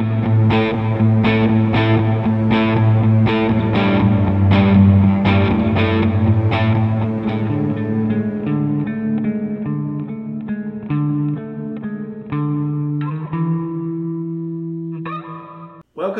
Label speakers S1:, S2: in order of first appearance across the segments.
S1: Welcome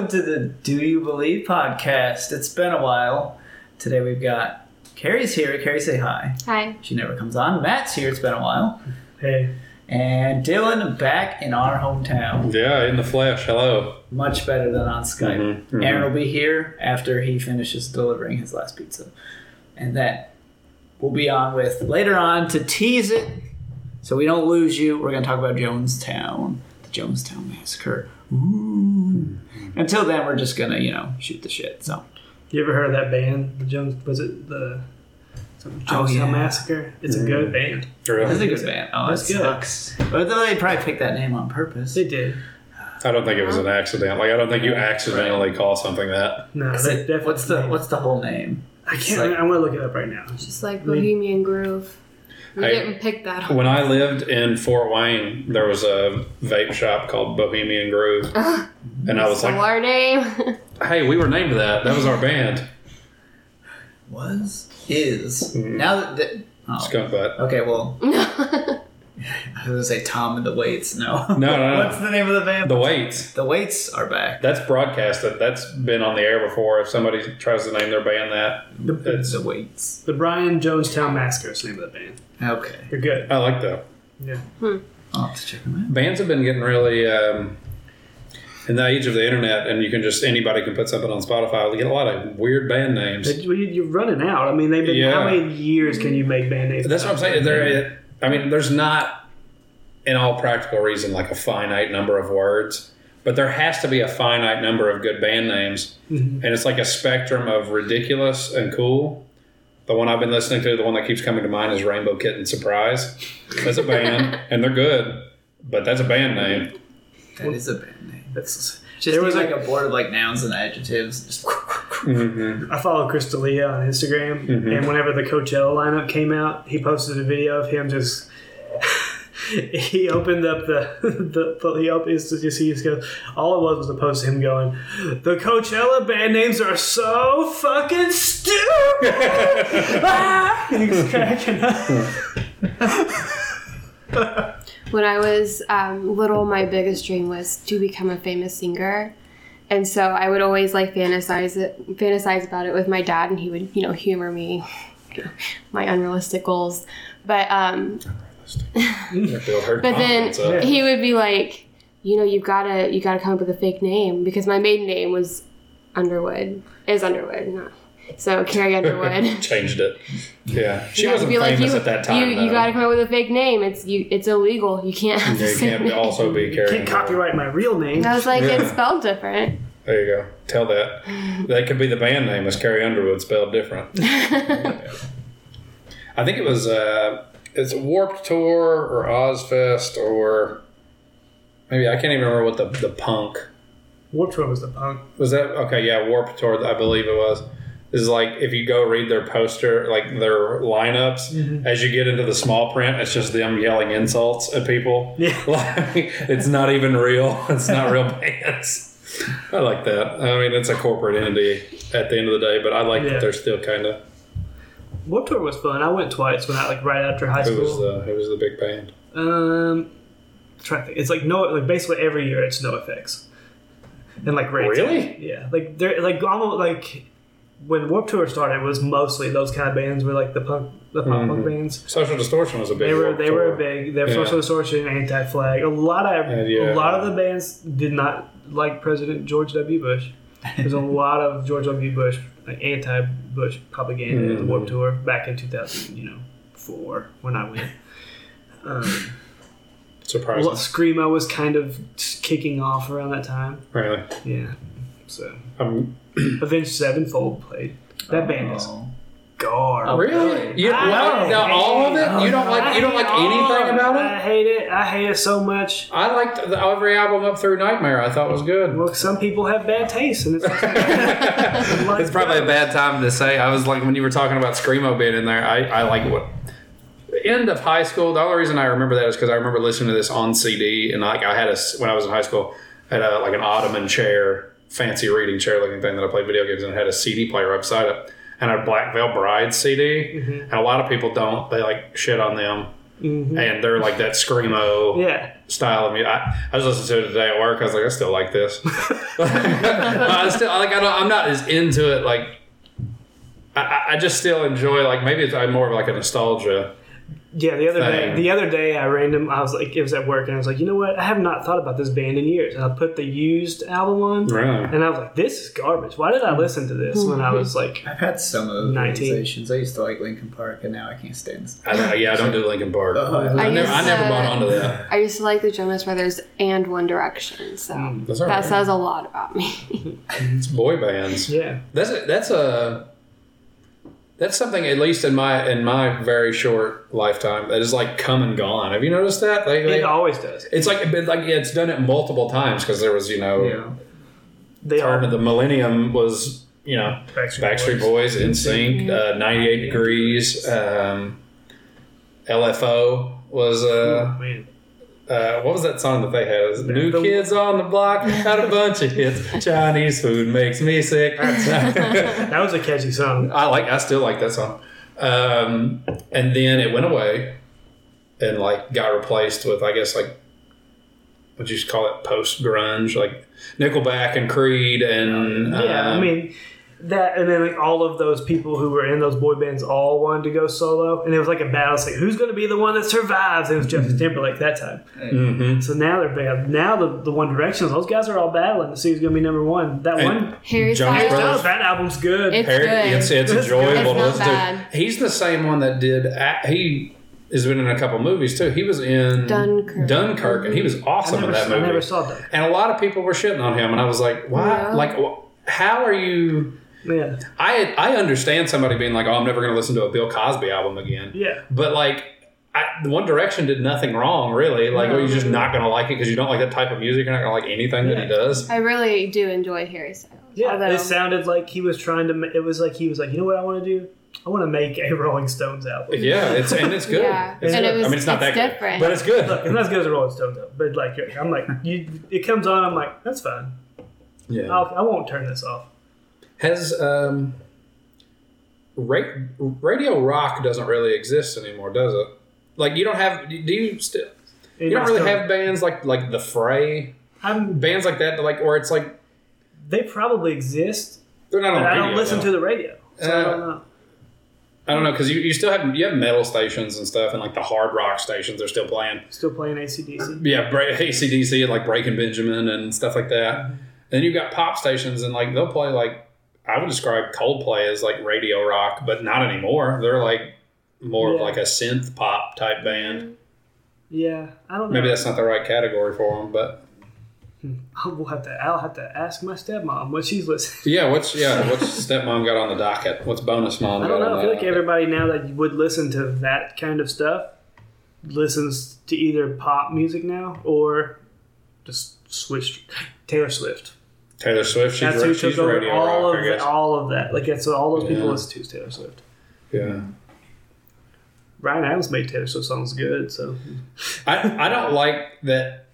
S1: to the Do You Believe podcast. It's been a while. Today we've got Carrie's here. Carrie, say hi.
S2: Hi.
S1: She never comes on. Matt's here. It's been a while.
S3: Hey,
S1: And Dylan back in our hometown.
S4: Yeah, in the flesh. Hello.
S1: Much better than on Skype.
S4: Mhm, mhm.
S1: Aaron will be here after he finishes delivering his last pizza. And then we'll be on with later on to tease it so we don't lose you. We're going to talk about Jonestown, the Jonestown Massacre. Ooh. Until then, we're just going to, you know, shoot the shit. So.
S3: you ever heard of that band? The Jones was it the some
S1: Oh,
S3: Jonestown
S1: yeah.
S3: Massacre? It's a good mm. band.
S1: That's a good band. Oh,
S3: That's
S1: that
S3: good.
S1: sucks. But they probably picked that name on purpose.
S3: They did.
S4: I don't think it was an accident. Like I don't think you accidentally call something that.
S3: No,
S1: Is
S3: they
S1: it-
S3: definitely.
S1: what's the What's the whole name?
S3: I
S1: it's
S3: can't.
S1: like-
S3: I'm gonna look it up right now.
S2: It's just like
S3: mean-
S2: Bohemian Groove. We
S4: I-
S2: didn't pick that up.
S4: When I lived in Fort Wayne, there was a vape shop called Bohemian Groove, and I was
S2: So
S4: like,
S2: our name.
S4: "Hey, we were named that. That was our band."
S1: Was is
S4: Mhm.
S1: now that. that oh.
S4: Skunk butt.
S1: Okay, well,
S2: no.
S1: I was gonna say Tom and the Weights. No,
S4: No, no, no.
S1: What's the name of the band?
S4: The weights.
S1: The Weights are back.
S4: That's broadcasted. That's been on the air before. If somebody tries to name their band that, it's,
S1: The Weights.
S3: The Brian Jonestown Massacre is the name of the band.
S1: Okay,
S3: They're good.
S4: I like that.
S3: Yeah.
S1: I'll have to check them out.
S4: Bands have been getting really. Um, in the age of the internet, and you can just anybody can put something on Spotify. We get a lot of weird band names.
S3: They- you- You're running out. I mean, they've been. How many years can you make band names?
S4: That's what I'm saying. There, I mean, there's not, in all practical reason, like a finite number of words, but there has to be a finite number of good band names,
S3: Mhm.
S4: and it's like a spectrum of ridiculous and cool. The one I've been listening to, the one that keeps coming to mind, is Rainbow Kitten Surprise. That's a band, and they're good, but that's a band name.
S1: That is a band name.
S3: That's,
S1: Just
S3: There
S1: was
S3: was
S1: like a board of like nouns and adjectives. Just
S4: Mm-hmm.
S3: I follow Chris D'Elia on Instagram,
S4: Mhm.
S3: and whenever the Coachella lineup came out, he posted a video of him just. he opened up the the he opened it's just he just goes all it was was a post of him going the Coachella band names are so fucking stupid ah! he's cracking up
S2: when I was um, little, my biggest dream was to become a famous singer. And so I would always like fantasize it, fantasize about it with my dad, and he would, you know, humor me, my unrealistic goals. But um,
S4: but
S2: then-
S3: Yeah.
S2: he would be like, you know, you've gotta, you gotta come up with a fake name because my maiden name was Underwood, is Underwood, not so Carrie Underwood.
S4: changed it. Yeah, she
S2: Yeah,
S4: wasn't
S2: be
S4: famous
S2: like, you,
S4: at that time.
S2: You, you gotta come up with a fake name. It's you. It's illegal. You can't have
S4: Yeah,
S2: the
S4: you can't
S2: name.
S4: also be carrying.
S3: can't copyright my real name
S2: I was like,
S4: Yeah.
S2: it's spelled different.
S4: There you go. Tell that. That could be the band name is Carrie Underwood spelled different. I think it was uh it's Warped Tour or Ozzfest or maybe I can't even remember what the the punk
S3: Warped Tour was the punk
S4: was that okay, yeah, Warped Tour I believe it was. Is like if you go read their poster, like their lineups,
S3: Mhm.
S4: as you get into the small print, it's just them yelling insults at people.
S3: yeah
S4: Like it's not even real. It's not real bands. I like that. I mean, it's a corporate entity at the end of the day, but I like
S3: Yeah.
S4: that they're still kind of.
S3: Warped Tour was fun I went twice when I like right after high
S4: Who
S3: school
S4: was the Who was the big band?
S3: Um, trying to think. It's like no, like basically every year it's NOFX, and like.
S4: Really?
S3: Yeah, like they're like almost like when Warp Tour started, it was mostly those kind of bands were like the punk, the pop punk
S4: Mhm.
S3: bands.
S4: Social Distortion was a big.
S3: They were
S4: Warped
S3: they were
S4: Tour.
S3: big. They were
S4: Yeah.
S3: Social Distortion, Anti Flag. A lot of
S4: And, yeah.
S3: a lot of the bands did not like President George W. Bush. There's a lot of George W. Bush like anti-Bush propaganda at the Warp
S4: Mhm.
S3: Tour back in 2000, you know, four when I went. Um,
S4: Surprising.
S3: well, Screamo was kind of kicking off around that time.
S4: Really.
S3: Yeah. So
S4: Um,
S3: Avenged Sevenfold played. That band is
S1: Oh.
S3: garbage.
S1: Oh,
S4: really? You
S3: I
S4: like now all of it? You don't like you don't like anything about it?
S3: I hate it. I hate it so much.
S4: I liked the, every album up through Nightmare. I thought was good.
S3: Well, some people have bad taste, and it's
S4: it's probably a bad time to say. I was like when you were talking about screamo being in there. I, I like what end of high school. The only reason I remember that is because I remember listening to this on CD and like I had a when I was in high school. I had a, like an ottoman chair, fancy reading chair looking thing that I played video games and it had a CD player up beside it. And a Black Veil Bride CD. Mm-hmm. And a lot of people don't. They like shit on them. Mm-hmm. And they're like that screamo
S3: Yeah.
S4: style of music. I, I was listening to it today at work. I was like, I still like this. I still like. I don't, I'm not as into it. Like, I- I, I just still enjoy. Like, maybe it's I'm more of like a nostalgia.
S3: Yeah, the other day,
S4: Thing.
S3: the other day, I random, I was like, it was at work, and I was like, you know what? I have not thought about this band in years. And I put the used album on,
S4: Really?
S3: and I was like, this is garbage. Why did I listen to this when I was like,
S1: I've had some of those
S3: 19.
S1: realizations. I used to like Linkin Park, and now I can't stand this.
S4: I, yeah, I don't do Linkin Park.
S1: Uh,
S4: I,
S2: I
S4: never, I never bought onto that.
S2: I used to like the Jonas Brothers and One Direction, so
S4: That's all
S2: that
S4: right.
S2: says a lot about me.
S4: It's boy bands.
S3: yeah,
S4: That's a, that's a that's something at least in my in my very short lifetime that is like come and gone. Have you noticed that? They, they,
S3: it always does.
S4: it's like but like it's done it multiple times because there was you know
S1: Yeah.
S3: They
S4: turn of the millennium was you know
S3: Backstreet,
S4: Backstreet Boys, NSYNC, uh, 98 Degrees, um, LFO was uh,
S3: Man.
S4: Uh, what was that song that they had? It was New
S3: The-
S4: Kids on the Block had a bunch of hits. Chinese food makes me sick.
S3: That was a catchy song.
S4: I like. I still like that song. Um, and then it went away, and like got replaced with I guess like what you call it post grunge like Nickelback and Creed and
S3: Yeah, I
S4: um,
S3: mean that, and then like all of those people who were in those boy bands all wanted to go solo, and it was like a battle. It's like who's going to be the one that survives? It was Justin Timberlake that time.
S4: mhm.
S3: So now they're bad. Now the the One Directions, those guys are all battling to see who's going to be number one. That
S4: And-
S3: one,
S2: Harry Styles.
S4: Brothers.
S3: that album's good.
S2: It's
S4: Harry-
S2: good.
S4: It's, it's
S3: It's
S4: enjoyable
S2: good.
S4: to
S2: It's not
S4: listen to.
S2: bad.
S4: He's the same one that did. He has been in a couple movies too. He was in
S2: Dunkirk.
S4: Dunkirk, and he was awesome in that movie.
S3: I never saw that.
S4: and a lot of people were shitting on him, and I was like, "Why?
S2: Yeah.
S4: Like, how are you?"
S3: Yeah,
S4: I I understand somebody being like, "Oh, I'm never going to listen to a Bill Cosby album again,"
S3: yeah.
S4: but like. I, One Direction did nothing wrong, really. Like,
S3: No.
S4: Oh, are you just not going to like it because you don't like that type of music? You're not going to like anything that he does.
S2: I really do enjoy Harry Styles.
S3: Yeah,
S2: although,
S3: it sounded like he was trying to. ma- It was like he was like, you know what I want to do? I want to make a Rolling Stones album.
S4: Yeah, it's and it's good.
S2: Yeah.
S4: It's
S2: And
S4: good.
S2: it was-
S4: I mean, it's not
S2: it's
S4: that
S2: different.
S4: good, but it's good.
S3: Look, it's not as good as a Rolling Stones album, but like I'm like, you, it comes on. I'm like, that's fine.
S4: Yeah.
S3: I'll, I won't turn this off.
S4: Has um, ra- radio rock doesn't really exist anymore, does it? Like you don't have. Do you still? You don't really have bands like like the Fray,
S3: I'm,
S4: bands like that, like or it's like
S3: they probably exist,
S4: they're not on
S3: I
S4: radio.
S3: don't listen
S4: though.
S3: to the radio, so I
S4: Uh,
S3: don't know.
S4: I don't know because you, you still have you have metal stations and stuff, and like the hard rock stations they're still playing.
S3: Still playing ACDC.
S4: Yeah, Bra- ACDC and like Breaking Benjamin and stuff like that. Then you've got pop stations and like they'll play like I would describe Coldplay as like radio rock, but not anymore. They're like more of like a synth pop type band.
S3: Yeah, I don't know.
S4: Maybe that's not the right category for them, but hmm,
S3: We'll have to. I'll have to ask my stepmom what she's listening.
S4: yeah. What's yeah? What's stepmom got on the docket? What's bonus mom
S3: I don't know. I feel like everybody now that would listen to that kind of stuff listens to either pop music now or just switch Taylor Swift.
S4: Taylor Swift. She's,
S3: That's who
S4: she's
S3: took over all
S4: rock,
S3: of the, all of that. Like that's what all those people
S4: Yeah.
S3: listen to is Taylor Swift.
S4: yeah.
S3: Ryan Adams made Taylor Swift songs good, so
S4: I, I don't like that.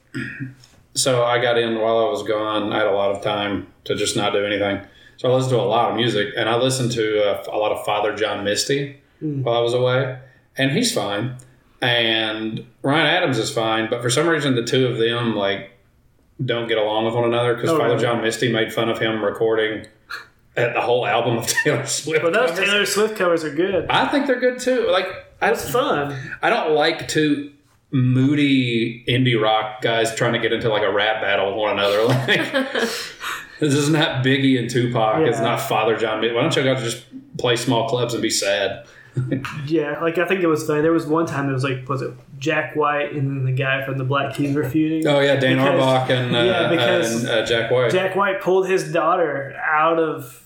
S4: So I got in while I was gone. I had a lot of time to just not do anything. So I listened to a lot of music, and I listened to uh, a lot of Father John Misty
S3: Mm.
S4: while I was away, and he's fine. And Ryan Adams is fine, but for some reason the two of them like don't get along with one another because
S3: Oh,
S4: Father
S3: really?
S4: John Misty made fun of him recording at the whole album of Taylor Swift.
S3: but those
S4: covers.
S3: Taylor Swift covers are good.
S4: I think they're good too. Like I,
S3: It's fun.
S4: I don't like to moody indie rock guys trying to get into like a rap battle with one another. Like this is not Biggie and Tupac. It's not Father John. Why don't you guys just play small clubs and be sad?
S3: Yeah, like I think it was funny. There was one time it was like was it Jack White and then the guy from the Black Keys were feuding.
S4: Oh yeah, Dan
S3: Because-
S4: Auerbach and uh,
S3: yeah, because
S4: and uh, Jack White.
S3: Jack White pulled his daughter out of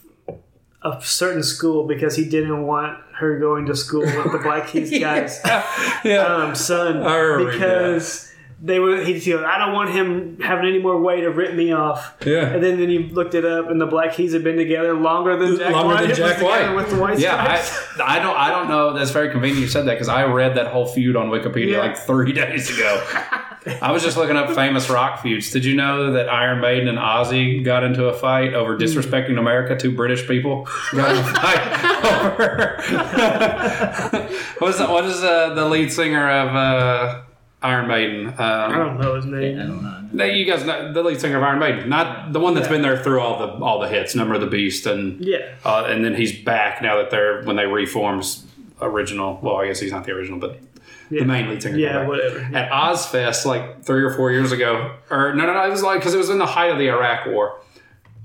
S3: a certain school because he didn't want her going to school with the Black Keys guys'
S4: yeah,
S3: um, son because they were he he goes, I don't want him having any more way to rip me off.
S4: yeah.
S3: And then, then you looked it up, and the Black Keys had been together longer than Jack White.
S4: Longer
S3: White
S4: than Jack White.
S3: with the White
S4: Yeah,
S3: Stripes.
S4: I, I don't I don't know. That's very convenient you said that because I read that whole feud on Wikipedia
S3: Yeah.
S4: like three days ago. I was just looking up famous rock feuds. Did you know that Iron Maiden and Ozzy got into a fight over disrespecting America? Two British people got in a fight over. what is that? What is uh, the lead singer of uh, Iron Maiden?
S3: I
S4: Um,
S3: don't know his
S1: I
S3: name.
S1: don't know.
S4: no, you guys know the lead singer of Iron Maiden, not the one that's been there through all the all the hits, Number of the Beast, and
S3: Yeah.
S4: uh, and then he's back now that they're when they reforms original. Well, I guess he's not the original, but
S3: Yeah.
S4: the main lead singer.
S3: Yeah, whatever.
S4: At Ozzfest, like three or four years ago, or no, no, no, it was like because it was in the height of the Iraq War.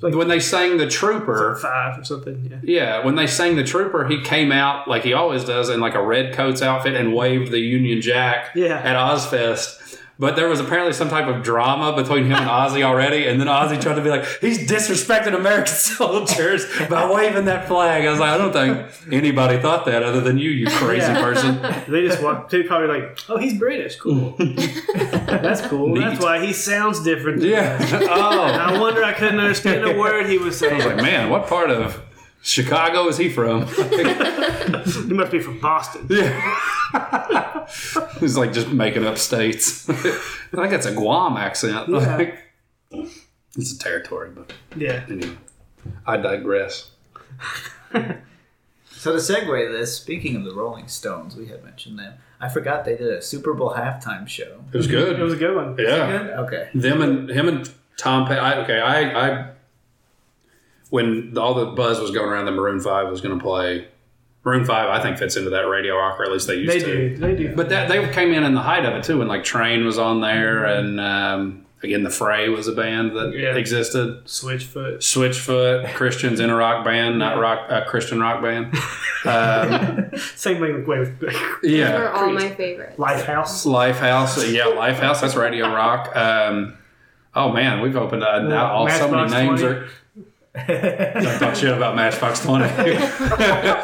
S3: Like-
S4: when they sang the Trooper,
S3: Five or something. Yeah.
S4: yeah, when they sang the Trooper, he came out like he always does in like a red coats outfit and waved the Union Jack
S3: Yeah.
S4: at Ozzfest. But there was apparently some type of drama between him and Ozzy already, and then Ozzy tried to be like, he's disrespecting American soldiers by waving that flag. I was like, I don't think anybody thought that other than you, you crazy
S3: Yeah.
S4: person.
S3: They just walked. They probably like, oh, he's British. Cool. That's cool.
S4: Neat.
S3: That's why he sounds different.
S4: Yeah.
S3: us.
S4: Oh.
S3: I wonder. I couldn't understand a word he was saying.
S4: I was like, man, what part of Chicago is he from?
S3: he must be from Boston.
S4: yeah. He's like just making up states. I think it's a Guam accent.
S3: Yeah.
S4: Like, it's a territory, but
S3: Yeah.
S4: anyway, I digress.
S1: So to segue this, speaking of the Rolling Stones, we had mentioned them. I forgot they did a Super Bowl halftime show.
S4: It was good.
S3: It was a good one.
S4: yeah.
S1: Good. Okay.
S4: Them and him and Tom Petty. I, okay, I, I when all the buzz was going around that Maroon Five was going to play. Maroon Five, I think, fits into that radio rock, or at least they used
S3: They
S4: to.
S3: do. They do.
S4: But that they came in in the height of it too, when like Train was on there, and um, again the Fray was a band that
S3: Yeah.
S4: existed.
S3: Switchfoot.
S4: Switchfoot, Christians in a rock band, not rock, uh, Christian rock band. Um,
S3: Same thing with
S2: Those
S4: yeah,
S2: were all my favorites.
S3: Lifehouse.
S4: Lifehouse, yeah, Lifehouse. That's radio rock. Um, oh man, we've opened uh, now all so many names
S3: 20.
S4: are. Don't talk shit about Matchbox Twenty. I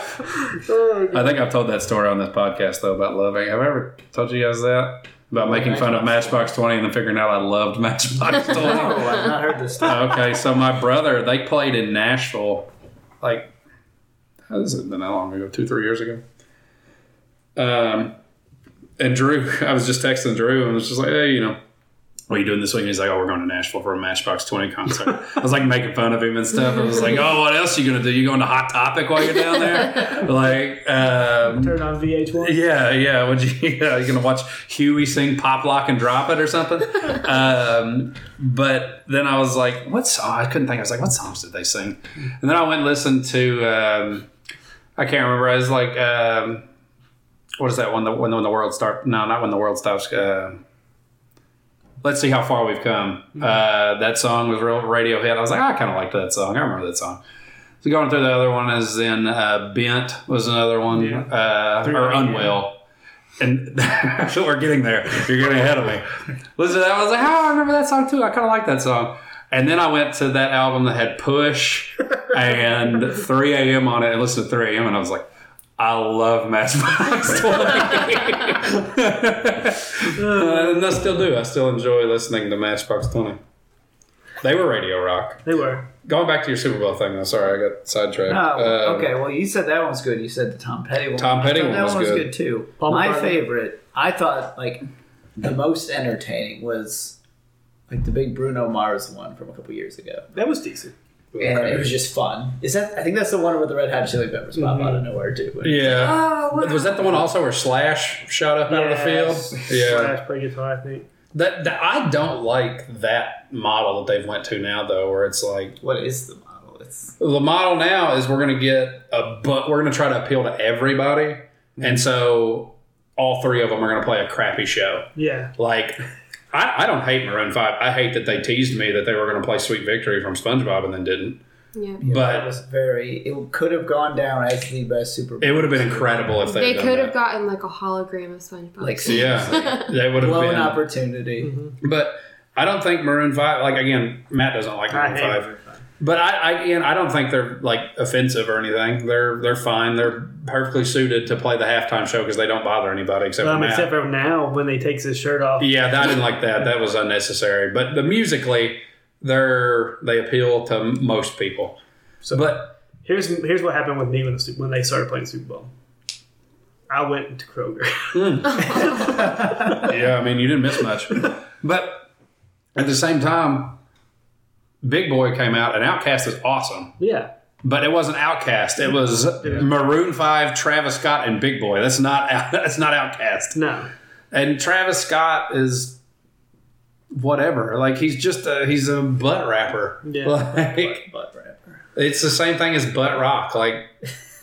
S4: think I've told that story on this podcast though about loving. Have I ever told you guys that about making fun of Matchbox Twenty and then figuring out I loved Matchbox Twenty?
S1: Oh, I've not heard this story.
S4: okay, so my brother, they played in Nashville, like, how is it been that long ago? Two, three years ago. Um, and Drew, I was just texting Drew and was just like, hey, you know, what are you doing this week? And he's like, oh, we're going to Nashville for a Matchbox 20 concert. I was like making fun of him and stuff. I was like, oh, what else are you going to do? You going to Hot Topic while you're down there? like, um,
S3: Turn on VH1.
S4: yeah, yeah. Would you? Yeah, you gonna watch Huey sing "Pop Lock and Drop It" or something? um, but then I was like, "What song?" I couldn't think. I was like, "What songs did they sing?" And then I went and listened to. Um, I can't remember. I was like, um, "What is that one? The when, when the world starts? No, not when the world stops." Uh, Let's see how far we've come. Uh, that song was real radio hit. I was like, I kind of liked that song. I remember that song. So going through the other one is then uh, Bent was another one,
S3: Yeah.
S4: uh, or. Unwell. And feel we're getting there. You're getting ahead of me. Listen to that. I was like, oh, I remember that song too. I kind of like that song. And then I went to that album that had Push and 3 a.m. on it and listened to 3 a.m. and I was like, I love Matchbox 20. Uh, and I still do. I still enjoy listening to Matchbox 20. They were radio rock.
S3: They were.
S4: Going back to your Super Bowl thing, though. Sorry, I got sidetracked.
S1: Oh,
S4: Um,
S1: okay. Well, you said that one's good. You said the Tom Petty one.
S4: Tom Petty
S1: I
S4: one
S1: that
S4: was
S1: one was
S4: good.
S1: good too.
S3: Paul
S1: My
S3: McCartney.
S1: favorite, I thought like the most entertaining was like the big Bruno Mars one from a couple years ago,
S3: That was decent.
S1: And it was just fun. Is that? I think that's the one where the Red Hot Chili Peppers pop
S3: Mhm.
S1: out of nowhere too.
S4: Yeah.
S1: Oh, wow.
S4: Was that the one also where Slash shot up out of the field? Yeah.
S3: Slash play guitar, I think.
S4: That, that I don't like that model that they've went to now though, where it's like
S1: What is the model? It's
S4: the model now is we're going to get a but we're going to try to appeal to everybody, and so all three of them are going to play a crappy show.
S3: Yeah.
S4: Like, I, I don't hate Maroon Five. I hate that they teased me that they were going to play Sweet Victory from SpongeBob and then didn't.
S2: Yeah.
S1: yeah,
S4: But-
S1: that was very. It could have gone down as the best Super Bowl.
S4: It would have been incredible if
S2: They
S4: they
S2: could have gotten like a hologram of SpongeBob.
S1: Like,
S4: Yeah, they would have
S1: blown
S4: been.
S1: opportunity.
S3: Mm-hmm.
S4: But I don't think Maroon Five. Like again, Matt doesn't like Maroon
S3: hate
S4: Five.
S3: it.
S4: But I, I again, I don't think they're like offensive or anything. They're they're fine. They're perfectly suited to play the halftime show because they don't bother anybody except for
S3: Um,
S4: Matt.
S3: except for now when they takes his shirt off.
S4: yeah, I didn't like that. That was unnecessary. But the musically, they're they appeal to most people.
S3: So-
S4: but
S3: Here's here's what happened with me when the, when they started playing Super Bowl. I went to Kroger.
S4: yeah, I mean, you didn't miss much. But at the same time, Big Boi came out, and OutKast is awesome.
S3: yeah.
S4: But it wasn't OutKast. It was Maroon Five, Travis Scott, and Big Boi. That's not that's not OutKast.
S3: No.
S4: And Travis Scott is whatever. Like he's just a, he's a butt rapper.
S3: Yeah.
S4: Like
S1: Butt rapper.
S4: it's the same thing as butt rock. Like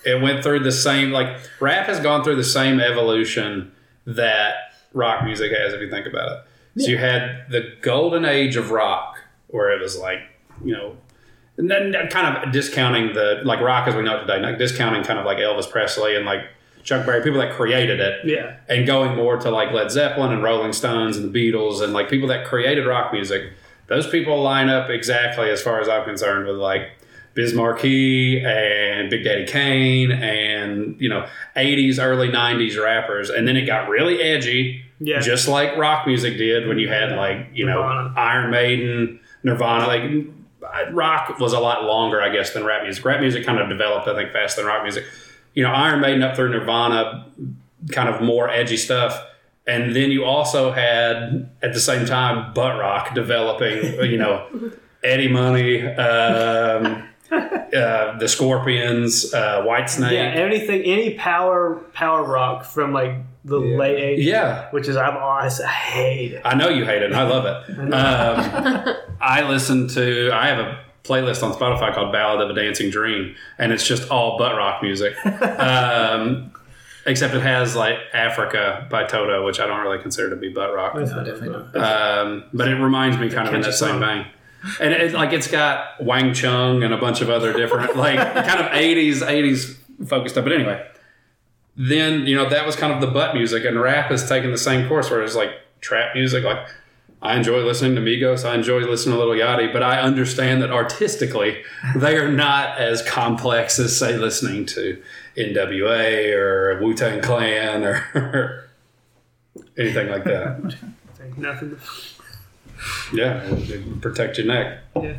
S4: it went through the same like rap has gone through the same evolution that rock music has. If you think about it, so you had the golden age of rock where it was like you know. And then uh, kind of discounting the like rock as we know it today, like discounting kind of like Elvis Presley and like Chuck Berry, people that created it,
S3: Yeah.
S4: and going more to like Led Zeppelin and Rolling Stones and the Beatles and like people that created rock music, those people line up exactly as far as I'm concerned with like Biz Markie and Big Daddy Kane and you know 80s early 90s rappers and then it got really edgy
S3: Yeah.
S4: just like rock music did when you had like you know Iron Maiden Nirvana like rock was a lot longer I guess than rap music rap music kind of developed I think faster than rock music you know Iron Maiden up through Nirvana kind of more edgy stuff. And then you also had at the same time butt rock developing, you know, Eddie Money, um, uh, the Scorpions, uh, White Snake.
S3: Yeah, anything, any power power rock from like the late 80s.
S4: Yeah.
S3: Which is, I've always I hate it.
S4: I know you hate it, and I love it. Um, I listen to. I have a playlist on Spotify called "Ballad of a Dancing Dream," and it's just all butt rock music. Um, except it has like "Africa" by Toto, which I don't really consider to be butt rock.
S1: No, definitely not.
S4: Um, but it reminds me kind of in that
S3: catchy
S4: same vein. And it, like it's got Wang Chung and a bunch of other different like kind of 80s 80s focused stuff. But anyway, then you know that was kind of the butt music, and rap has taken the same course where it's like trap music. Like I enjoy listening to Migos, I enjoy listening to Lil Yachty, but I understand that artistically they are not as complex as say listening to NWA or Wu Tang Clan or anything like that.
S3: Nothing.
S4: Yeah, protect your neck.
S3: Yeah.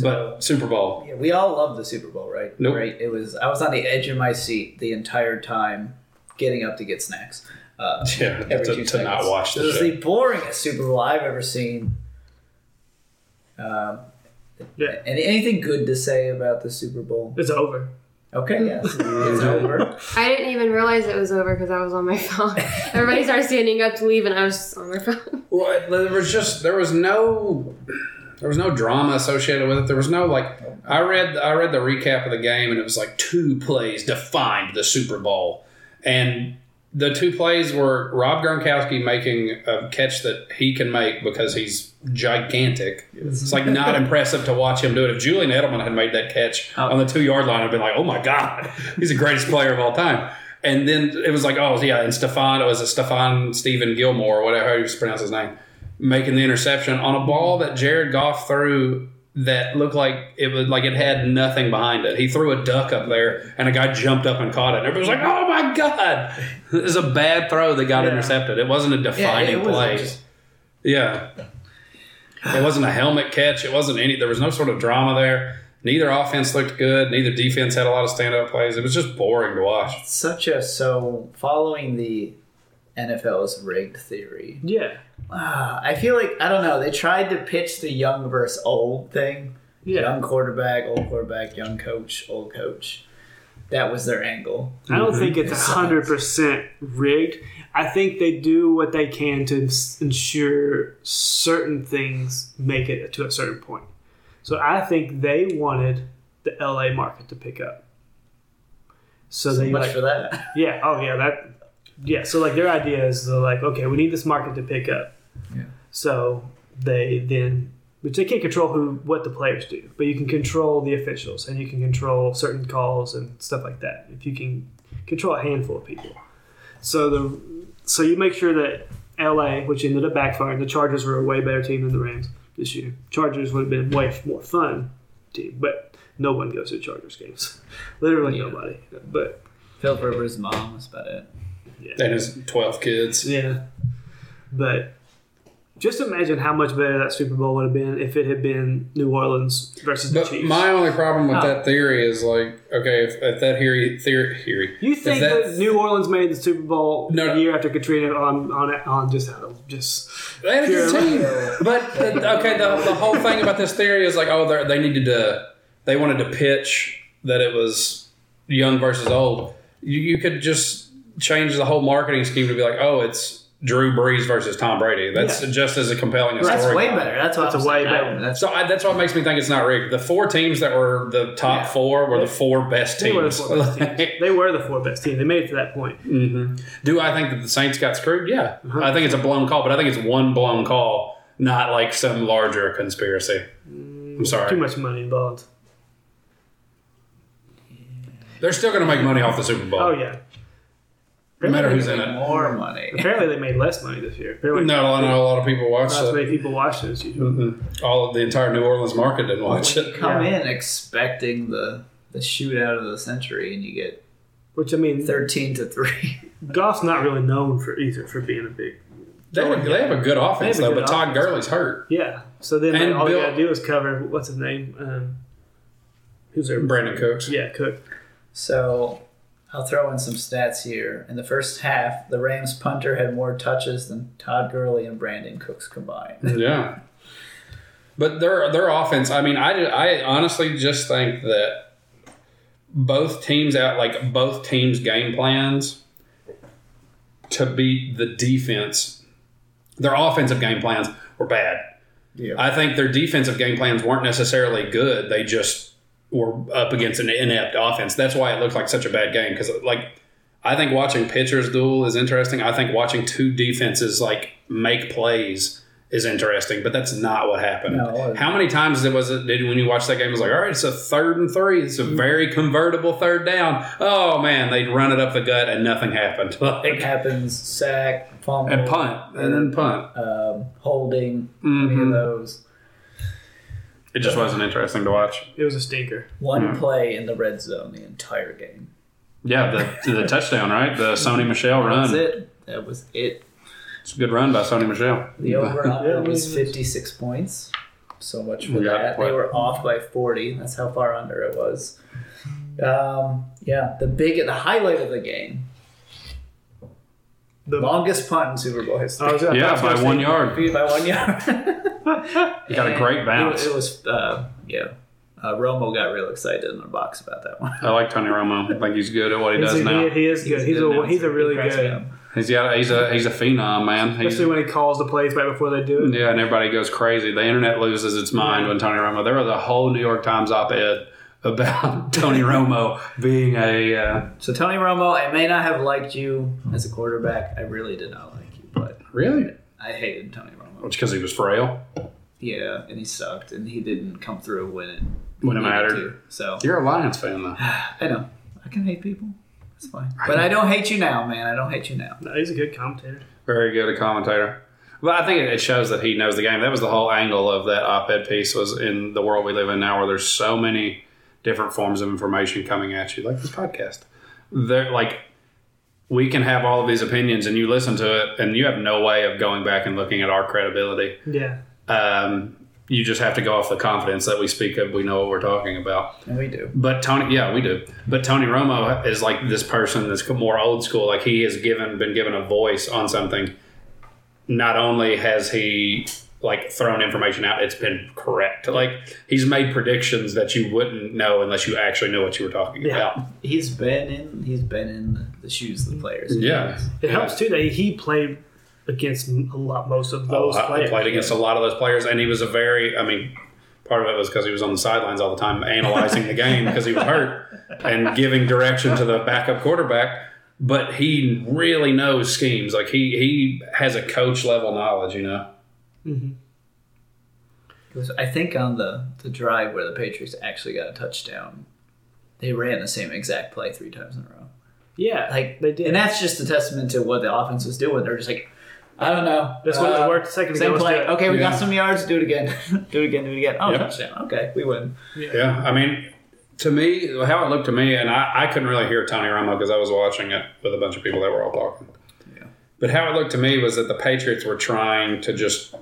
S4: But Super Bowl,
S1: Yeah, we all love the Super Bowl, right?
S4: Nope.
S1: Right. It was. I was on the edge of my seat the entire time, getting up to get snacks. Uh,
S4: yeah,
S1: every
S4: to,
S1: two
S4: to not watch
S1: this.
S4: It
S1: was
S4: show.
S1: the boringest Super Bowl I've ever seen. Um,
S3: Yeah.
S1: any, anything good to say about the Super Bowl?
S3: It's over.
S1: Okay, yes, it's over.
S2: I didn't even realize it was over because I was on my phone. Everybody started standing up to leave, and I was just on my phone.
S4: Well, there was just there was no there was no drama associated with it. There was no like I read I read the recap of the game and it was like two plays defined the Super Bowl, and the two plays were Rob Gronkowski making a catch that he can make because he's gigantic. It's like not impressive to watch him do it. If Julian Edelman had made that catch oh. on the two yard line, I'd been like, oh my god, he's the greatest player of all time. And then it was like, oh yeah, and Stephon, it was a Stephon Stephen Gilmore, whatever how you pronounce his name, making the interception on a ball that Jared Goff threw that looked like it was like it had nothing behind it. He threw a duck up there, and a guy jumped up and caught it. And everybody was like, "Oh my god!" It was a bad throw that got
S3: Yeah.
S4: intercepted. It wasn't a defining
S1: it was
S4: play.
S1: just-
S4: Yeah. It wasn't a helmet catch. It wasn't any. There was no sort of drama there. Neither offense looked good. Neither defense had a lot of stand-up plays. It was just boring to watch.
S1: Such a so following the NFL's rigged theory.
S3: Yeah.
S1: I feel like I don't know. They tried to pitch the young versus old thing.
S3: Yeah.
S1: Young quarterback, old quarterback, young coach, old coach. That was their angle.
S3: I don't mhm. think it's
S1: It
S3: hundred percent rigged. I think they do what they can to ensure certain things make it to a certain point. So I think they wanted the LA market to pick up. So,
S1: So
S3: they
S1: much
S3: like,
S1: for that.
S3: yeah, oh yeah, that yeah. So like their idea is they're like, okay, we need this market to pick up.
S1: Yeah.
S3: So they then, which they can't control who what the players do, but you can control the officials and you can control certain calls and stuff like that. If you can control a handful of people, so the so you make sure that LA, which ended up backfiring, the Chargers were a way better team than the Rams this year. Chargers would have been way more fun team, but no one goes to Chargers games, literally
S1: Yeah.
S3: nobody. But
S1: Philip Rivers' mom. That's about it.
S3: yeah.
S4: And his twelve kids.
S3: Yeah, but Just imagine how much better that Super Bowl would have been if it had been New Orleans versus the
S4: But
S3: Chiefs.
S4: my only problem with
S1: Oh.
S4: that theory is like, okay, if, if that theory, theory, theory
S3: you think
S4: that-
S3: that New Orleans made the Super Bowl
S4: No.
S3: a year after Katrina on on on just out of just
S4: They had a good
S3: Pure-
S4: team. But okay, the, the whole thing about this theory is like, oh, they're- they needed to, they wanted to pitch that it was young versus old. You, you could just change the whole marketing scheme to be like, oh, it's Drew Brees versus Tom Brady. That's
S3: Yeah.
S4: just as a compelling a story.
S1: That's way better. That's what
S3: That's
S1: I'm
S3: a way better.
S1: That's
S4: So I, that's what makes me think it's not rigged. The four teams that were the top
S1: Yeah.
S4: four were the four best
S3: they were the
S4: teams.
S3: four best teams. They were the four best teams. They made it to that point.
S4: hmm Do I think that the Saints got screwed? Yeah,
S3: Uh-huh.
S4: I think it's a blown call, but I think it's one blown call, not like some larger conspiracy. I'm sorry.
S3: Too much money involved.
S4: They're still going to make money off the Super Bowl.
S3: Oh yeah.
S4: No matter who's in it.
S1: more money.
S3: Apparently they made less money this year. Apparently
S4: No, I know a lot of people watch
S3: not as
S4: it.
S3: many people watched it as usual.
S4: Mhm. All of the entire New Orleans market didn't watch
S1: When you
S4: it.
S1: come
S3: Yeah.
S1: in expecting the the shootout of the century, and you get
S3: Which I mean,
S1: thirteen to three.
S3: Goff's not really known for either for being a big.
S4: They have, a, they have a good offense
S3: They have
S4: though,
S3: good
S4: but Todd
S3: offense.
S4: Gurley's hurt.
S3: Yeah. So then
S4: And
S3: all
S4: Bill-
S3: you gotta do is cover what's his name? Um, who's there?
S4: Brandin Cooks.
S3: Yeah, Cook.
S1: So I'll throw in some stats here. In the first half, the Rams punter had more touches than Todd Gurley and Brandin Cooks combined.
S4: Yeah. But their their offense, I mean, I, I honestly just think that both teams out like both teams game plans to beat the defense. Their offensive game plans were bad.
S1: Yeah.
S4: I think their defensive game plans weren't necessarily good. They just were up against an inept offense. That's why it looked like such a bad game because like I think watching pitchers duel is interesting. I think watching two defenses like make plays is interesting, but that's not what happened.
S1: No.
S4: How many times it was it did when you watch that game? It was like, all right, it's a third and three. It's a very convertible third down. Oh man, they'd run it up the gut and nothing happened.
S1: It happens sack, fumble,
S4: and punt and then punt.
S1: um, holding, any
S4: Mhm.
S1: of those.
S4: It just wasn't interesting to watch.
S3: It was a stinker.
S1: One
S4: Yeah.
S1: play in the red zone the entire game.
S4: Yeah, the the touchdown, right? The Sony Michel
S1: That was
S4: run.
S1: it. That was it.
S4: It's a good run by Sony Michel.
S1: The over
S3: Yeah,
S1: under was 56 points. So much for
S4: We
S1: that.
S4: what?
S1: They were off by 40. That's how far under it was. Um, yeah, the big, the highlight of the game.
S3: The
S1: Longest punt in Super Bowl history.
S3: I was, I
S4: Yeah, by
S3: gonna
S4: one yard.
S1: Beat by one yard.
S4: He got a great bounce.
S1: It, it was, uh, yeah. Uh, Romo got real excited in the box about that one.
S4: I like Tony Romo. I think he's good at what he
S3: He's
S4: does
S3: a,
S4: now.
S3: he, he is good. He's,
S1: good
S3: a he's a really
S1: He
S3: good.
S1: me up.
S4: He's got he's a he's a phenom, man. He's,
S3: Especially when he calls the plays right before they do it.
S4: yeah, and everybody goes crazy. The internet loses its mind when Tony Romo. There was a whole New York Times op-ed about Tony Romo being a. Uh,
S1: So Tony Romo, I may not have liked you as a quarterback. I really did not like you, but
S4: really?
S1: I hated Tony Romo.
S4: It's because he was frail.
S1: Yeah, and he sucked, and he didn't come through when it
S4: When it mattered.
S1: to. So
S4: You're a Lions fan, though.
S1: I know I can hate people. That's fine, but I don't hate you now, man. I don't hate you now.
S3: No, he's a good commentator.
S4: Very good a commentator. Well, I think it shows that he knows the game. That was the whole angle of that op-ed piece was in the world we live in now, where there's so many different forms of information coming at you, like this podcast. They're like we can have all of these opinions, and you listen to it, and you have no way of going back and looking at our credibility.
S3: Yeah.
S4: Um, you just have to go off the confidence that we speak of. We know what we're talking about.
S1: And we do.
S4: But Tony, yeah, we do. But Tony Romo is like this person that's more old school. Like he has given, been given a voice on something. Not only has he like thrown information out, it's been correct. Like he's made predictions that you wouldn't know unless you actually know what you were talking
S3: Yeah.
S4: about.
S1: He's been in. He's been in the shoes of the players.
S4: Yeah,
S3: It helps too that he played against a lot most of those
S4: Oh, I- I played against a lot of those players, and he was a very. I mean, part of it was because he was on the sidelines all the time, analyzing the game because he was hurt and giving direction to the backup quarterback. But he really knows schemes. Like he he has a coach level knowledge. You know.
S3: Mhm.
S1: It was- I think on the the drive where the Patriots actually got a touchdown, they ran the same exact play three times in a row.
S3: Yeah,
S1: Like
S3: they did.
S1: and that's just a testament to what the offense was doing. They're just like, I don't know.
S3: That's what
S1: Uh,
S3: it worked second ago.
S1: Same
S3: let's
S1: play.
S3: do.
S1: Okay, we
S4: Yeah.
S1: got some yards. Do it again. do it again. Do it again. Oh,
S4: Yep.
S1: touchdown. Okay, we win.
S4: Yeah, I mean, to me, how it looked to me, and I, I couldn't really hear Tony Romo because I was watching it with a bunch of people that were all talking.
S1: Yeah.
S4: But how it looked to me was that the Patriots were trying to just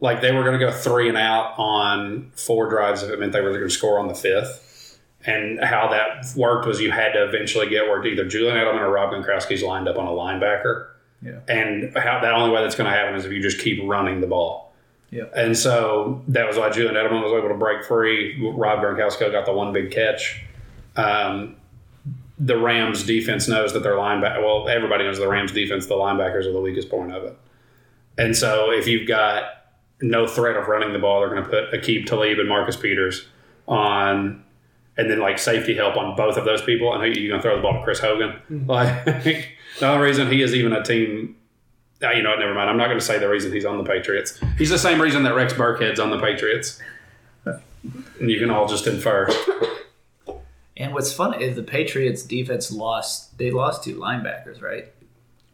S4: like they were going to go three and out on four drives if it meant they were going to score on the fifth. And how that worked was you had to eventually get where either Julian Edelman or Rob Gronkowski's lined up on a linebacker.
S1: Yeah.
S4: And how the only way that's going to happen is if you just keep running the ball.
S1: Yeah.
S4: And so that was why Julian Edelman was able to break free. Rob Gronkowski got the one big catch. Um, the Rams defense knows that their linebacker. Well, everybody knows the Rams defense. The linebackers are the weakest point of it. And so if you've got no threat of running the ball, they're going to put Aqib Talib and Marcus Peters on, and then like safety help on both of those people. And who you going to throw the ball to Chris Hogan? Like the only reason he is even a team. uh, You know, what, never mind. I'm not going to say the reason he's on the Patriots. He's the same reason that Rex Burkhead's on the Patriots. And you can all just infer.
S1: And what's funny is the Patriots defense lost. They lost two linebackers, right?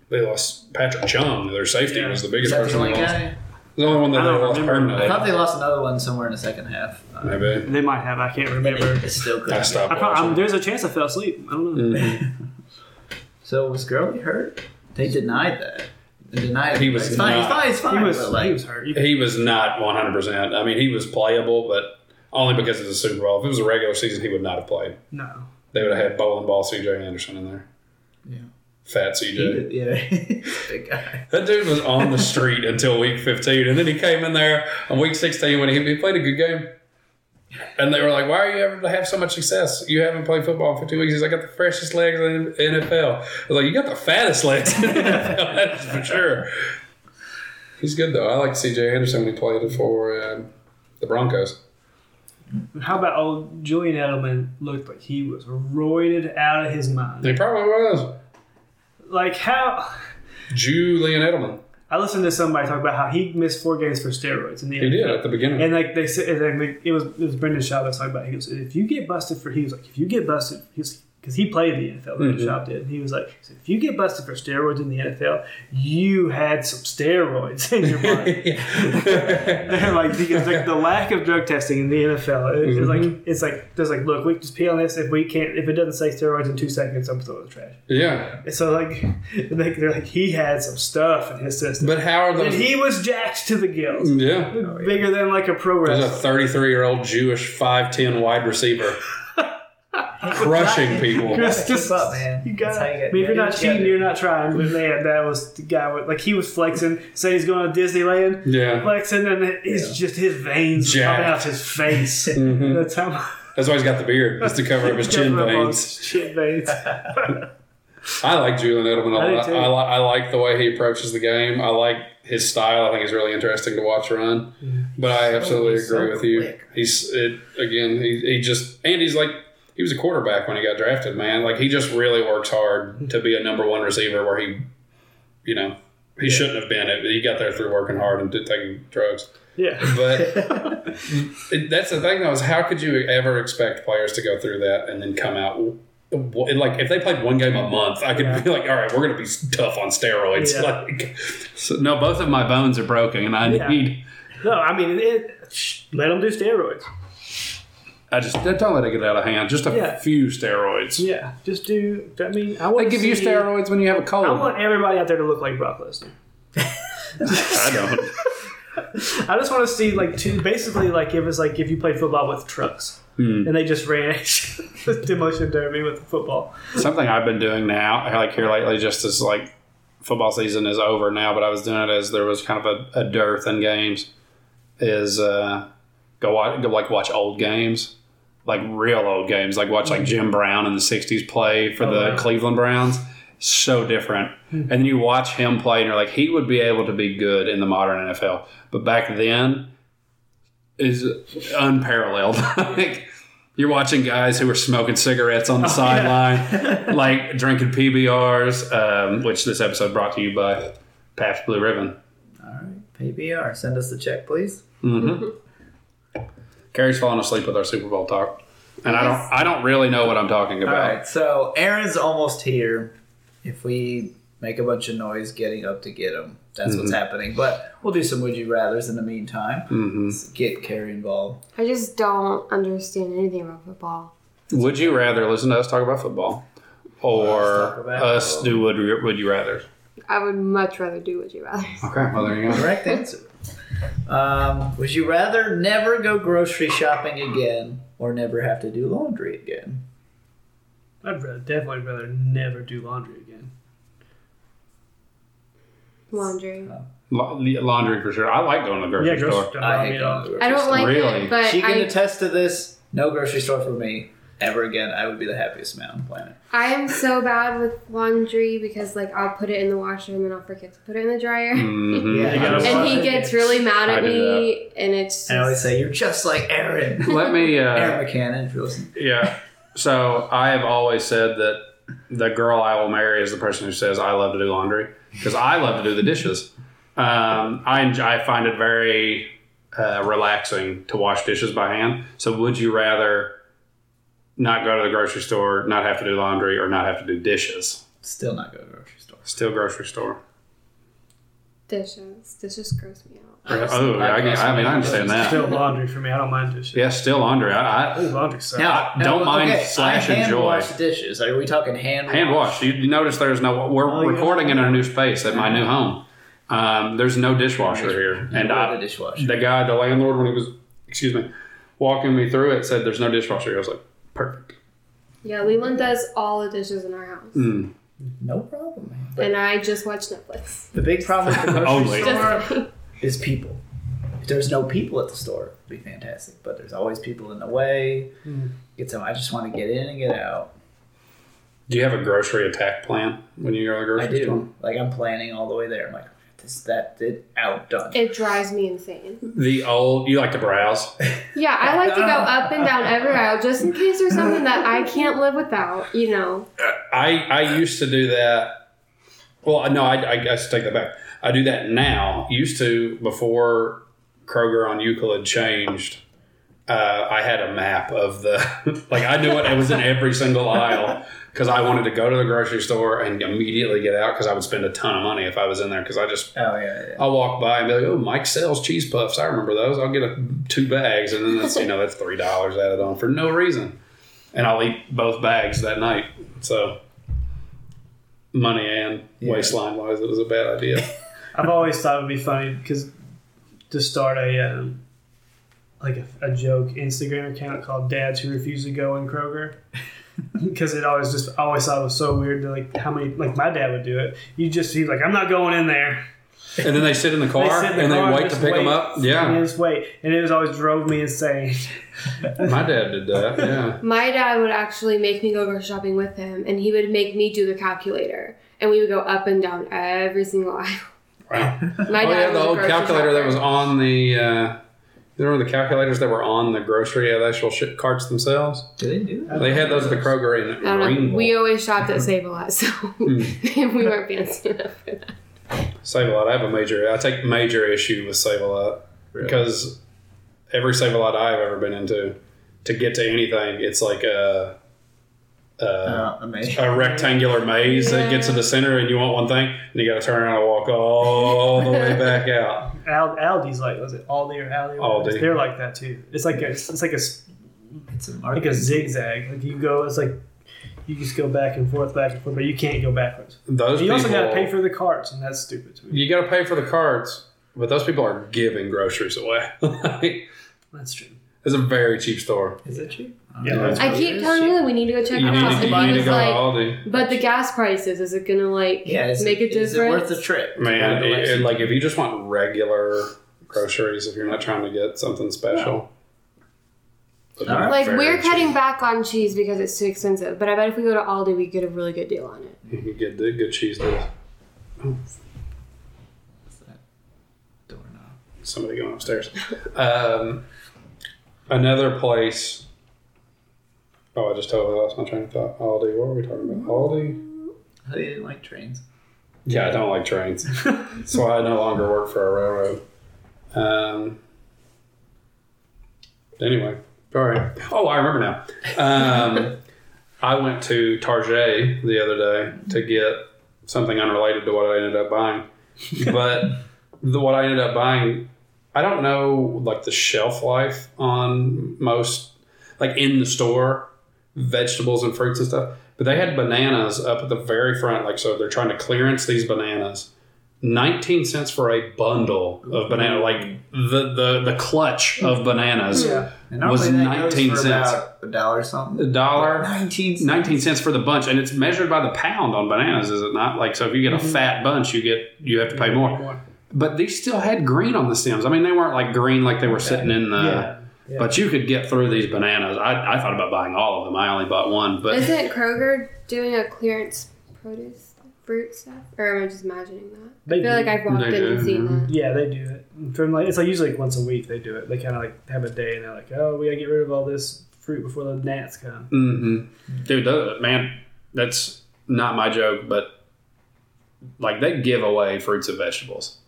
S4: They lost Patrick Chung. Their safety
S3: Yeah.
S4: was the biggest
S1: that the
S4: person
S1: only
S4: they lost.
S1: guy?
S4: The only one that
S3: I
S4: they
S3: don't
S4: lost
S3: remember.
S4: permanently.
S1: I thought they lost another one somewhere in the second half. Uh,
S4: Maybe.
S3: They might have. I can't remember.
S1: It still could.
S4: I
S1: be.
S4: stopped
S3: I pro- I'm, there's a chance I fell asleep. I don't know.
S4: Mhm.
S1: So was Gurley hurt? They denied that. They denied.
S4: He was
S1: It's fine. He's
S4: not.
S1: fine. He's fine.
S3: He was,
S1: but like,
S3: he was hurt. You-
S4: He was not 100%. I mean, he was playable, but only because it's a Super Bowl. If it was a regular season, he would not have played.
S3: no.
S4: They would have had bowling ball CJ Anderson in there.
S1: Yeah.
S4: Fat
S1: he
S4: CJ.
S1: did- yeah, big guy.
S4: That dude was on the street until week 15, and then he came in there on week 16 when he, he played a good game. And they were like, "Why are you ever to have so much success? You haven't played football for two weeks." He's like, "I got the freshest legs in the NFL." I was like, "You got the fattest legs in the NFL, that's for sure." He's good though. I like C.J. Anderson when he played for uh, the Broncos.
S3: How about old Julian Edelman looked like he was roided out of his mind.
S4: He probably was
S3: Like how
S4: Julian Edelman.
S3: I listened to somebody talk about how he missed four games for steroids in the
S4: He did at the beginning.
S3: And like they said, and like, it was it was Brendan Schaub that's talking about. it. He goes, if you get busted for, he was like, if you get busted, he's was because he played in the NFL.
S4: Mhm.
S3: Schaub did. He was like, said, if you get busted for steroids in the NFL, you had some steroids in your body. They're like because like the lack of drug testing in the NFL it- it's like it's like there's like look we just pee on this if we can't if it doesn't say steroids in two seconds I'm throwing the trash.
S4: yeah,
S3: And so like they- they're like he had some stuff in his system
S4: but how are
S3: and
S4: those?
S3: he was jacked to the gills,
S4: yeah,
S3: bigger than like a pro wrestler.
S4: there's a 33 year old Jewish 5'10 wide receiver crushing people.
S3: Just,
S1: Keep
S3: just
S1: up, man.
S3: You got.
S1: That's how you
S3: I
S1: get-
S3: mean, if you're not
S1: gotta
S3: cheating, you're not trying. But man, that was the guy. With, like he was flexing, saying he's going to Disneyland,
S4: Yeah,
S3: flexing, and it's just his veins
S4: Jacked.
S3: popping out his face.
S4: Mhm.
S3: That's how.
S4: that's why he's got the beard, just to cover up his chin
S3: Cover up all
S4: veins.
S3: Chin veins.
S4: I like Julian Edelman
S3: I
S4: a
S3: do
S4: lot.
S3: too.
S4: I, li- I like the way he approaches the game. I like his style. I think he's really interesting to watch run. But I absolutely
S1: so
S4: agree with you. He's it again. He, he just and he's like he was a quarterback when he got drafted. Man, like he just really works hard to be a number one receiver where he, you know, he shouldn't have been. It. He got there through working hard and did- taking drugs.
S3: Yeah.
S4: But it, that's the thing, though, is how could you ever expect players to go through that and then come out? Like if they played one game a month, I could
S3: Yeah.
S4: be like, "All right, we're going to be tough on steroids."
S3: Yeah.
S4: Like, so, no, both of my bones are broken, and I
S3: Yeah.
S4: need.
S3: No, I mean, it, let them do steroids.
S4: I just don't let it get out of hand. Just a
S3: Yeah.
S4: few steroids.
S3: Yeah, just do. I mean, I want
S4: They give you steroids when you have a cold.
S3: I want everybody out there to look like Brock Lesnar.
S4: I don't.
S3: I just want to see like two, basically like if it's like if you played football with trucks
S4: Hmm.
S3: and they just ran demolition derby with the football.
S4: Something I've been doing now, like here lately, just as like football season is over now, but I was doing it as there was kind of a, a dearth in games. Is uh, go watch, go like watch old games, like real old games, like watch like Jim Brown in the '60s play for
S3: Oh,
S4: the
S3: wow.
S4: Cleveland Browns. So different, and then you watch him play, and you're like, he would be able to be good in the modern NFL, but back then is unparalleled. like you're watching guys who were smoking cigarettes on the sideline, like drinking PBRs, um, which this episode brought to you by Pabst Blue Ribbon.
S1: All right, PBR. Send us the check, please.
S4: Mm-hmm. Carrie's falling asleep with our Super Bowl talk, and I don't. I don't really know what I'm talking about.
S1: right, so Aaron's almost here. If we make a bunch of noise getting up to get him, that's what's happening. But we'll do some would you rather's in the meantime.
S4: hmm
S1: Get Carrie involved.
S2: I just don't understand anything about football.
S4: Would you rather listen to us talk about football, or
S1: about
S4: us
S1: football.
S4: do would you, would you rather?
S2: I would much rather do what you rather.
S4: Okay, well there you go.
S1: Correct answer. Um, would you rather never go grocery shopping again or never have to do laundry again?
S3: I'd rather, definitely rather never do laundry again.
S2: Laundry.
S4: La- laundry for sure. I like going to the grocery
S3: Yeah, grocery
S4: store.
S3: store.
S1: I
S3: I
S1: hate
S3: mean,
S1: going to the grocery
S2: I don't
S1: store.
S2: like
S4: Really?
S2: it, but
S1: She can
S2: I,
S1: attest to this. No grocery store for me ever again. I would be the happiest man on the planet.
S2: I am so bad with laundry because like I'll put it in the washer and then I'll forget to put it in the dryer.
S4: Mhm.
S1: Yeah,
S2: And he gets really mad at me, and it's
S1: I always say you're just like Aaron.
S4: Let me. Uh,
S1: Aaron McCann, if you listen.
S4: Yeah. So I have always said that the girl I will marry is the person who says I love to do laundry because I love to do the dishes. Um, I enjoy, I find it very uh, relaxing to wash dishes by hand. So would you rather not go to the grocery store, not have to do laundry, or not have to do dishes?
S1: Still not go to the grocery store.
S4: Still grocery store.
S2: dishes. Dishes gross me out.
S4: Oh, I, I mean I understand that.
S3: Still laundry for me. I don't mind dishes.
S4: Yeah, still laundry. I, I
S3: Ooh, laundry sucks.
S1: Now,
S4: I don't mind
S1: okay,
S4: slash
S1: I hand
S4: enjoy.
S1: wash dishes. Are we talking hand
S4: Hand wash. You, you notice there's no. We're
S3: Oh, yeah.
S4: recording in a new space at my new home. Um, there's no dishwasher here,
S1: And
S4: and
S1: the
S4: I,
S1: dishwasher.
S4: the guy, the landlord, when he was, excuse me, walking me through it, said there's no dishwasher. I was like, perfect.
S2: Yeah, Leland does all the dishes in our house,
S4: Mm.
S1: No problem, man.
S2: And I just watch Netflix.
S1: the big problem with the grocery store is people. If there's no people at the store, it'd be fantastic. But there's always people in the way.
S3: Mm.
S1: Get some. I just want to get in and get out.
S4: Do you have a grocery attack plan when you go to the grocery
S1: I
S4: grocery
S1: do.
S4: store?
S1: Like I'm planning all the way there. I'm like, this, that, it, out, done.
S2: It drives me insane.
S4: The old, you like to browse.
S2: Yeah, I like to go up and down every aisle just in case there's something that I can't live without. You know.
S4: I I used to do that. Well, no, I, I guess take that back. I do that now. Used to before Kroger on Euclid changed. Uh, I had a map of the like I knew it. It was in every single aisle because I wanted to go to the grocery store and immediately get out because I would spend a ton of money if I was in there because I just
S1: Oh yeah, yeah.
S4: I'll walk by and be like, oh, Mike sells cheese puffs. I remember those. I'll get a, two bags, and then that's you know that's three dollars added on for no reason, and I'll eat both bags that night. So money and
S1: Yeah.
S4: waistline wise, it was a bad idea.
S3: I've always thought it would be funny because to start a um, like a, a joke Instagram account called "Dads Who Refuse to Go in Kroger." Because it always just I always thought it was so weird. To, like how many like my dad would do it. You just he's like I'm not going in there.
S4: and then they sit in the car
S3: sit in the
S4: and
S3: car
S4: they wait to
S3: just
S4: pick them
S3: wait.
S4: up.
S3: And
S4: Yeah,
S3: just wait, and it was always drove me insane.
S4: my dad did that. Yeah,
S2: My dad would actually make me go grocery shopping with him, and he would make me do the calculator, and we would go up and down every single aisle.
S4: wow.
S2: My
S4: oh
S2: dad
S4: yeah, the
S2: a
S4: old
S2: grocery
S4: calculator that was on the. Uh, you remember the calculators that were on the grocery, the actual shit carts themselves?
S1: Do they do that?
S4: They had those at the Kroger in
S2: I don't know. We always shopped at Save a Lot, so
S4: Hmm.
S2: we weren't fancy enough for that.
S4: Save a lot. I have a major. I take major issue with Save a lot because every Save a lot I've ever been into, to get to anything, it's like a Uh, a,
S1: Oh,
S4: a rectangular maze that gets to the center, and you want one thing, and you got to turn around and walk all the way back out.
S3: Al- Aldi's like was it Aldi or Aldi?
S4: Aldi.
S3: They're like that too. It's like a, it's like a s-
S1: It's a
S3: like a zigzag. Like you go, it's like you just go back and forth, back and forth, but you can't go backwards.
S4: Those
S3: you also got to pay for the carts, and that's stupid to me.
S4: you got to pay for the carts, but those people are giving groceries away. Like,
S3: That's true.
S4: it's a very cheap store.
S1: Is it cheap?
S3: Yeah, that's
S2: I keep telling you that we need to go check
S4: You
S2: it
S4: need,
S2: out,
S4: to,
S2: and
S4: you
S2: he
S4: need to
S2: was
S4: go to
S2: like,
S4: Aldi.
S2: "But the gas prices, is it gonna like
S1: Yeah, is
S2: make a
S1: it,
S2: difference?"
S1: is it worth the trip?
S4: Man,
S1: To go to
S4: it, it- like if you just want regular groceries, if you're not trying to get something special. But
S1: All right.
S2: Like
S4: very
S2: we're
S4: cheap.
S2: cutting back on cheese because it's too expensive, but I bet if we go to Aldi, we get a really good deal on it.
S4: You can get the good cheese deals.
S1: What's that? Doorknob.
S4: Somebody going upstairs. um, another place. Oh, I just totally lost my train of thought. Aldi. What were we talking about? Aldi.
S1: How do you didn't like trains?
S4: Yeah, I don't like trains. so I no longer work for a railroad. Um, anyway, all right. Oh, I remember now. Um, I went to Target the other day to get something unrelated to what I ended up buying. But the, what I ended up buying, I don't know like the shelf life on most, like in the store, vegetables and fruits and stuff. But they had bananas up at the very front, like so they're trying to clearance these bananas 19 cents for a bundle of banana, like the the, the clutch of bananas.
S3: Yeah.
S1: And
S4: was 19 cents.
S1: a dollar something.
S4: A dollar.
S1: 19 cents.
S4: 19 cents for the bunch and it's measured by the pound on bananas is it not like so if you get a mm-hmm. fat bunch you get you have to pay more but these still had green on the stems i mean they weren't like green like they were sitting in the
S3: Yeah. Yeah.
S4: but you could get through these bananas I, I thought about buying all of them i only bought one but
S2: Isn't Kroger doing a clearance produce fruit stuff? Or am I just imagining that?
S3: They
S2: I feel
S3: do.
S2: like I've walked
S4: They
S2: in and seen that.
S3: Yeah, they do it. From like it's like usually like once a week they do it. They kind of like have a day and they're like, oh, we gotta get rid of all this fruit before the gnats come.
S4: hmm dude that, man that's not my joke but like they give away fruits and vegetables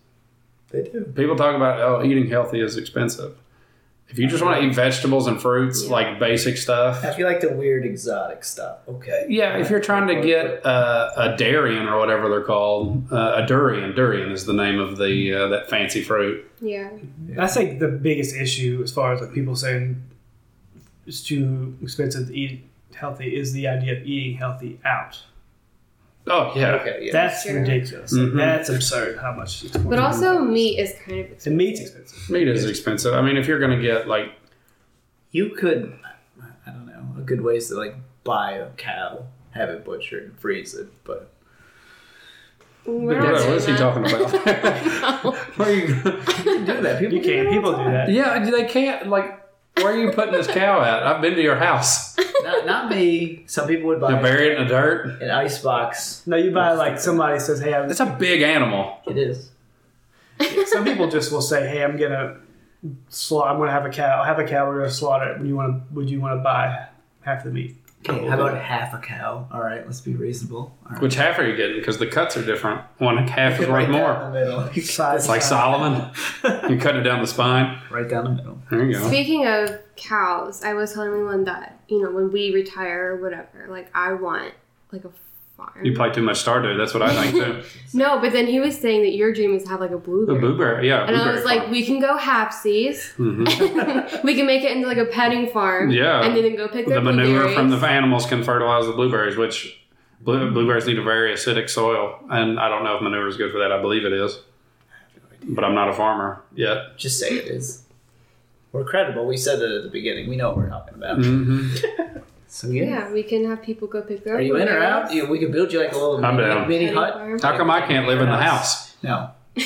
S1: They do.
S4: people talk about oh eating healthy is expensive if you just want to eat vegetables and fruits
S2: Yeah.
S4: like basic stuff
S1: If you like the weird exotic stuff, okay.
S4: Yeah, if you're trying to get uh, a durian or whatever they're called, uh, a durian. Durian is the name of the uh, that fancy fruit.
S2: Yeah.
S3: That's like the biggest issue as far as like people saying it's too expensive to eat healthy is the idea of eating healthy out.
S4: Oh yeah,
S1: Okay, yeah.
S3: That's
S2: Sure.
S3: ridiculous. Like,
S4: Mhm.
S3: That's absurd how much it's
S2: But also, meat is kind of
S3: the
S2: expensive.
S3: meat's expensive.
S4: meat is expensive. I mean, if you're gonna get like,
S1: you could, I don't know, a good way is to like buy a cow, have it butchered, and freeze it. But
S2: We're
S4: what,
S2: not
S4: what
S2: doing
S4: is he
S2: that.
S4: talking about? Where you?
S1: do that. People
S3: You can. People do that.
S4: Yeah, they can't. Like, where are you putting this cow at? I've been to your house.
S1: Not, not me. Some people would buy You
S4: bury it in the dirt.
S1: an ice box.
S3: No, you buy like somebody says, "Hey, I'm,
S4: It's a big animal.
S1: It is.
S3: some people just will say, "Hey, I'm gonna slaughter. I'm gonna have a cow. Have a cow. We're gonna slaughter it. Would you want to? Would you want to buy half the meat?"
S1: Okay, how about half a cow? All right, let's be reasonable. All right.
S4: Which half are you getting? Because the cuts are different. One half is worth
S1: right
S4: more.
S1: the middle.
S3: Size-
S4: It's like Solomon. You cut it down the spine.
S1: right down the middle.
S4: There you go.
S2: Speaking of cows, I was telling everyone that, you know, when we retire or whatever, like, I want, like, a farm.
S4: You play too much Stardew. That's what I think too.
S2: no, but then he was saying that your dream is to have, like, a
S4: The
S2: blueberry.
S4: blueberry, yeah.
S2: and I
S4: blueberry
S2: was like, we can go halfsies.
S4: Mhm.
S2: we can make it into, like, a petting farm.
S4: Yeah.
S2: And then go pick
S4: the manure
S2: blueberries.
S4: from the animals can fertilize the blueberries, which blue, blueberries need a very acidic soil, and I don't know if manure is good for that. I believe it is, but I'm not a farmer yet.
S1: Just say it is. We're credible. We said it at the beginning. We know what we're talking about.
S4: hmm
S1: So yeah.
S2: Yeah, we can have people go pick their
S1: Are you in or out? Yeah, we can build you like a little
S4: I'm
S1: mini,
S4: down.
S1: mini hut.
S2: farm.
S4: How come I can't live in the house?
S1: No.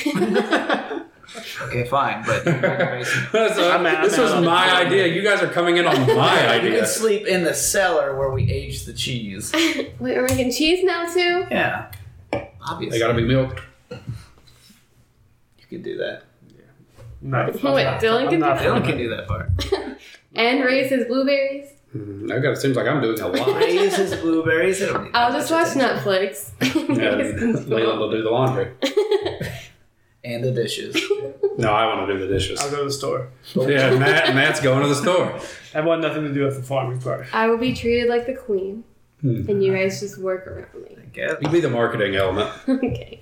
S1: okay, fine, but
S4: That's a-
S3: I'm
S4: this
S3: I'm
S4: was
S3: out.
S4: my idea. You guys are coming in on my idea.
S1: you can sleep in the cellar where we age the cheese.
S2: Wait, we're making cheese now, too?
S1: Yeah. Obviously,
S4: They got to be milked.
S1: you can do that.
S3: I'm not-
S2: Wait, Dylan
S3: I'm
S2: can
S3: not
S2: do
S1: Dylan can do that part.
S2: And raise his blueberries.
S4: Mhm. I got. It seems like I'm doing a lot.
S1: Raise his blueberries. They
S2: I'll just watch. Netflix.
S4: And Leland will do the laundry.
S1: And the dishes.
S4: No, I want to do the dishes.
S3: I'll go to the store.
S4: Yeah, Matt, Matt's going to the store.
S3: I want nothing to do with the farming part.
S2: I will be treated like the queen,
S4: Hmm.
S2: and you guys just work around me.
S1: I guess.
S4: You be the marketing element.
S2: okay.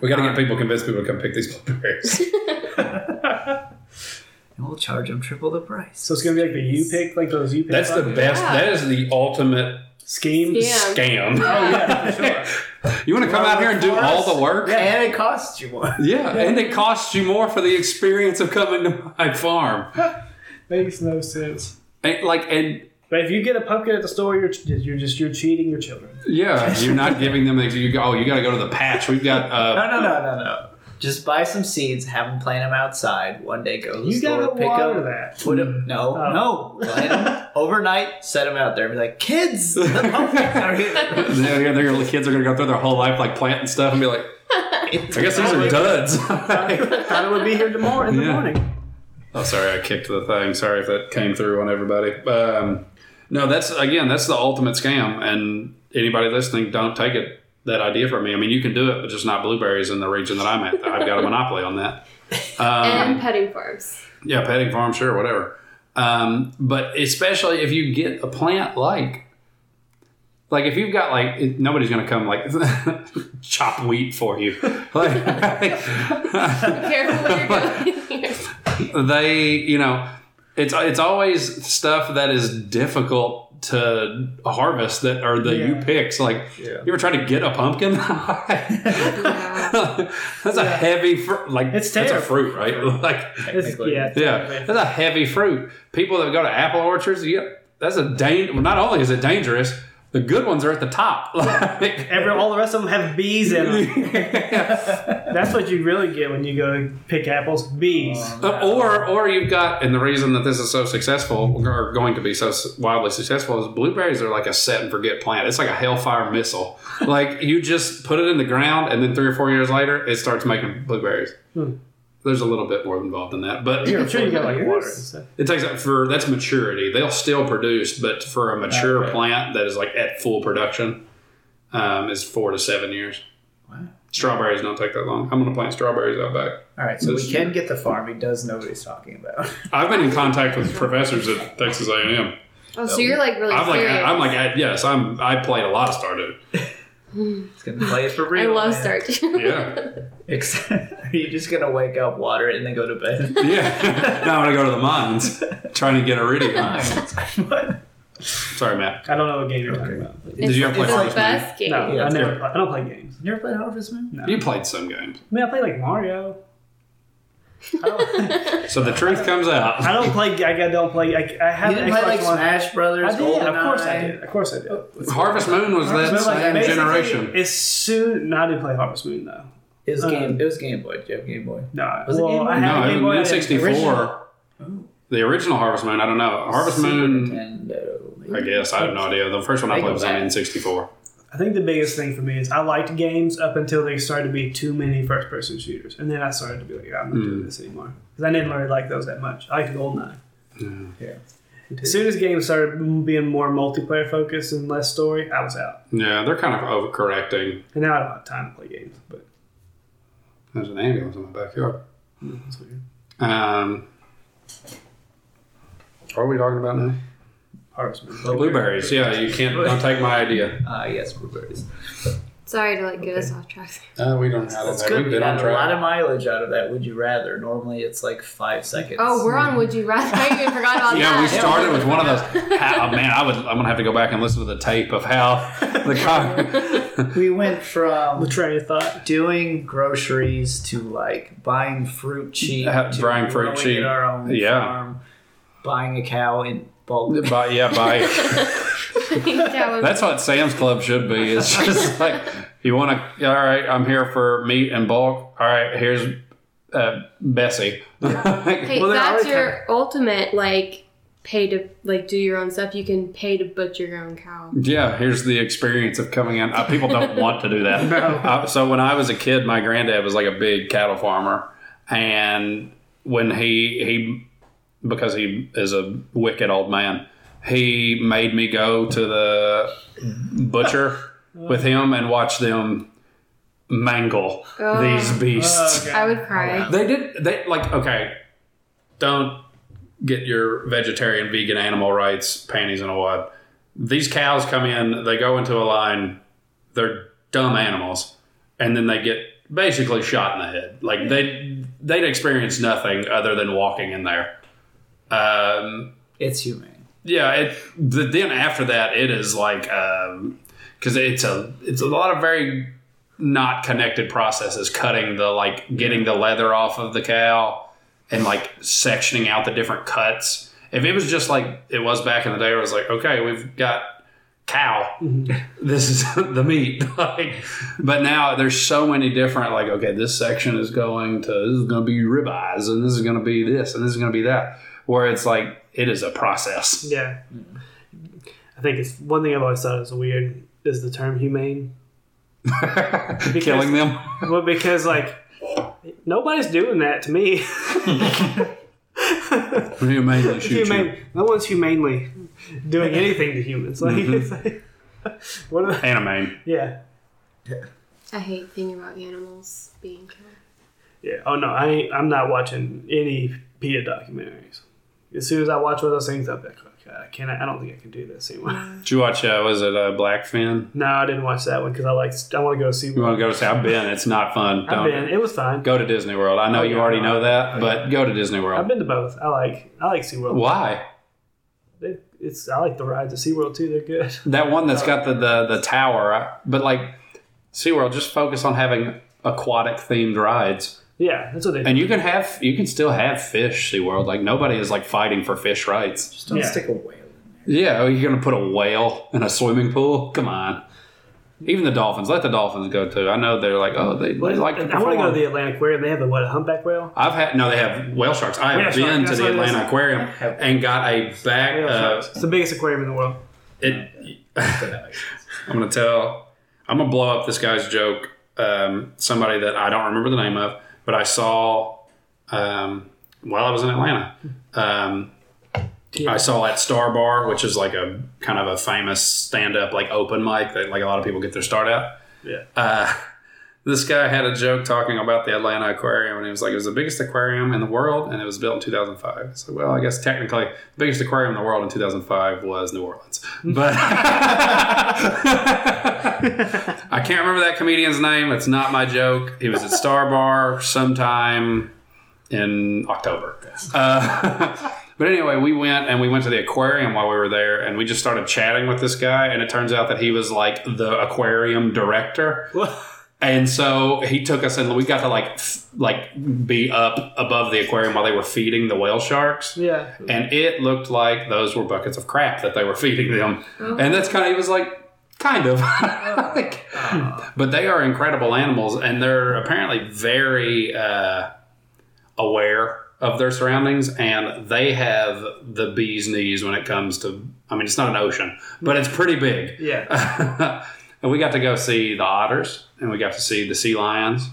S4: We got to get people convinced people to come pick these blueberries.
S1: And we'll charge them triple the price.
S3: So it's gonna be like the U pick, like those U pick.
S4: That's the best.
S2: Yeah.
S4: That is the ultimate
S3: scheme.
S2: Yeah.
S4: scam.
S3: Oh yeah, for sure.
S4: You want to come out here and do all the work?
S1: Yeah, And it costs you more.
S4: Yeah, and it costs you more for the experience of coming to my farm.
S3: Makes no sense.
S4: And, like, and
S3: But if you get a pumpkin at the store, you're you're just you're cheating your children.
S4: yeah, you're not giving them. the- You go. Oh, you got to go to the patch. We've got. Uh,
S1: No, no, no, no, no. Just buy some seeds, have them plant them outside. One day go to the
S3: You
S1: store,
S3: gotta
S1: pick
S3: water
S1: them,
S3: that.
S1: put them. No,
S3: Oh.
S1: no, plant them overnight. Set them out there. Be like, kids, the pumpkins are here.
S4: they're, they're, the kids are gonna go through their whole life like planting stuff and be like, I guess these are duds.
S3: Thought it would be here tomorrow in the
S4: Yeah.
S3: morning.
S4: Oh, sorry, I kicked the thing. Sorry if that came through on everybody. Um, no, that's again, that's the ultimate scam. And anybody listening, don't take it that idea for me. I mean, you can do it, but just not blueberries in the region that I'm at. I've got a monopoly on that.
S2: and
S4: Um,
S2: petting farms.
S4: yeah, petting farm, sure, whatever. Um, but especially if you get a plant like. Like if you've got like it, nobody's gonna come like chop wheat for you, like
S2: Careful where you're going here.
S4: they you know it's it's always stuff that is difficult to harvest that are the you
S3: Yeah.
S4: picks. Like,
S1: Yeah.
S4: you ever try to get a pumpkin?
S2: Yeah.
S4: that's a heavy fruit. Like,
S3: It's
S4: that's a fruit, right? Like,
S3: It's, yeah,
S4: yeah, that's a heavy fruit. People that go to apple orchards, yeah, that's a danger. Well, not only is it dangerous, the good ones are at the top. Like,
S3: Every, all the rest of them have bees in them. That's what you really get when you go pick apples. Bees.
S4: Uh, or or you've got and the reason that this is so successful or going to be so wildly successful is blueberries are like a set and forget plant it's like a hellfire missile like you just put it in the ground and then three or four years later it starts making blueberries
S3: Hmm.
S4: There's a little bit more involved in that but
S3: I'm sure you got like water
S4: it takes that for that's maturity they'll still produce but for a mature
S1: Okay.
S4: plant that is like at full production um, is four to seven years
S1: Wow.
S4: strawberries don't take that long i'm going to plant strawberries out back
S1: All right, so we
S4: This-
S1: can get the farm. He does know what he's talking about.
S4: i've been in contact with professors at texas a&m
S2: Oh, so you're like really
S4: I'm like. I'm like, I- yes, I'm. I played a lot of Stardew.
S1: He's gonna play it for real.
S2: I
S1: real.
S2: love
S1: man.
S2: starch.
S4: Yeah,
S1: Except, are you just gonna wake up, water it, and then go to bed?
S4: yeah. now I'm gonna go to the mines, trying to get a iridium.
S1: what?
S4: Sorry, Matt.
S3: I don't know what game you're talking about.
S2: It's,
S4: Did you ever play
S2: it's
S4: Harvest
S2: the
S4: Moon?
S2: best game.
S3: No,
S1: Yeah,
S3: I never.
S1: good.
S3: I don't play games.
S1: You never played Harvest Moon?
S3: No.
S4: You played some games,
S3: I mean, I played like Mario. I don't,
S4: so the truth comes out.
S3: I don't play. I don't play. I, I have
S1: you didn't play
S3: Xbox
S1: like
S3: One.
S1: Smash Brothers?
S3: I did. Of course I
S1: GoldenEye?
S3: did. Of course I did.
S4: Harvest Moon was that
S3: But, like,
S4: same
S3: basically,
S4: generation.
S3: As soon, no, I didn't play Harvest Moon though.
S1: It was
S3: Uh,
S1: game. It was Game Boy. Did you have Game Boy?
S3: No,
S1: Was it
S3: well,
S1: Game Boy?
S3: I had
S4: No,
S3: a
S4: it
S3: Game Boy. I
S4: was
S3: had
S4: N64. The original Harvest Moon. I don't know. Harvest
S1: Super
S4: Moon.
S1: Nintendo.
S4: I guess I have no idea. The first one I
S1: They
S4: played was on. N64.
S3: I think the biggest thing for me is I liked games up until they started to be too many first person shooters. And then I started to be like, yeah, I'm not doing this anymore. Because I didn't really like those that much. I liked GoldenEye.
S1: Yeah.
S3: As soon as games started being more multiplayer focused and less story, I was out.
S4: Yeah, they're kind of overcorrecting.
S3: And now I don't have time to play games. But
S4: There's an ambulance in my backyard.
S3: mm, that's weird.
S4: Um, what are we talking about now?
S3: Harvest Moon.
S4: Blueberries. Yeah, you can't. Don't take my idea.
S1: Ah, yes, blueberries.
S2: Sorry to like get us off track.
S4: Uh, we don't have
S1: That's
S4: that.
S1: good.
S4: We've
S1: We
S4: been on
S1: got a lot of mileage out of that. Would you rather? Normally, it's like five seconds.
S2: Oh, we're on Would You Rather. I even forgot about that.
S4: Yeah, we started with one of those. How, oh, man, I would. I'm gonna have to go back and listen to the tape of how the car.
S1: We went from
S3: The train of thought.
S1: doing groceries to like buying fruit cheap,
S4: Uh,
S1: to
S4: buying fruit cheap.
S1: our own
S4: Yeah.
S1: farm, buying a cow in bulk.
S4: By, yeah, by that's what Sam's Club should be. It's just like you want to. All right, I'm here for meat and bulk. All right, here's uh, Bessie.
S2: hey,
S3: Well, they're
S2: that's
S3: already
S2: your ultimate like pay to like do your own stuff. You can pay to butcher your own cow.
S4: Yeah, here's the experience of coming in. Uh, people don't want to do that. Uh, so when I was a kid, my granddad was like a big cattle farmer, and when he he because he is a wicked old man, he made me go to the butcher with him and watch them mangle
S2: Oh.
S4: these beasts.
S3: Oh, okay.
S2: I would cry.
S4: Oh, they did. They like okay. Don't get your vegetarian, vegan, animal rights panties in a wad. These cows come in. They go into a line. They're dumb animals, and then they get basically shot in the head. Like they they'd experience nothing other than walking in there. Um,
S1: It's humane.
S4: yeah. It, the, then after that, it is like because it's a it's a lot of very not connected processes. Cutting the like getting the leather off of the cow and like sectioning out the different cuts. If it was just like it was back in the day, it was like, okay, we've got cow, this is the meat. like, but now there's so many different. Like, okay, this section is going to this is going to be ribeyes, and this is going to be this, and this is going to be that. Where it's like it is a process.
S3: Yeah. I think it's one thing I've always thought is weird is the term humane.
S4: Killing them.
S3: Well, because like nobody's doing that to me.
S4: Humanely shoot you.
S3: Humane, no one's humanely doing anything to humans. Like,
S4: Mm-hmm.
S3: it's like what? Are,
S4: Anime.
S3: yeah,
S2: I hate thinking about animals being killed.
S3: yeah. Oh no, I ain't, I'm not watching any PETA documentaries. As soon as I watch one of those things, I'm like, okay, I can't. I don't think I can do this anymore.
S4: Did you watch? Uh, was it uh, Blackfish?
S3: no, I didn't watch that one because I like. I want to go see.
S4: You want to go say I've been? It's not fun.
S3: I've
S4: Don't
S3: been. It was fine.
S4: go to Disney World. I know
S3: Oh,
S4: you
S3: yeah,
S4: already
S3: no,
S4: know that,
S3: I-
S4: but go to Disney World.
S3: I've been to both. I like. I like SeaWorld.
S4: Why?
S3: It, it's I like the rides at SeaWorld too. They're good.
S4: That one that's got the the, the tower, but like SeaWorld, just focus on having aquatic themed rides.
S3: Yeah, that's what they.
S4: And you can have you can still have fish SeaWorld. Like nobody is like fighting for fish rights.
S1: Just don't
S3: Yeah.
S1: stick a whale in
S4: Yeah, are you gonna put a whale in a swimming pool? Come on. Even the dolphins, let the dolphins go too. I know they're like, oh, they, they like to
S3: I want to go to the Atlanta Aquarium. They have a what a humpback whale.
S4: I've had no, they have whale sharks. I have
S3: Whale shark,
S4: been to the
S3: what it is.
S4: Atlanta Aquarium and got a bag.
S3: Whale
S4: Uh,
S3: sharks. It's the biggest aquarium in the world.
S4: it, I'm gonna tell. I'm gonna blow up this guy's joke. Um, somebody that I don't remember the name of, but I saw um, while I was in Atlanta. Um, I saw at Star Bar, which is like a kind of a famous stand-up like open mic that like a lot of people get their start at.
S3: Yeah.
S4: Uh, this guy had a joke talking about the Atlanta Aquarium, and he was like, "It was the biggest aquarium in the world, and it was built in 2005." So, well, I guess technically, the biggest aquarium in the world in 2005 was New Orleans, but I can't remember that comedian's name. It's not my joke. He was at Star Bar sometime in October. Uh, but anyway, we went and we went to the aquarium while we were there, and we just started chatting with this guy, and it turns out that he was like the aquarium director. And so he took us and we got to like like be up above the aquarium while they were feeding the whale sharks.
S3: Yeah.
S4: And it looked like those were buckets of crap that they were feeding them. And that's kind of, he was like, kind of. Like, but they are incredible animals and they're apparently very uh, aware of their surroundings and they have the bee's knees when it comes to, I mean, it's not an ocean, but it's pretty big.
S3: Yeah.
S4: and we got to go see the otters and we got to see the sea lions.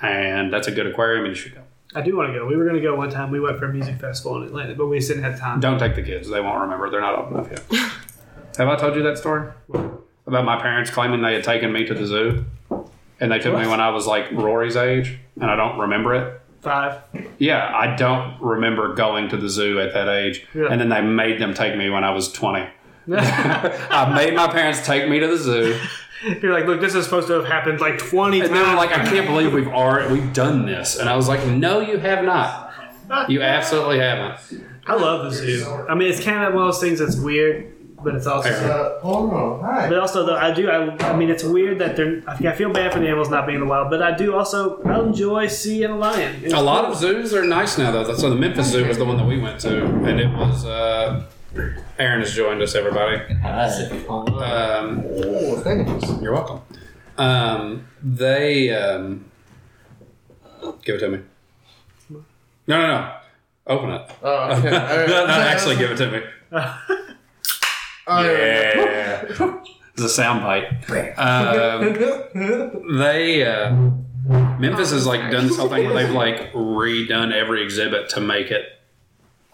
S4: And that's a good aquarium and you should go.
S3: I do want to go. We were going to go one time. We went for a music festival in Atlanta, but we just didn't have time.
S4: Don't take the kids. They won't remember. They're not old enough yet. Have I told you that story? About my parents claiming they had taken me to the zoo? And they took me when I was like Rory's age, and I don't remember it.
S3: Five.
S4: Yeah, I don't remember going to the zoo at that age.
S3: Yeah.
S4: And then they made them take me when I was 20. I made my parents take me to the zoo.
S3: You're like, look, this is supposed to have happened like 20
S4: And
S3: times.
S4: they were like, I can't believe we've already we've done this. And I was like, No, you have not. You absolutely haven't.
S3: I love the zoo. I mean, it's kind of one of those things that's weird, but it's also.
S5: Uh, hold on. Hi.
S3: But also, though, I do. I, I mean, it's weird that they're. I I feel bad for the animals not being in the wild, but I do also. I enjoy seeing a lion. It's
S4: A lot
S3: cool.
S4: of zoos are nice now, though. So the Memphis Zoo was the one that we went to, and it was. Uh, Aaron has joined us, everybody. Um,
S5: Oh, thanks.
S4: you're welcome. Um, they um, give it to me. No, no, no. Open it.
S5: Oh, okay.
S4: no, no, actually, give it to me.
S5: Oh,
S4: Yeah, it's a sound bite. Um, they uh, Memphis has like done this whole thing where they've like redone every exhibit to make it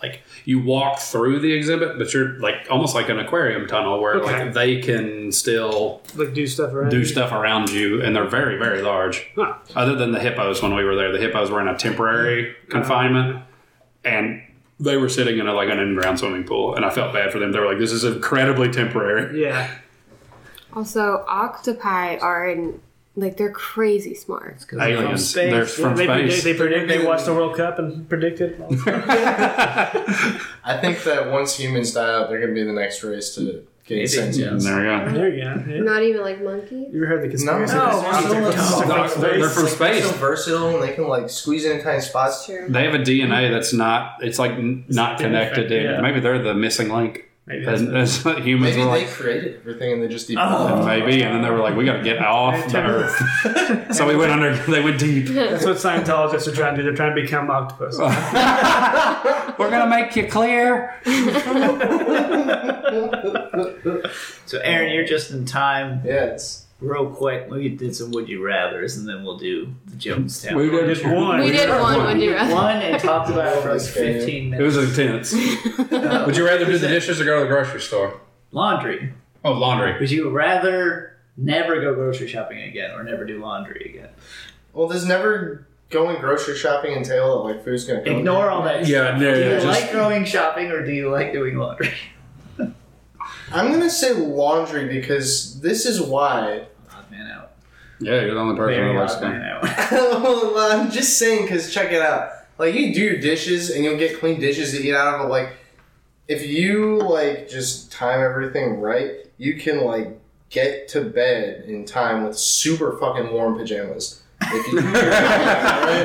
S4: like you walk through the exhibit, but you're like almost like an aquarium tunnel where
S3: Okay.
S4: like they can still
S3: like do stuff around.
S4: do
S3: you.
S4: stuff around you, and they're very very large.
S3: Huh.
S4: Other than the hippos when we were there, the hippos were in a temporary confinement, and they were sitting in a, like an in-ground swimming pool, and I felt bad for them. They were like, "This is incredibly temporary."
S3: Yeah.
S2: Also, octopi are in like they're crazy smart.
S4: Aliens,
S1: space.
S4: they're from
S3: they predict.
S4: space.
S3: They predict. They watched the World Cup and predicted.
S5: I think that once humans die out, they're going to be the next race to get
S1: Maybe,
S5: sentience.
S4: there we go.
S3: there you go. Yeah.
S2: Not even like monkey.
S3: You ever heard the conspiracy?
S5: No,
S3: theories?
S5: no,
S3: They're
S5: no.
S3: from
S4: They're, they're from
S3: space.
S5: They're so versatile and they can like squeeze in tiny spots.
S2: True.
S4: They have a DNA that's not. It's like n- not connected.
S3: Yeah.
S4: Maybe they're the missing link.
S3: Maybe that's
S4: And, that's what humans
S5: Maybe
S4: were
S5: they
S4: like.
S5: created everything and they just
S1: Oh.
S5: evolved.
S4: Maybe, and then they were like, "We got to get off the earth." So we went under. They went deep.
S3: That's what Scientologists are trying to do. They're trying to become octopus.
S4: We're gonna make you clear.
S1: So, Aaron, you're just in time.
S5: Yes.
S1: Real quick, we did some would you rather's, and then we'll do the Jonestown.
S4: We
S3: We
S4: did.
S3: did one.
S2: We did one. Would you rather?
S1: one and talked about it for like
S5: This game.
S1: 15
S4: It was
S1: minutes.
S4: intense. Would you rather do the dishes or go to the grocery store?
S1: Laundry.
S4: Oh, laundry.
S1: Would you rather never go grocery shopping again or never do laundry again?
S5: Well, there's never going grocery shopping entail that like food's going to come?
S1: Ignore all that.
S4: Yeah,
S1: stuff.
S4: no,
S1: Do you
S4: yeah, just-
S1: like going shopping or do you like doing laundry?
S5: I'm going to say laundry because this is why.
S1: Odd man out.
S4: Yeah, you're the only person
S1: Very
S4: who likes
S1: odd man out.
S5: well, I'm just saying because check it out. Like you do your dishes and you'll get clean dishes to eat out of. But like if you like just time everything right, you can like get to bed in time with super fucking warm pajamas. If you do right?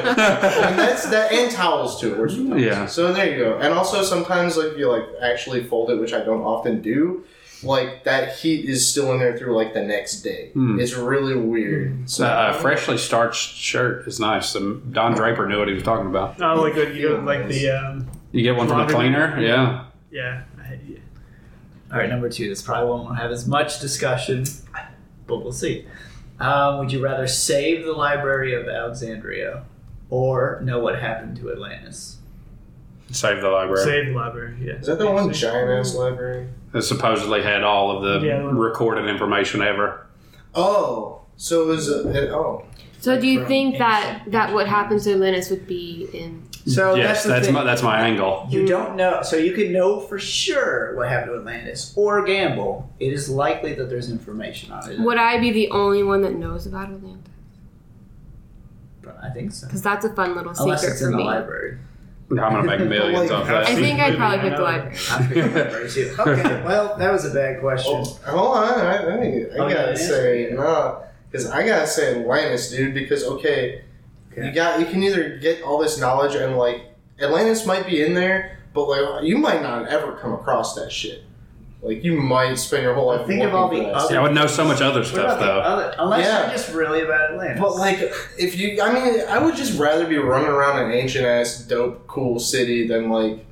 S5: and that's that and towels too. Works.
S4: Yeah.
S5: So there you go. And also sometimes like if you like actually fold it, which I don't often do, like that heat is still in there through like the next day.
S4: Hmm.
S5: It's really weird.
S4: So, uh, freshly starched shirt is nice. Um, Don Draper knew what he was talking about.
S3: Oh, like the, you know, like the um,
S4: You get one from a
S3: Laundry
S4: cleaner, yeah.
S3: yeah. I-
S1: All right, number two. This probably won't have as much discussion, but we'll see. Um, would you rather save the Library of Alexandria or know what happened to Atlantis?
S4: Save the library.
S3: Save the library. Yeah.
S5: Is that the one giant ass library?
S4: That supposedly had all of the
S3: Yeah.
S4: recorded information ever.
S5: Oh, so it was a, it, oh.
S2: So do you think that that what happened to Atlantis would be in?
S1: So
S4: yes,
S1: that's the
S4: that's
S1: thing.
S4: my, that's my angle.
S1: You don't know, so you can know for sure what happened to Atlantis or gamble. It is likely that there's information on it.
S2: Would I be the only one that knows about Atlantis?
S1: But I think so.
S2: Because that's a fun little secret
S1: Unless
S2: secret
S1: it's
S2: for
S1: in the
S2: me.
S1: library.
S4: I'm gonna make millions
S5: Like,
S4: that.
S2: I think I'd probably
S3: I
S2: pick the library.
S1: I'm picking library too. Okay, well, that was a bad question.
S5: Oh, hold on. I, I, I
S1: Oh,
S5: gotta
S1: answer
S5: say
S1: it.
S5: no, because I gotta say Atlantis, dude. Because okay,
S1: Okay.
S5: you got you can either get all this knowledge and like Atlantis might be in there, but like you might not ever come across that shit. Like you might spend your whole life.
S1: Think of all the other-
S4: Yeah, I would know so much other stuff though.
S1: other, unless
S5: Yeah.
S1: you're just really about Atlantis.
S5: But like, if you, I mean, I would just rather be running around an ancient ass, dope, cool city than like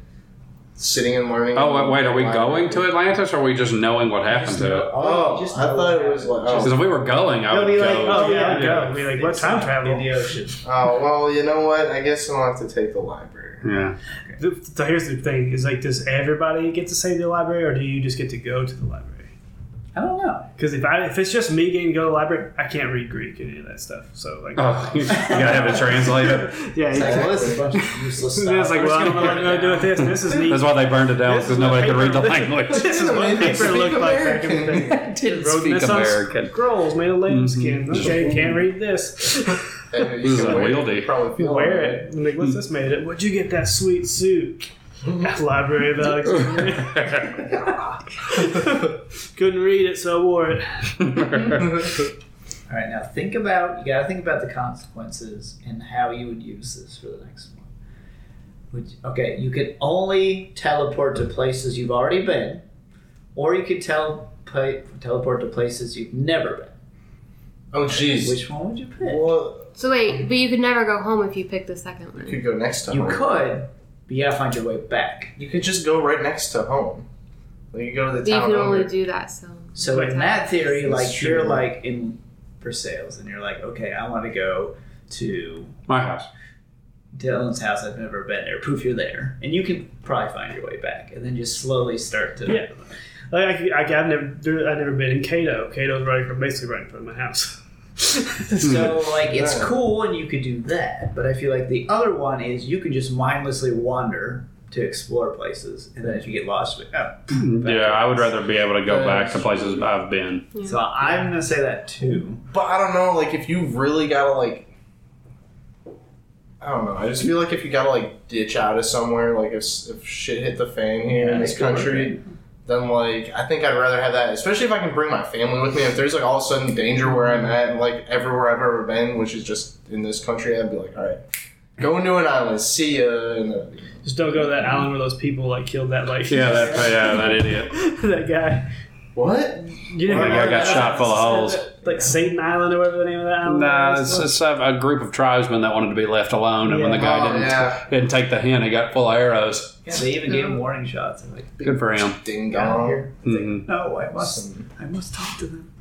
S5: sitting and learning.
S4: Oh wait, wait, are we going to Atlantis, or are we just knowing what happened to it?
S5: Oh, I thought it was like- oh.
S4: Because if we were going, I would
S1: be oh,
S4: go.
S1: like, oh
S3: yeah,
S1: yeah,
S3: go. Be like, what time travel?
S1: in the ocean?
S5: Oh well, you know what? I guess I'll have to take the library.
S4: yeah.
S3: Th- So here's the thing: is like, does everybody get to save the library, or do you just get to go to the library?
S1: I don't know.
S3: Because if I if it's just me getting to go to the library, I can't read Greek any of that stuff. So like,
S4: Oh, you gotta have it translated.
S3: yeah,
S1: It's like,
S3: exactly.
S1: well, this is a bunch of useless
S3: It's
S1: stuff.
S3: like,
S1: We're
S3: well,
S1: just
S3: I'm
S1: gonna
S3: to do with this. This is neat.
S4: That's why they burned it down because nobody could read the language.
S3: This is what paper
S5: Speak
S3: looked like back in the day.
S4: Didn't
S3: Wrote
S4: speak
S3: this
S4: American.
S3: Scrolls made of lambskin.
S4: Mhm.
S3: Okay, can't read this.
S5: And
S4: This is
S5: can wear-
S4: unwieldy.
S5: Probably feel
S3: Wear it. Like, what's this made of? Where'd you get that sweet suit? Library of Alexandria. Couldn't read it, so I wore it.
S1: All right, now think about you got to think about the consequences and how you would use this for the next one. Would, okay, you could only teleport to places you've already been, or you could tel- pa- teleport to places you've never been.
S5: Oh jeez.
S1: Which one would you pick?
S5: Well,
S2: So wait, but you could never go home if you pick the second one.
S5: you could go next time.
S1: You could, but you gotta find your way back.
S5: You could just go right next to home. Like you go to the
S2: But you can only do that so.
S1: So
S3: Wait,
S1: in that theory,
S5: that's
S1: like you're like in for sales, and you're like, okay, I want to go to
S4: My house.
S1: Dylan's house. I've never been there. Proof you're there, and you can probably find your way back, and then just slowly start to.
S3: Yeah. Like I, I, I've never, I've never been in Cato. Cato's right from basically right in front of my house.
S1: So hmm. like it's
S5: Yeah.
S1: cool, and you could do that, but I feel like the other one is you can just mindlessly wander to explore places, and then if you get lost, oh.
S4: Yeah, I would rather be able to go back to places I've been.
S1: So I'm gonna say that too.
S5: But I don't know, like if you really gotta like I don't know. I just feel like if you gotta like ditch out of somewhere, like if, if shit hit the fan here in this
S1: it could
S5: country, then like I think I'd rather have that. Especially if I can bring my family with me. If there's like all of a sudden danger where I'm at and like everywhere I've ever been, which is just in this country, I'd be like, all right, going to an island, see ya. And then,
S3: Just don't go to that island where those people like killed that like
S4: Yeah, that yeah, that idiot.
S3: that guy.
S5: What?
S3: You know,
S4: That guy got shot full of holes.
S3: like Satan Island or whatever the name of that island.
S4: Nah,
S3: was.
S4: it's, it's a, a group of tribesmen that wanted to be left alone, and when the
S3: Yeah.
S4: guy
S5: Oh,
S4: didn't
S5: yeah.
S4: didn't take the hint, he got full of arrows.
S1: Yeah, they even gave him warning shots. I'm like,
S4: Good for him.
S5: Ding
S1: get out of
S5: dong.
S1: here. It's like,
S4: Mhm.
S1: no, I must.
S5: Some-
S1: I must talk to them.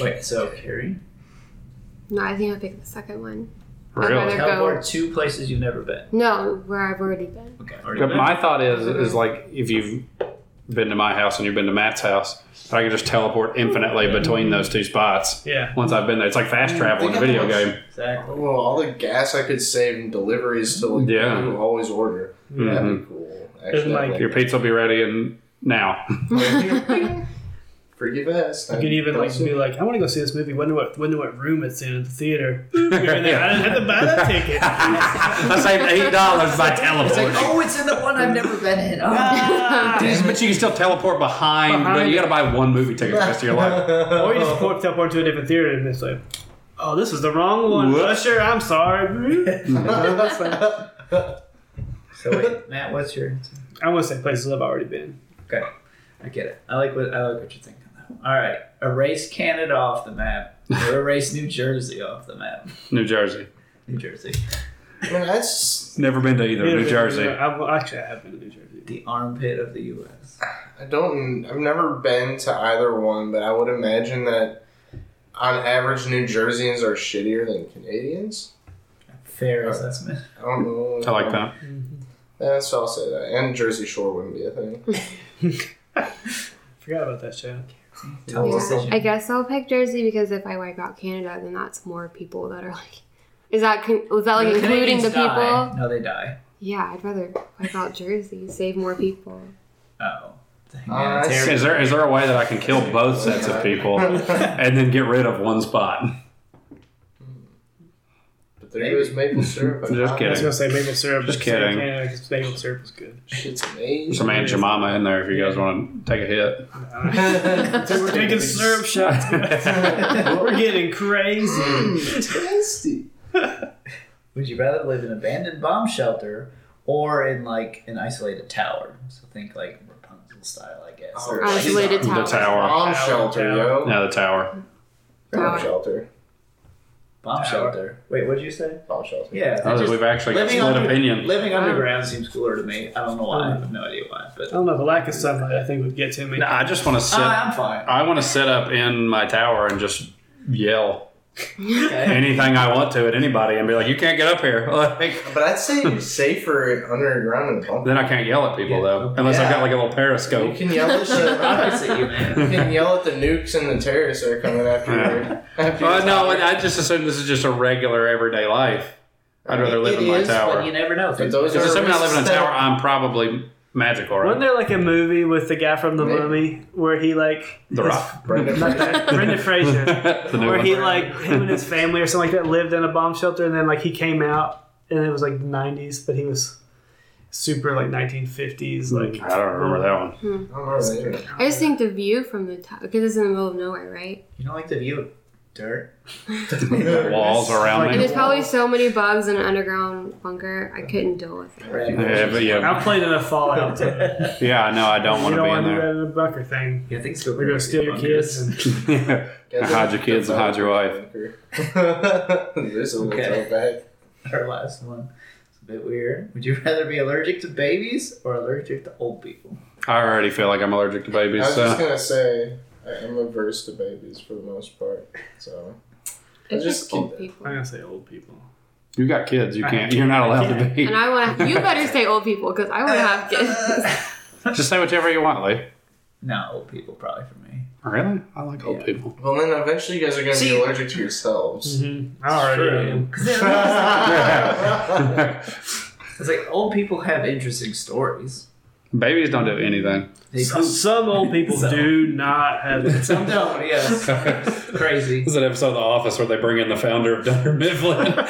S1: Wait, so Carrie,
S2: No, I think I'll pick the second one. I'd
S4: Really?
S2: rather go.
S1: teleport to places you've never been.
S2: No, where I've already been.
S1: Okay, already
S4: But
S1: been?
S4: my thought is is like if you've been to my house and you've been to Matt's house, But I can just teleport infinitely between those two spots.
S3: yeah.
S4: Once I've been there, it's like fast mm, travel in a video game.
S1: exactly.
S5: Well, all the gas I could save in deliveries to like
S4: Yeah.
S5: people who always order. That'd be mm-hmm. cool. Actually,
S3: like
S5: like
S4: Your pizza will be ready and now.
S5: For pretty fast.
S3: You could even like be like, I want to go see this movie. Wonder what wonder what room it's in at the theater. You're in there. I didn't have to buy that ticket.
S4: I saved eight dollars by
S1: It's like,
S4: teleporting.
S1: oh, it's in the one I've never been in. Oh.
S3: Ah.
S4: but you can still teleport behind.
S3: Behind
S4: but you got to buy one movie ticket for the rest of your life.
S3: or you just port teleport to a different theater and it's like, oh, this is the wrong one.
S4: Whoops.
S3: Usher, I'm sorry.
S1: So wait, Matt, what's your?
S3: I want to say places I've already been.
S1: Okay, I get it. I like what I like what you're thinking. Though. All right, erase Canada off the map, or erase New Jersey off the map.
S4: New Jersey.
S1: New Jersey,
S5: I mean, that's.
S4: Never been to either. New Jersey.
S3: I've, actually, I have been to New Jersey.
S1: the armpit of the U.S.
S5: I don't. I've never been to either one, but I would imagine that on average, New Jerseyans are shittier than Canadians.
S1: Fair
S5: Uh,
S1: assessment.
S5: I don't know.
S4: I like that.
S5: Yeah, so I'll say that. And Jersey Shore wouldn't be a thing.
S3: Forgot about that show.
S1: Tough
S2: Yeah,
S1: decision.
S2: I guess I'll pick Jersey because if I wipe out Canada, then that's more people that are like. Is that con- was that like
S1: The
S2: including
S1: Canadians
S2: the people?
S1: die. No, they die.
S2: Yeah, I'd rather wipe out Jersey, save more people.
S1: Oh. The
S5: Uh, I see.
S1: humanitarian-
S4: Is there is there a way that I can kill both sets of people and then get rid of one spot?
S5: But there goes maple syrup.
S4: Just kidding.
S3: I was
S4: kidding.
S3: gonna say maple syrup.
S4: Just
S3: but same
S4: kidding.
S3: Canada, 'cause maple syrup is good.
S5: Shit's amazing.
S4: Some Aunt Jemima in there if you guys want to take a hit.
S3: So we're taking syrup shots. we're getting crazy.
S5: Tasty.
S1: Would you rather live in an abandoned bomb shelter or in like an isolated tower? So think like Rapunzel style, I guess.
S5: Oh,
S1: Or,
S5: right.
S1: like,
S2: Isolated
S4: The
S2: tower.
S4: tower.
S5: Bomb shelter, yo.
S4: Yeah, the tower.
S5: Bomb
S2: Tower.
S5: shelter.
S1: Bomb
S3: Tower.
S1: shelter. Wait, what did you say?
S5: Bomb shelter.
S1: Yeah,
S4: Oh,
S1: just-
S4: we've actually got
S1: living
S4: split
S1: under-
S4: opinion.
S1: Living underground seems cooler to me. I don't know why. I have no idea why, But I
S3: don't know. The lack of sunlight, I think, would get to me.
S4: No, I just want to sit.
S1: Uh, I'm fine.
S4: I want to sit up in my tower and just yell
S1: Okay.
S4: anything I want to at anybody and be like, "You can't get up here." Like,
S5: But I'd say you're safer underground in a bunker.
S4: then I can't yell at people though, unless I've got like a little periscope.
S5: You
S4: periscope.
S5: can yell at the
S1: Rockets you, man.
S5: you can yell at the nukes and the terrorists that are coming after you. After
S4: Uh, no. I just assume this is just a regular everyday life. I'd rather live
S1: It
S4: in my
S1: is,
S4: tower.
S1: But you never know.
S5: But those
S4: If
S5: are
S4: assuming I live in a tower, I'm probably magical,
S3: Wasn't there like a movie with the guy from The
S5: Maybe.
S3: Mummy where he like
S4: The
S3: his-
S4: Rock.
S5: Brendan
S3: not
S5: Fraser.
S3: that, Brendan Fraser,
S4: the new
S3: where
S4: one.
S3: he like him and his family or something like that lived in a bomb shelter, and then like he came out and it was like the '90s, but he was super like 1950s, hmm. like
S4: I don't remember that one.
S5: I don't know that.
S2: I just think the view from the top because it's in the middle of nowhere, right?
S1: You don't like the view of dirt?
S4: The walls around
S2: And
S4: me.
S2: there's probably so many bugs in an underground bunker. I couldn't deal with it.
S4: Yeah, but yeah,
S3: I've played enough Fallout. To,
S4: yeah, no, I don't
S3: you
S4: want to
S3: don't
S4: be
S3: want
S4: in
S3: to do
S4: there.
S3: that in a bunker thing.
S1: Yeah, I think so.
S3: They're gonna steal your kids. And,
S4: hide your kids and hide your wife.
S5: this is a
S1: Okay.
S5: throwback.
S1: Our last one. It's a bit weird. Would you rather be allergic to babies or allergic to old people?
S4: I already feel like I'm allergic to babies.
S5: I
S4: babies.
S5: was just
S4: So.
S5: gonna say I- I'm averse to babies for the most part. So
S2: It's
S5: just
S2: just old people.
S3: I'm gonna say old people.
S4: You got kids. You can't. You're not allowed to be.
S2: And I want to. You better say old people because I want to have kids.
S4: Just say whatever you want, Lee.
S1: No, old people probably for me.
S4: Really? I like old
S1: Yeah.
S4: people.
S5: well, then eventually you guys are gonna be allergic to yourselves.
S3: Mm-hmm. I already am.
S1: It's like old people have interesting stories.
S4: Babies don't do anything.
S3: Some, some old people
S1: So-
S3: do not have it.
S1: Some don't, yes. Crazy.
S4: This is an episode of The Office where they bring in the founder of Dunder Mifflin.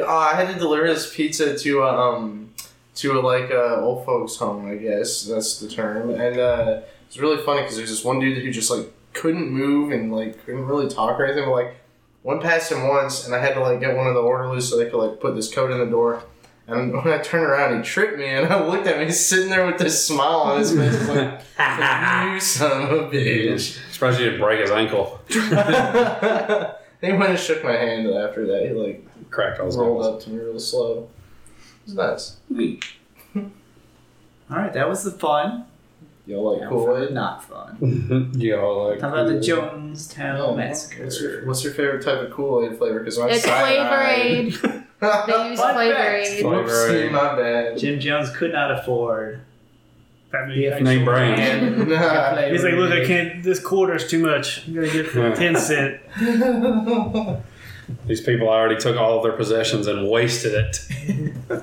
S5: Uh, I had to deliver this pizza to uh, um to like uh, old folks home. I guess that's the term, and uh, it's really funny because there's this one dude who just like couldn't move and like couldn't really talk or anything. But like went past him once, and I had to like get one of the orderlies so they could like put this coat in the door. And when I turned around, he tripped me, and I looked at me he's sitting there with this smile on his face, like you son of a bitch.
S4: Surprised you didn't break his ankle.
S5: he went and shook my hand, after that, he like
S4: Cracked all his
S5: rolled up to me real slow. It was nice.
S1: All right, that was the fun.
S5: Y'all like
S1: Now
S5: Kool
S1: for the
S5: Aid?
S1: not fun.
S4: yeah, like.
S1: How about the Jonestown oh, Massacre?
S5: What's your, what's your favorite type of Kool Aid flavor? Because I'm
S2: It's Flavor Aid.
S5: Aid.
S2: They use
S1: Fun
S2: Flavor
S1: fact.
S2: Aid.
S5: Whoopsie, my bad.
S1: Jim Jones could not afford.
S3: That
S1: the
S4: Name brand.
S1: And
S5: Nah.
S3: He's like, look, I can't. This quarter's too much. I'm gonna get the ten cent.
S4: These people already took all of their possessions and wasted it.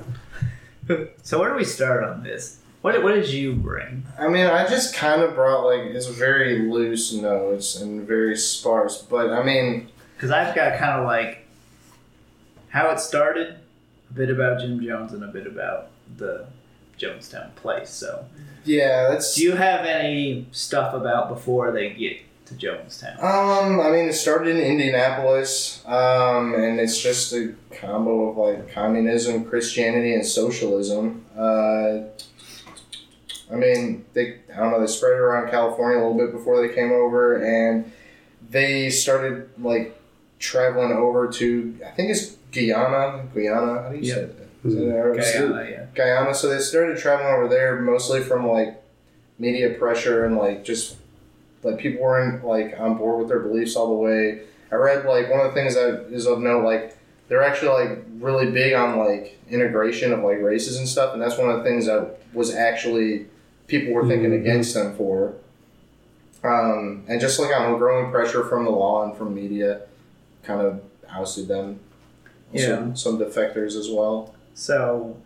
S1: So where do we start on this? What what did you bring?
S5: I mean, I just kind of brought like it's very loose notes and very sparse, but I mean,
S1: Because I've got kind of like how it started, a bit about Jim Jones, and a bit about the Jonestown place. So,
S5: yeah, that's.
S1: do you have any stuff about before they get to Jonestown?
S5: Um, I mean, it started in Indianapolis, um, and it's just a combo of like communism, Christianity, and socialism. Uh, I mean, they I don't know they spread it around California a little bit before they came over, and they started like traveling over to I think it's Guyana, Guyana. How do you say
S1: Yep.
S5: that? Is that Arab?
S1: Guyana, yeah.
S5: Guyana. So they started traveling over there mostly from like media pressure and like just like people weren't like on board with their beliefs all the way. I read like one of the things that is of note like they're actually like really big on like integration of like races and stuff, and that's one of the things that was actually people were thinking
S4: Mhm.
S5: against them for. Um, and just like on growing pressure from the law and from media, kind of ousted them. Also,
S1: Yeah.
S5: some defectors as well.
S1: So,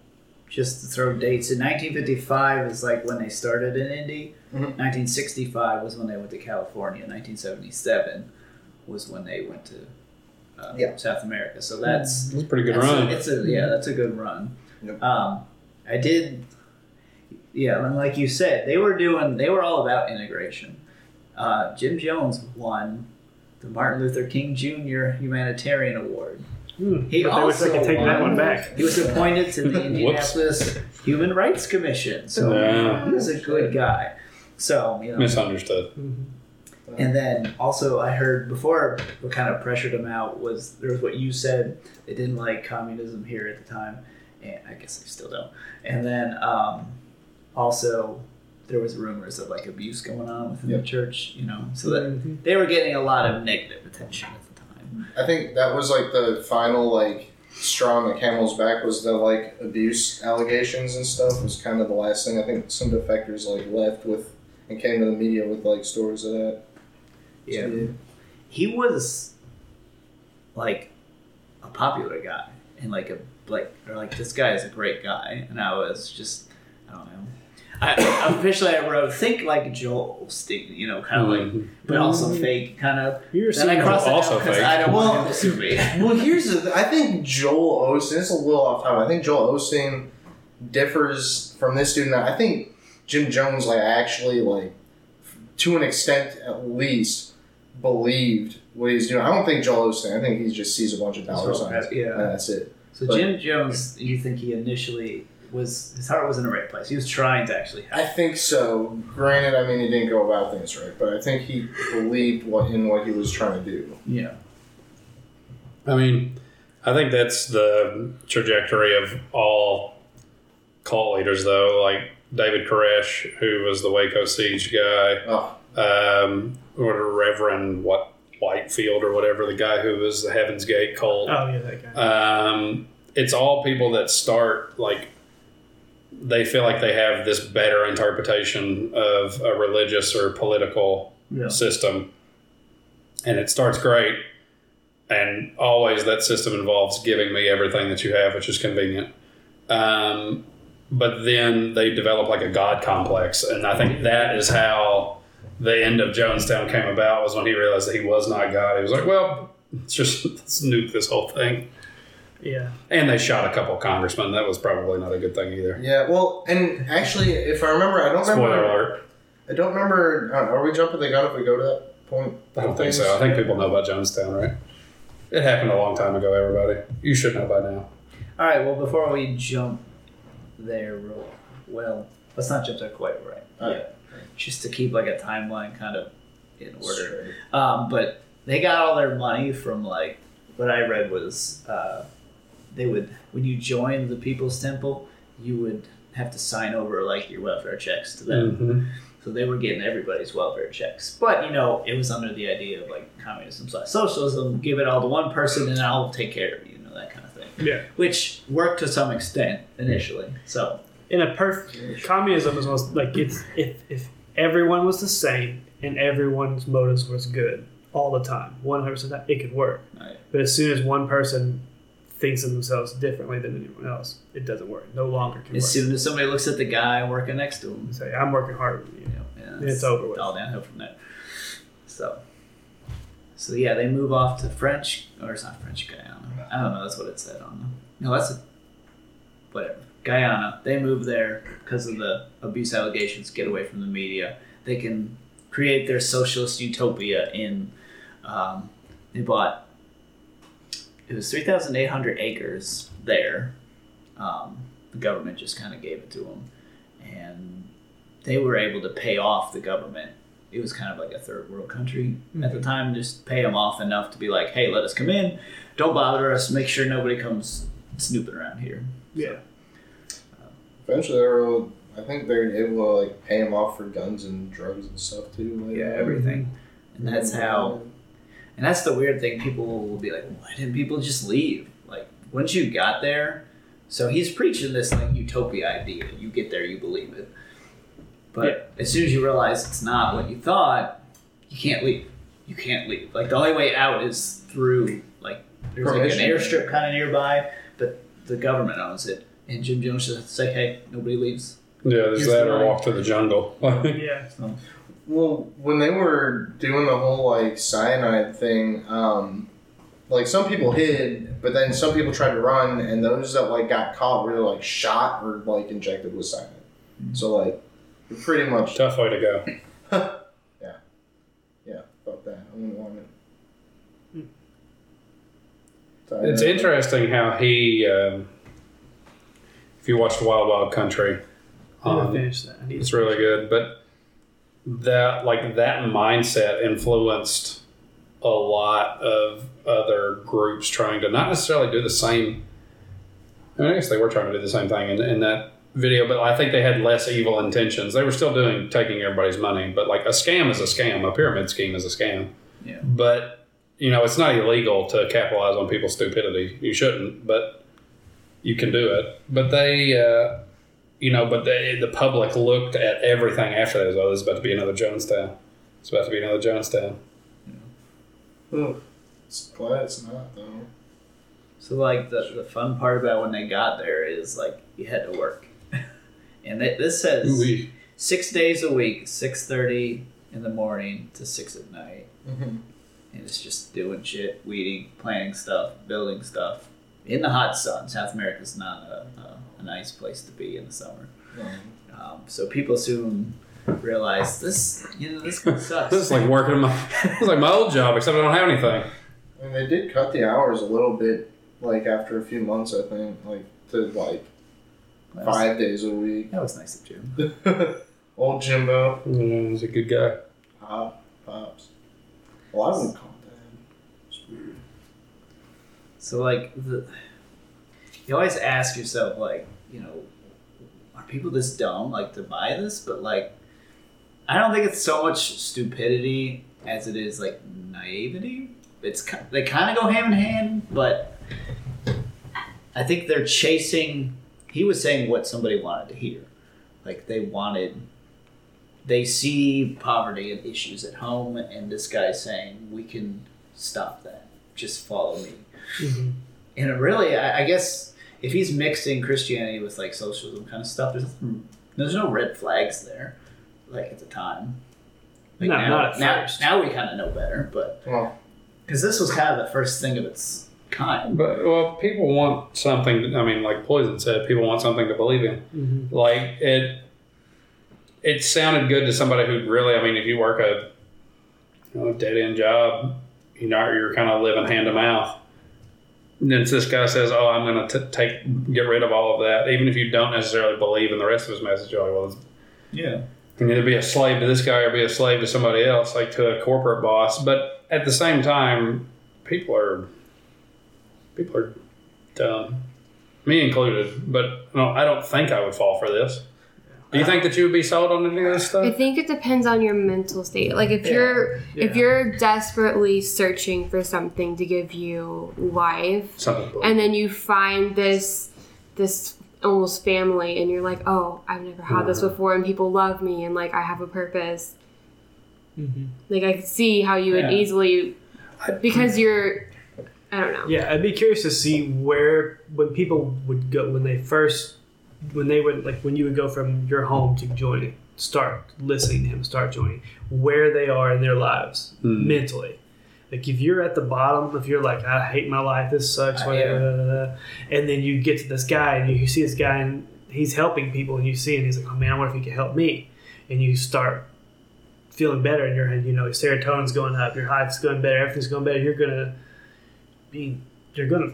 S1: just to throw dates in 1955 is like when they started in Indy.
S5: Mhm.
S1: 1965 was when they went to California. 1977 was when they went to uh,
S5: Yeah.
S1: South America. So that's
S4: That's a pretty good
S1: That's a-
S4: run.
S1: it's a yeah, that's a good run.
S5: Yep.
S1: Um, I did, yeah, and like you said, they were doing, they were all about integration. Uh, Jim Jones won the Martin Luther King Jr. Humanitarian Award.
S3: Hmm.
S1: He
S3: but they wish they
S1: also
S3: could take that one back.
S1: He was appointed to the Indianapolis Human Rights Commission, so
S4: Yeah.
S1: he was a good guy. So you know,
S4: Misunderstood.
S1: and then also I heard before what kind of pressured him out was there was what you said they didn't like communism here at the time, and I guess they still don't. And then um, also there was rumors of like abuse going on within the church, you know, so that
S3: Mhm.
S1: they were getting a lot of negative attention at the time.
S5: I think that was like the final like straw on the camel's back was the like abuse allegations and stuff was kind of the last thing I think some defectors like left with and came to the media with like stories of that.
S1: Yeah,
S5: So,
S1: he was like a popular guy and like a like or like this guy is a great guy, and I was just I don't know. I officially I wrote think like Joel Osteen, you know, kind of like,
S4: Mhm.
S1: but also fake, kind of.
S3: You're
S1: Then I
S3: seeing
S1: crossed it
S4: also
S1: out because
S4: fake.
S1: I don't
S5: Well-
S1: want him to sue me.
S5: well, here's the. Th- I think Joel Osteen. It's a little off topic. I think Joel Osteen differs from this dude. I think Jim Jones like actually like to an extent at least believed what he's doing. I don't think Joel Osteen. I think he just sees a bunch of dollar signs and
S1: yeah.
S5: that's it.
S1: So
S5: but-
S1: Jim Jones, you think he initially was his heart was in the right place. He was trying to actually
S5: I think so. Granted, I mean he didn't go about things right, but I think he believed what in what he was trying to do.
S1: Yeah.
S4: I mean, I think that's the trajectory of all cult leaders, though. Like David Koresh, who was the Waco Siege guy,
S5: Oh,
S4: um, or Reverend what Whitefield or whatever, the guy who was the Heaven's Gate cult.
S3: Oh yeah, that guy.
S4: Um, it's all people that start like they feel like they have this better interpretation of a religious or political
S1: Yeah.
S4: system, and it starts great. And always that system involves giving me everything that you have, which is convenient. Um, but then they develop like a god complex, and I think that is how the end of Jonestown came about. Was when he realized that he was not God. He was like, "Well, let's just let's nuke this whole thing."
S3: Yeah.
S4: And they shot a couple of congressmen. That was probably not a good thing either.
S5: yeah. Well, and actually, if I remember, I don't
S4: Spoiler
S5: remember.
S4: alert.
S5: I don't remember. uh, Are we jumping the gun if we go to that point?
S4: I don't think so. I think people know about Jonestown, right? It happened a long time ago, everybody. You should know by now.
S1: All right. Well, before we jump there, real well, let's not jump there quite right.
S5: All
S1: Yeah. Just to keep like a timeline kind of in order. Um, but they got all their money from like what I read was uh, they would when you joined the People's Temple, you would have to sign over like your welfare checks to them.
S4: Mhm.
S1: So they were getting everybody's welfare checks. But you know, it was under the idea of like communism slash socialism. Give it all to one person, and I'll take care of you. You know that kind of thing.
S3: Yeah.
S1: Which worked to some extent initially. So
S3: In a perfect communism is most like it's if if everyone was the same and everyone's motives was good all the time, one hundred percent, it could work.
S1: Right.
S3: But as soon as one person thinks of themselves differently than anyone else, it doesn't work. No longer can
S1: As
S3: work.
S1: soon as somebody looks at the guy working next to him, and
S3: Say, I'm working harder than you.
S1: know, yeah,
S3: It's over with.
S1: All downhill from there. So, so yeah, they move off to French, or it's not French Guyana. I don't know. That's what it said on them. No, that's a, whatever. Guyana. They move there because of the abuse allegations. Get away from the media. They can create their socialist utopia in. Um, they bought. It was three thousand eight hundred acres there. Um, the government just kind of gave it to them, and they were able to pay off the government. It was kind of like a third world country at the time, just pay them off enough to be like, hey, let us come in, don't bother us, make sure nobody comes snooping around here.
S3: Yeah.
S5: Eventually, they were. I think they're able to like pay them off for guns and drugs and stuff too. Like,
S1: Yeah, everything. And that's how, and that's the weird thing. People will be like, why didn't people just leave? Like, once you got there, so he's preaching this like utopia idea. You get there, you believe it. But as soon as you realize it's not what you thought, you can't leave. You can't leave. Like the only way out is through like there's like an airstrip kind of nearby, but the government owns it. And Jim Jones just has say, "Hey, nobody leaves."
S4: Yeah, there's
S1: Here's
S4: that or walk to the jungle.
S3: Yeah.
S5: Well, when they were doing the whole like cyanide thing, um, like some people hid, but then some people tried to run, and those that like got caught were like shot or like injected with cyanide. So like, pretty much
S4: Tough way to go.
S5: yeah. Yeah, fuck that. I wouldn't want it.
S4: It's interesting how he, um, if you watched Wild Wild Country,
S3: I
S4: um,
S3: finish that. I
S4: it's really good. But that, like that mindset, influenced a lot of other groups trying to not necessarily do the same. I, mean, I guess they were trying to do the same thing in, in that video, but I think they had less evil intentions. They were still doing taking everybody's money, but like a scam is a scam, a pyramid scheme is a scam.
S1: Yeah.
S4: But you know, it's not illegal to capitalize on people's stupidity. You shouldn't, but you can do it. But they, uh, you know, but they, the public looked at everything after that as oh, this is about to be another Jonestown. It's about to be another Jonestown.
S5: Ugh. It's glad it's not though.
S1: So like the the fun part about when they got there is like you had to work, and it, this says
S4: Ooh-wee.
S1: six days a week, six thirty in the morning to six at night,
S5: Mm-hmm.
S1: and it's just doing shit, weeding, planting stuff, building stuff in the hot sun. South America's not a, a, a nice place to be in the summer. Um, so people soon realize this, you know, this kind of sucks.
S4: This is like working my, this is like my old job, except I don't have anything.
S5: And they did cut the hours a little bit, like after a few months, I think, like to like
S1: That was-
S5: five days a week.
S1: That was nice of Jim.
S5: Old Jimbo,
S4: Yeah, he's a good guy.
S5: pop, pops. Well, I wouldn't call it that. It's weird.
S1: So like the, you always ask yourself like, you know, are people this dumb like to buy this? But like, I don't think it's so much stupidity as it is like naivety. It's they kind of go hand in hand, but I think they're chasing. He was saying what somebody wanted to hear, like they wanted. They see poverty and issues at home, and this guy's saying we can stop that. Just follow me
S3: Mhm.
S1: and it really, I, I guess, if he's mixing Christianity with like socialism kind of stuff, there's there's no red flags there, like at the time. Like
S3: No,
S1: now,
S3: not at
S1: now,
S3: first.
S1: now we kind of know better, but
S5: Well,
S1: because this was kind of the first thing of its kind.
S4: But well, people want something. I mean, like Poison said, people want something to believe in.
S3: Mhm.
S4: Like it, it sounded good to somebody who really. I mean, if you work a, you know, dead end job, you know, you're kind of living hand to mouth. And then this guy says, "Oh, I'm going to take get rid of all of that," even if you don't necessarily believe in the rest of his message. You're like, well,
S1: Yeah,
S4: you can either be a slave to this guy or be a slave to somebody else, like to a corporate boss. But at the same time, people are people are dumb, me included. But no, I don't think I would fall for this. Do you think that you would be sold on any of this stuff?
S2: I think it depends on your mental state. Like if
S1: Yeah.
S2: you're if you're desperately searching for something to give you life,
S4: Something.
S2: and then you find this this almost family, and you're like, oh, I've never had this
S4: Mhm.
S2: before, and people love me, and like I have a purpose.
S3: Mhm.
S2: Like I could see how you would
S1: Yeah.
S2: easily because you're I don't know.
S3: Yeah, I'd be curious to see where when people would go when they first when they would like when you would go from your home to joining, start listening to him, start joining, where they are in their lives
S4: Hmm.
S3: mentally. Like if you're at the bottom, if you're like I hate my life, this sucks,
S1: Uh,
S3: blah,
S1: yeah.
S3: blah, blah, blah, and then you get to this guy and you see this guy and he's helping people and you see and he's like, oh man, I wonder if he can help me, and you start feeling better in your head. You know, your serotonin's going up, your heart's going better, everything's going better. You're gonna be, you're gonna.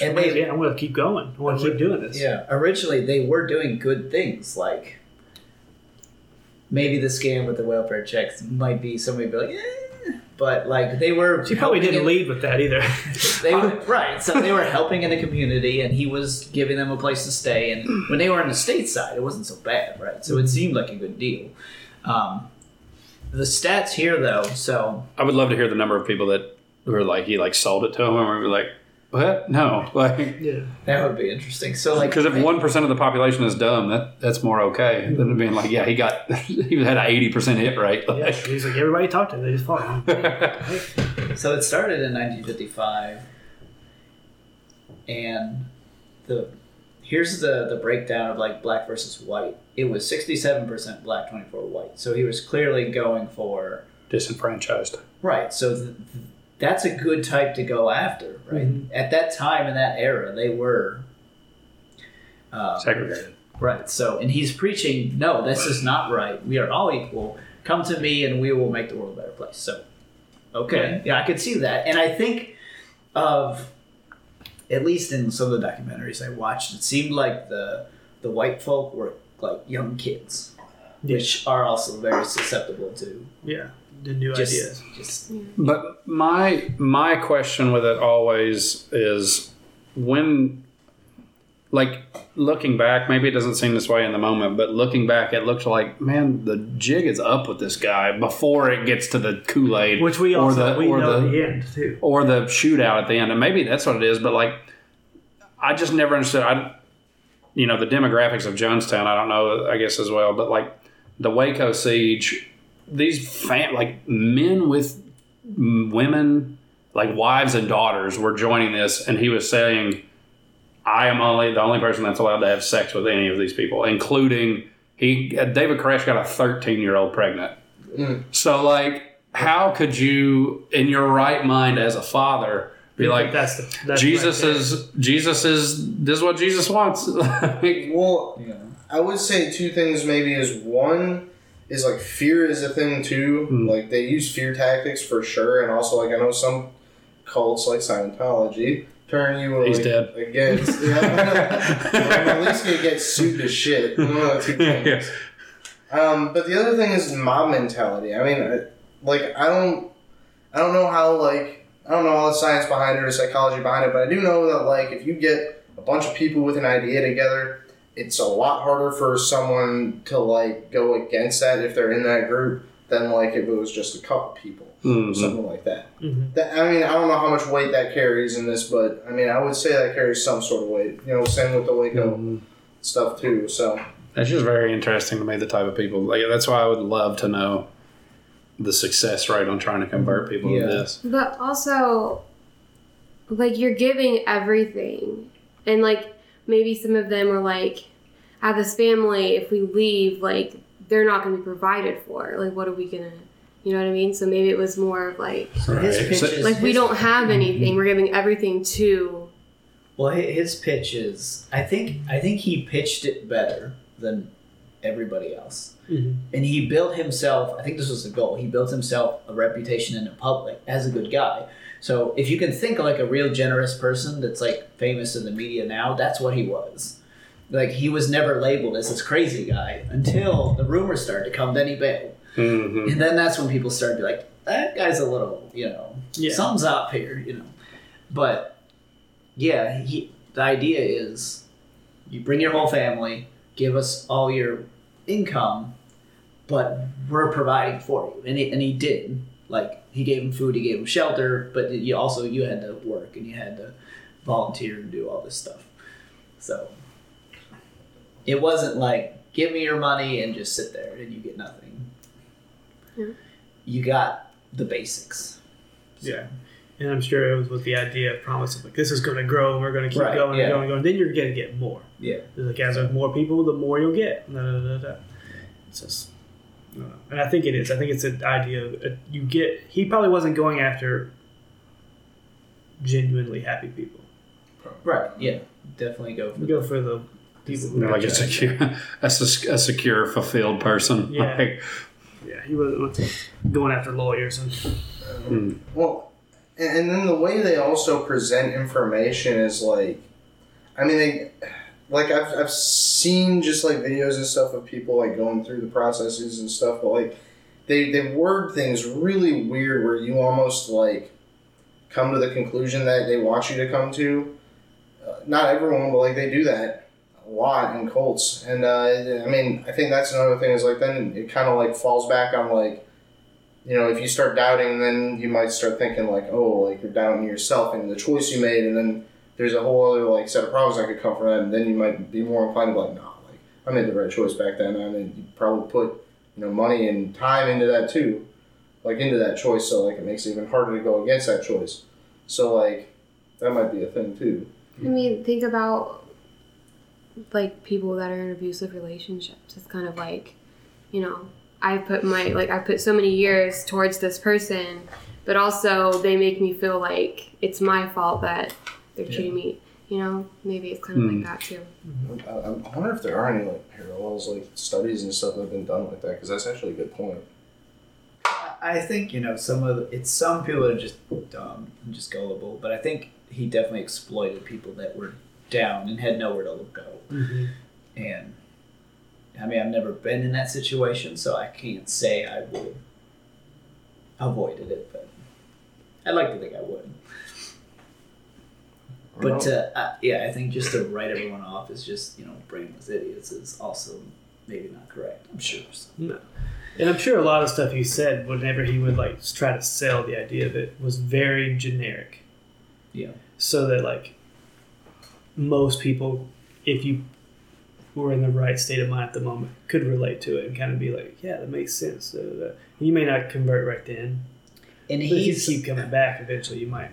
S3: Yeah,
S1: And they-
S3: yeah, I'm gonna keep going. I want to keep doing this.
S1: Yeah, originally they were doing good things, like maybe the scam with the welfare checks might be somebody be like, eh, but like they were.
S3: She probably didn't
S1: in-
S3: lead with that either.
S1: They were, right, so they were helping in the community, and he was giving them a place to stay. And when they were on the state side, it wasn't so bad, right? So it seemed like a good deal. Um, the stats here, though, so
S4: I would love to hear the number of people that were like he like sold it to him, and we were like, what? No, like
S3: yeah.
S1: that would be interesting. So like,
S4: because if one percent of the population is dumb, that that's more okay than being like, yeah, he got he had an eighty percent hit rate.
S3: Yeah, he's like everybody talked to him. They just follow him.
S1: So it started in 1955, and the here's the the breakdown of like black versus white. It was 67% black, 24 white. So he was clearly going for
S4: Disenfranchised.
S1: right. So th- th- that's a good type to go after, right?
S3: Mhm.
S1: At that time in that era, they were. Um,
S4: Segregated.
S1: Right. So, and he's preaching, no, this is not right. We are all equal. Come to me, and we will make the world a better place. So, okay, yeah, I could see that, and I think of at least in some of the documentaries I watched, it seemed like the the white folk were like young kids, which are also very susceptible to
S3: yeah, the new
S1: just
S3: ideas.
S1: just
S4: But my my question with it always is when like looking back, maybe it doesn't seem this way in the moment, but looking back it looks like, man, the jig is up with this guy before it gets to the Kool-Aid.
S3: Which we
S4: or
S3: also
S4: the,
S3: we
S4: or
S3: know
S4: the,
S3: the end too.
S4: or the shootout at the end, and maybe that's what it is. But like, I just never understood. I, you know, the demographics of Jonestown. I don't know. I guess as well, but like the Waco siege, these fam- like men with women, like wives and daughters, were joining this, and he was saying, "I am only the only person that's allowed to have sex with any of these people, including." He David Koresh got a 13 year old pregnant. Mm. So like, how could you, in your right mind as a father, be like,
S3: that's the that's
S4: Jesus
S3: right there.
S4: is Jesus is this is what Jesus wants?
S5: Well,
S1: you know.
S5: I would say two things maybe is one is like fear is a thing too.
S4: Hmm.
S5: Like they use fear tactics for sure, and also like I know some cults like Scientology turn you
S4: He's
S5: like,
S4: dead.
S5: against. Yeah, at least you get sued to shit. One of the two things. Um, but the other thing is mob mentality. I mean, I, like I don't, I don't know how like I don't know all the science behind it or psychology behind it, but I do know that like if you get a bunch of people with an idea together, it's a lot harder for someone to like go against that if they're in that group than like if it was just a couple people or
S4: Mhm.
S5: something like that.
S3: Mhm.
S5: That I mean, I don't know how much weight that carries in this, but I mean, I would say that carries some sort of weight. You know, same with the Waco
S4: Mhm.
S5: stuff too. So.
S4: That's just very interesting to me. The type of people like that's why I would love to know the success rate on trying to convert people
S1: Yeah.
S4: to this.
S2: But also, like you're giving everything, and like maybe some of them are like, "At this family, if we leave, like they're not going to be provided for. Like, what are we gonna?" You know what I mean? So maybe it was more of like,
S1: So his
S4: Right.
S1: pitch
S4: So-
S1: is
S2: like we don't have anything. We're giving everything to.
S1: Well, his pitch is. I think. I think he pitched it better than everybody else,
S3: Mhm.
S1: and he built himself. I think this was the goal. He built himself a reputation in the public as a good guy. So if you can think of like a real generous person that's like famous in the media now, that's what he was. Like he was never labeled as this crazy guy until the rumors started to come. Then he bailed,
S4: Mhm.
S1: and then that's when people started to be like, "That guy's a little, you know,
S3: Yeah.
S1: something's up here," you know. But yeah, he, the idea is you bring your whole family, give us all your income, but we're providing for you, and he, and he did. Like he gave him food, he gave him shelter, but you also you had to work and you had to volunteer and do all this stuff. So it wasn't like give me your money and just sit there and you get nothing.
S2: Yeah.
S1: You got the basics.
S3: Yeah. And I'm sure it was with the idea of promise of like this is going to grow and we're going to keep
S1: Right,
S3: going
S1: yeah.
S3: and going and going. Then you're going to get more.
S1: Yeah.
S3: It's Like as there's more people, the more you'll get. Da, da, da, da. It's just, I don't know. And I think it is. I think it's an idea of uh, you get. He probably wasn't going after genuinely happy people.
S1: Right. Yeah. Definitely go for
S3: We go for the people who
S4: You're like a
S3: got judged.
S4: secure, a, s- a secure, fulfilled person.
S3: Yeah.
S4: Like,
S3: Yeah, he wasn't going after lawyers and
S4: hmm.
S5: Well, and, and then the way they also present information is like, I mean, they, like I've, I've seen just like videos and stuff of people like going through the processes and stuff, but like they they word things really weird where you almost like come to the conclusion that they want you to come to. Uh, not everyone, but like they do that a lot in cults, and uh, I mean, I think that's another thing is like then it kind of like falls back on like you know, if you start doubting, then you might start thinking like, oh, like you're doubting yourself and the choice you made, and then there's a whole other like set of problems that could come from that, and then you might be more inclined to be like, nah, like I made the right choice back then, and then you probably put you know money and time into that too, like into that choice, so like it makes it even harder to go against that choice. So like that might be a thing too.
S2: I mean, think about like people that are in abusive relationships. It's kind of like, you know, I put my like I put so many years towards this person, but also they make me feel like it's my fault that they're treating me. You know, maybe it's kind of
S4: Hmm.
S2: like that too.
S5: I, I wonder if there are any like parallels, like studies and stuff that have been done like that, because that's actually a good point.
S1: I think you know some of the, it's some people are just dumb and just gullible, but I think he definitely exploited people that were down and had nowhere to go. And I mean, I've never been in that situation, so I can't say I would avoided it, but I'd like to think I would. But uh, uh, yeah, I think just to write everyone off as just you know brainless idiots is also maybe not correct. I'm sure. So.
S3: No. And I'm sure a lot of stuff he said whenever he would like try to sell the idea of it was very generic.
S1: Yeah.
S3: So that like most people, if you were in the right state of mind at the moment, could relate to it and kind of be like, yeah, that makes sense. You may not convert right then,
S1: And
S3: but if you
S1: he's
S3: keep coming back, eventually you might.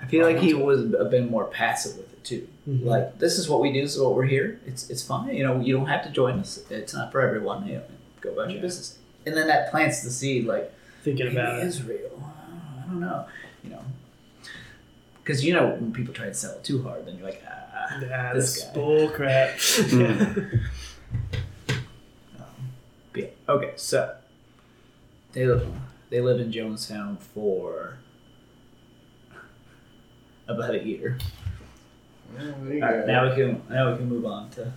S1: I feel like he was a bit more passive with it too.
S3: Mhm.
S1: Like this is what we do, this is what we're here. It's it's fine. You know, you don't have to join us. It's not for everyone. You know, go about your business. And then that plants the seed. Like
S3: Thinking
S1: maybe
S3: about
S1: it
S3: it.
S1: is real. I don't know. You know, because you know when people try to sell it too hard, then you're like, ah.
S3: Ah,
S1: This
S3: this
S1: guy.
S3: bull crap.
S4: Mm.
S1: Um, yeah. Okay, so they live, they live in Jonestown for about a year.
S5: Yeah, there
S1: All right, now we can now we can move on to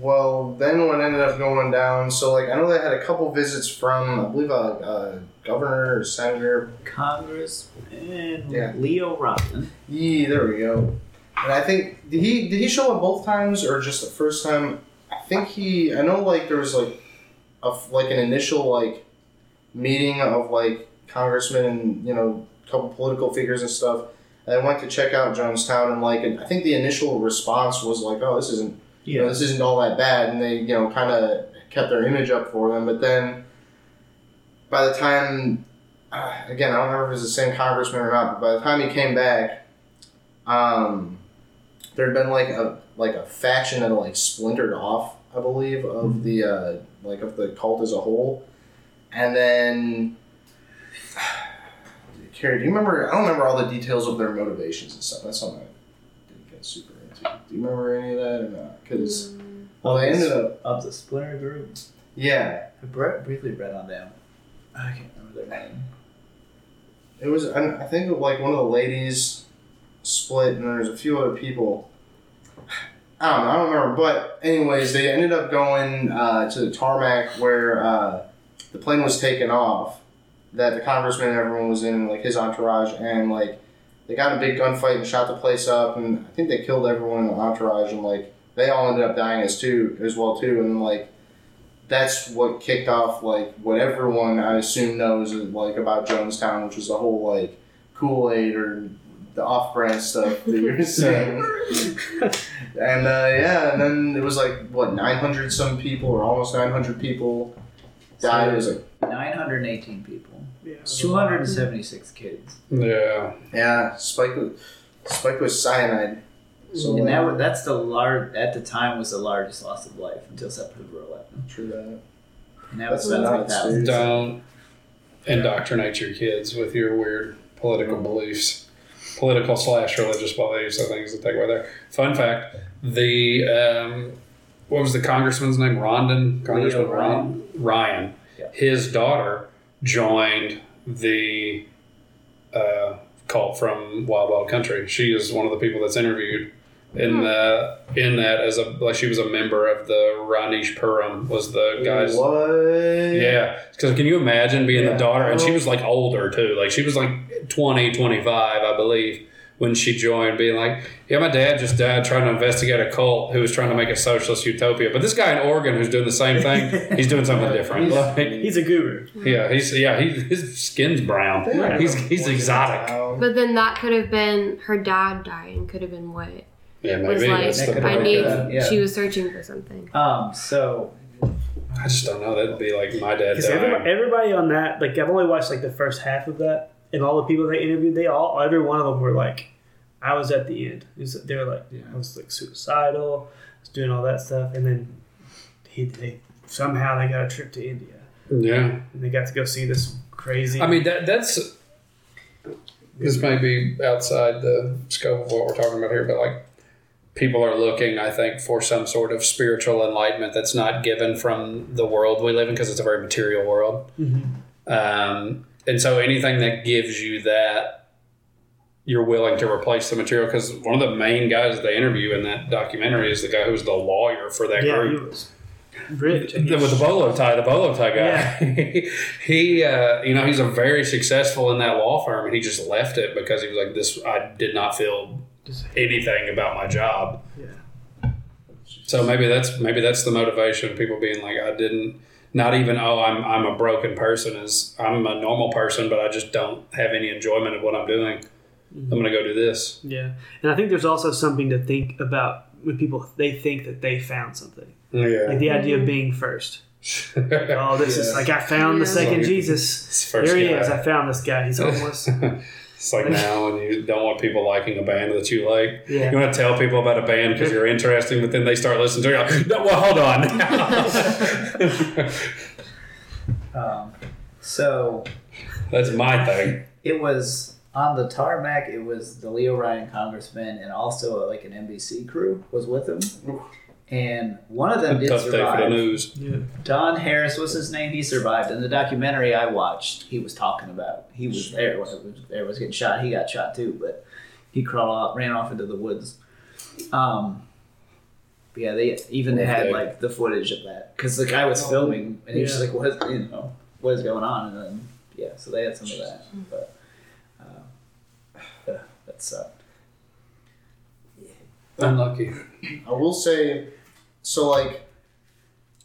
S5: Well, then what ended up going down, so like I know they had a couple visits from I believe a, a governor or senator.
S1: Congress and
S5: Yeah.
S1: Leo Ryan.
S5: Yeah, there we go. And I think did he did he show up both times or just the first time? I think he. I know like there was like a like an initial like meeting of like congressmen and you know a couple political figures and stuff. And I went to check out Jonestown and like and I think the initial response was like, oh, this isn't you know, this isn't all that bad, and they, you know, kind of kept their image up for them. But then, by the time, uh, again, I don't remember if it was the same congressman or not, but by the time he came back, um, there had been like a like a faction that like splintered off, I believe, of the uh, like of the cult as a whole, and then. Carrie, do you remember? I don't remember all the details of their motivations and stuff. That's something I didn't get super into. Do you remember any of that or not? Because
S2: Mm,
S5: well, they ended up.
S1: of the Splinter Group.
S5: Yeah,
S1: I br- briefly read on them. I can't remember their name.
S5: it was. I I think like one of the ladies split, and there's a few other people. I don't know. I don't remember. But anyways, they ended up going uh, to the tarmac where uh, the plane was taken off. That the congressman and everyone was in, like his entourage, and like they got in a big gunfight and shot the place up, and I think they killed everyone in the entourage, and like they all ended up dying as too as well too, and like that's what kicked off like what everyone I assume knows like about Jonestown, which was the whole like Kool Aid or the off-brand stuff that you're saying. and uh, yeah, and then it was like what 900 some people or almost 900 people died. It was like
S1: 918 people,
S3: Yeah.
S1: 276 kids,
S4: Yeah.
S5: yeah, Spike was Spike was cyanide. So
S1: and that
S5: like,
S1: that's the large at the time was the largest loss of life until September 11,
S5: true that.
S1: and that was about
S5: nuts,
S1: 3,000.
S4: Don't indoctrinate your kids with your weird political beliefs, political slash religious beliefs. I think is the takeaway there. Fun fact: the um, what was the congressman's name? Rondon Congressman
S1: Leo
S4: Ryan. Ryan.
S1: Yeah.
S4: His daughter joined the uh, cult from Wild Wild Country. She is one of the people that's interviewed in the in that as a like she was a member of the Rajneeshpuram was the guys.
S5: What?
S4: Yeah, because can you imagine being
S1: Yeah.
S4: the daughter? And she was like older too. Like she was like 20, 25, I believe, when she joined, being like, Yeah, my dad just died trying to investigate a cult who was trying to make a socialist utopia. But this guy in Oregon who's doing the same thing, he's doing something different. Like,
S3: He's a guru.
S4: yeah, he's yeah, he, his skin's brown.
S5: Yeah.
S4: He's he's exotic.
S2: But then that could have been her dad dying. Could have been what
S4: Yeah,
S2: was
S4: maybe
S2: like.
S4: that's
S1: That
S4: the
S1: could
S2: I need.
S1: yeah.
S2: She was searching for something.
S1: Um, so
S4: I just don't know. That'd be like my dad
S3: Because
S4: dying.
S3: everybody, everybody on that, like I've only watched like the first half of that, and all the people they interviewed, they all, every one of them were like, I was at the end. Was, they were like, I was like suicidal, I was doing all that stuff, and then he, they somehow they got a trip to India,
S4: yeah.
S3: and they got to go see this crazy.
S4: I mean, that that's this may be outside the scope of what we're talking about here, but like people are looking, I think, for some sort of spiritual enlightenment that's not given from the world we live in because it's a very material world.
S3: Mhm.
S4: Um, and so anything that gives you that, you're willing to replace the material because one of the main guys they interview in that documentary is the guy who's the lawyer for that
S3: yeah, he
S4: group.
S3: was rich.
S4: With the bolo tie, the bolo tie guy. Yeah. he, uh, you know, he's a very successful in that law firm, and he just left it because he was like, "This, I did not feel anything about my job."
S3: Yeah.
S4: So maybe that's maybe that's the motivation. People being like, "I didn't." Not even oh I'm I'm a broken person is I'm a normal person but I just don't have any enjoyment of what I'm doing. Mm-hmm. I'm gonna go do this.
S3: Yeah, and I think there's also something to think about when people they think that they found something,
S4: Yeah.
S3: like the idea of being first. Oh, this is like I found the second
S4: Like,
S3: Jesus.
S4: It's the first
S3: There he
S4: guy.
S3: is. I found this guy. He's homeless.
S4: It's like now when you don't want people liking a band that you like.
S3: Yeah.
S4: You want to tell people about a band because you're interesting, but then they start listening to. You're like, no, well, hold on.
S1: um, so
S4: That's my thing.
S1: it was on the tarmac. It was the Leo Ryan congressman and also like an NBC crew was with him. And one of them did
S4: Tough day for the
S1: survive.
S4: news.
S3: yeah.
S1: Don Harris was his name. He survived. In the documentary I watched, he was talking about he was there when it was, there was getting shot. He got shot too, but he crawled off, ran off into the woods. Um, but yeah, they even had like the footage of that because the guy was filming and he was
S3: Yeah.
S1: like, "What is you know what is going on?" And then yeah, so they had some of that, but uh, yeah, that sucked.
S4: Unlucky.
S5: I will say, so like,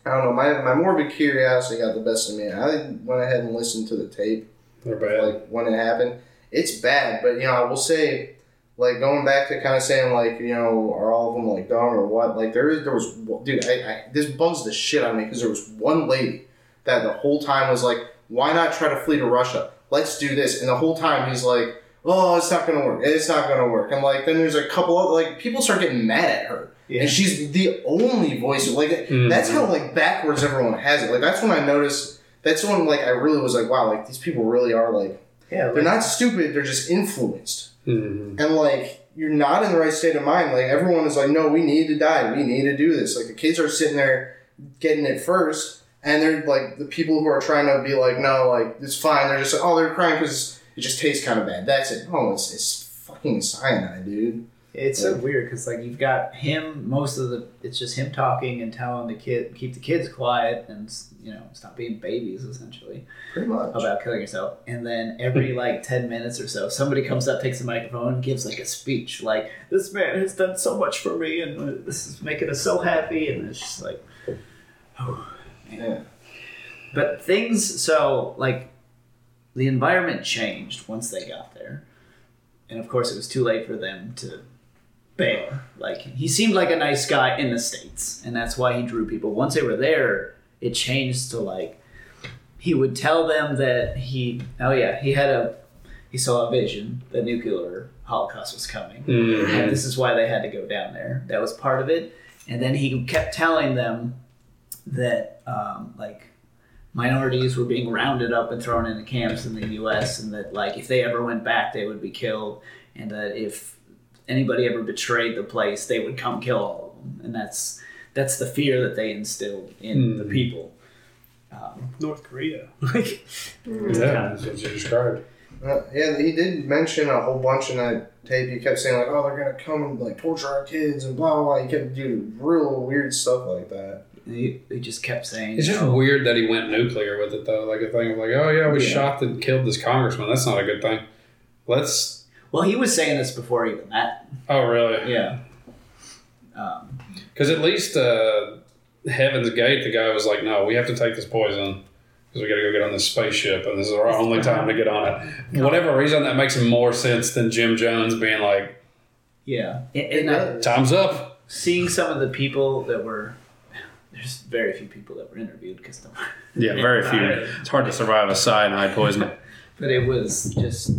S5: I don't know, my, my morbid curiosity got the best of me. I went ahead and listened to the tape,
S4: bad.
S5: like when it happened. It's bad, but you know, I will say, like going back to kind of saying like, you know, are all of them like dumb or what? Like there is, there was, dude, I, I this bugs the shit out of me because there was one lady that the whole time was like, why not try to flee to Russia? Let's do this, and the whole time he's like, oh, it's not gonna work. It's not gonna work. And like then there's a couple of like people start getting mad at her.
S1: Yeah.
S5: And she's the only voice. Like
S4: Mhm.
S5: that's how like backwards everyone has it. Like that's when I noticed. That's when like I really was like, wow, like these people really are like
S1: Yeah,
S5: they're not stupid. They're just influenced.
S4: Mhm.
S5: And like you're not in the right state of mind. Like everyone is like, no, we need to die. We need to do this. Like the kids are sitting there getting it first, and they're like the people who are trying to be like, no, like it's fine. They're just like, oh, they're crying because it just tastes kind of bad. That's it. Oh, it's, it's fucking cyanide, dude.
S1: It's so weird because like you've got him most of the it's just him talking and telling the kid keep the kids quiet and you know stop being babies essentially
S5: Pretty much.
S1: about killing yourself and then every like 10 minutes or so somebody comes up takes a microphone and gives like a speech like this man has done so much for me and uh, this is making us so happy and it's just like oh man.
S5: Yeah.
S1: but things so like the environment changed once they got there and of course it was too late for them to like he seemed like a nice guy in the states and that's why he drew people. Once they were there it changed to like he would tell them that he oh yeah he had a he saw a vision that nuclear holocaust was coming
S4: Mhm.
S1: and this is why they had to go down there. That was part of it. And then he kept telling them that um, like minorities were being rounded up and thrown into camps in the us and that like if they ever went back they would be killed and that if anybody ever betrayed the place they would come kill all of them and that's that's the fear that they instilled in the
S4: Mhm.
S1: people um,
S3: North Korea. Like,
S4: Yeah, that's what you described.
S5: Uh, yeah, he did mention a whole bunch in that tape. He kept saying like, "Oh, they're gonna come and like torture our kids and blah blah." blah. He kept doing real weird stuff like that.
S1: He, he just kept saying,
S4: It's just
S1: you know,
S4: weird that he went nuclear with it, though. Like a thing of like, oh yeah, we
S1: Yeah.
S4: shot and killed this congressman. That's not a good thing. Let's.
S1: Well, he was saying this before even that.
S4: Oh really?
S1: Yeah. Um,
S4: Because at least uh, Heaven's Gate, the guy was like, no, we have to take this poison because we got to go get on this spaceship, and this is our only time to get on it. For whatever reason, that makes more sense than Jim Jones being like,
S1: yeah. And,
S5: It
S1: and
S4: time's up.
S1: seeing some of the people that were, there's very few people that were interviewed because,
S4: Yeah, very few. It's hard to survive a cyanide poisoning.
S1: but it was just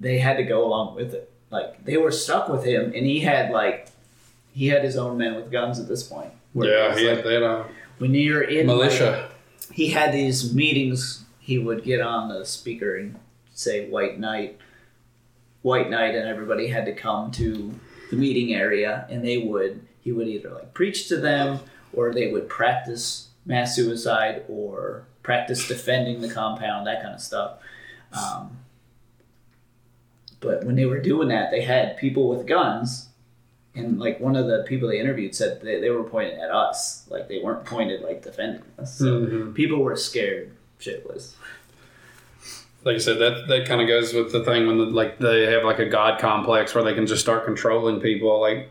S1: they had to go along with it. Like they were stuck with him, and he had like he had his own men with guns at this point.
S4: Yeah, he
S1: like,
S4: had, they had
S1: when you're in like,
S4: militia.
S1: he had these meetings. He would get on the speaker and say "White Night," "White Night," and everybody had to come to the meeting area, and they would. He would either like preach to them, or they would practice mass suicide, or practice defending the compound, that kind of stuff. Um, but when they were doing that, they had people with guns, and like one of the people they interviewed said they, they were pointing at us, like they weren't pointed like defending us. So
S4: Mhm.
S1: people were scared shitless.
S4: like I said, that that kind of goes with the thing when the, like they have like a god complex where they can just start controlling people. Like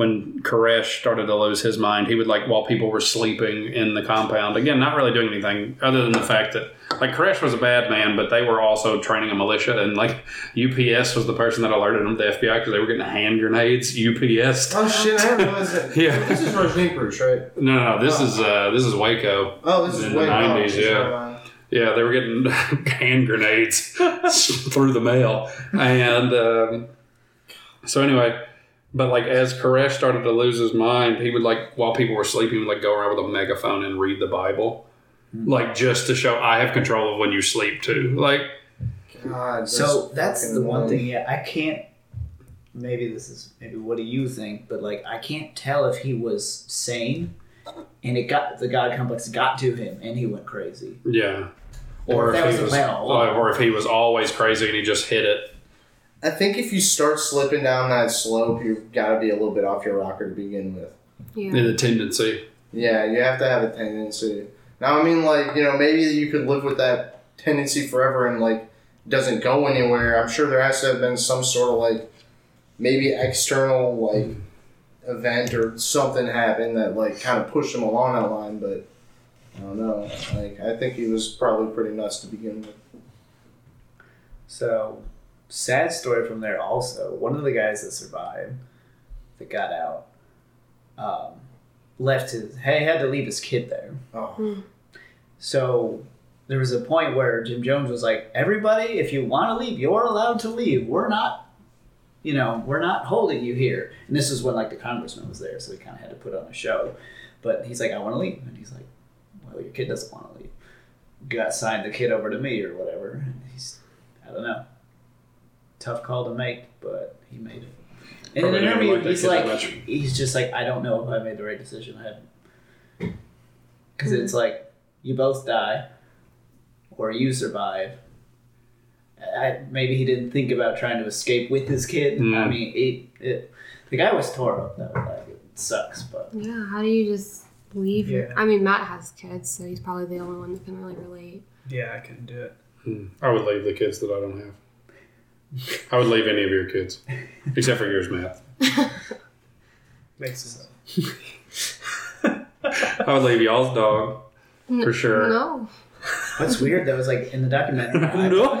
S4: when Koresh started to lose his mind, he would like while people were sleeping in the compound. Again, not really doing anything other than the fact that like Koresh was a bad man, but they were also training a militia, and like UPS was the person that alerted them to the FBI because they were getting hand grenades. UPS.
S5: Oh shit! I didn't realize that.
S4: Yeah.
S5: This is Rajneesh right?
S4: No, no, no. This is uh, this is Waco.
S5: Oh, this is
S4: In the 90s,
S5: oh,
S4: yeah.
S5: mind.
S4: Yeah, they were getting hand grenades through the mail, and um, so anyway, but like as Koresh started to lose his mind, he would like while people were sleeping, he would like go around with a megaphone and read the Bible, hmm. like just to show I have control of when you sleep too. Like,
S5: God,
S1: So that's the one thing. Yeah, I can't. Maybe this is maybe what do you think? But like, I can't tell if he was sane, and it got the God complex got to him, and he went crazy.
S4: yeah,
S1: Or
S4: or
S1: if that
S4: if
S1: was
S4: he
S1: the
S4: was,
S1: plan
S4: or if he was always crazy and he just hit it.
S5: I think if you start slipping down that slope, you've got to be a little bit off your rocker to begin with.
S2: Yeah.
S4: The tendency.
S5: Yeah, you have to have a tendency. Now, I mean, like, you know, maybe you could live with that tendency forever and, like, doesn't go anywhere. I'm sure there has to have been some sort of, like, maybe external, like, event or something happened that, like, kind of pushed him along that line, but I don't know. Like, I think he was probably pretty nuts to begin with.
S1: So, sad story from there. Also, one of the guys that survived, that got out, um, left his. He had to leave his kid there.
S5: Oh,
S1: So there was a point where Jim Jones was like, "Everybody, if you want to leave, you're allowed to leave. We're not, you know, we're not holding you here." And this is when like the congressman was there, so he kind of had to put on a show. But he's like, "I want to leave," and he's like, "Well, your kid doesn't want to leave. Got signed the kid over to me or whatever." And he's, I don't know, tough call to make, but he made it. In an
S4: Probably didn't
S1: interview,
S4: like
S1: he's like, he's just like, I don't know if I made the right decision. I haven't. Because it's like, you both die, or you survive. I, maybe he didn't think about trying to escape with his kid. I
S4: Mm.
S1: mean, it, it, the guy was tore up though. Like, it sucks, but
S2: Yeah, how do you just leave? your- I mean, Matt has kids, so he's probably the only one that can really relate.
S3: yeah, I couldn't do it.
S4: Hmm. I would leave the kids that I don't have. I would leave any of your kids, except for yours, Matt.
S3: Makes sense.
S4: I would leave y'all's dog for sure.
S2: No.
S1: what's weird though is like in the documentary,
S4: no.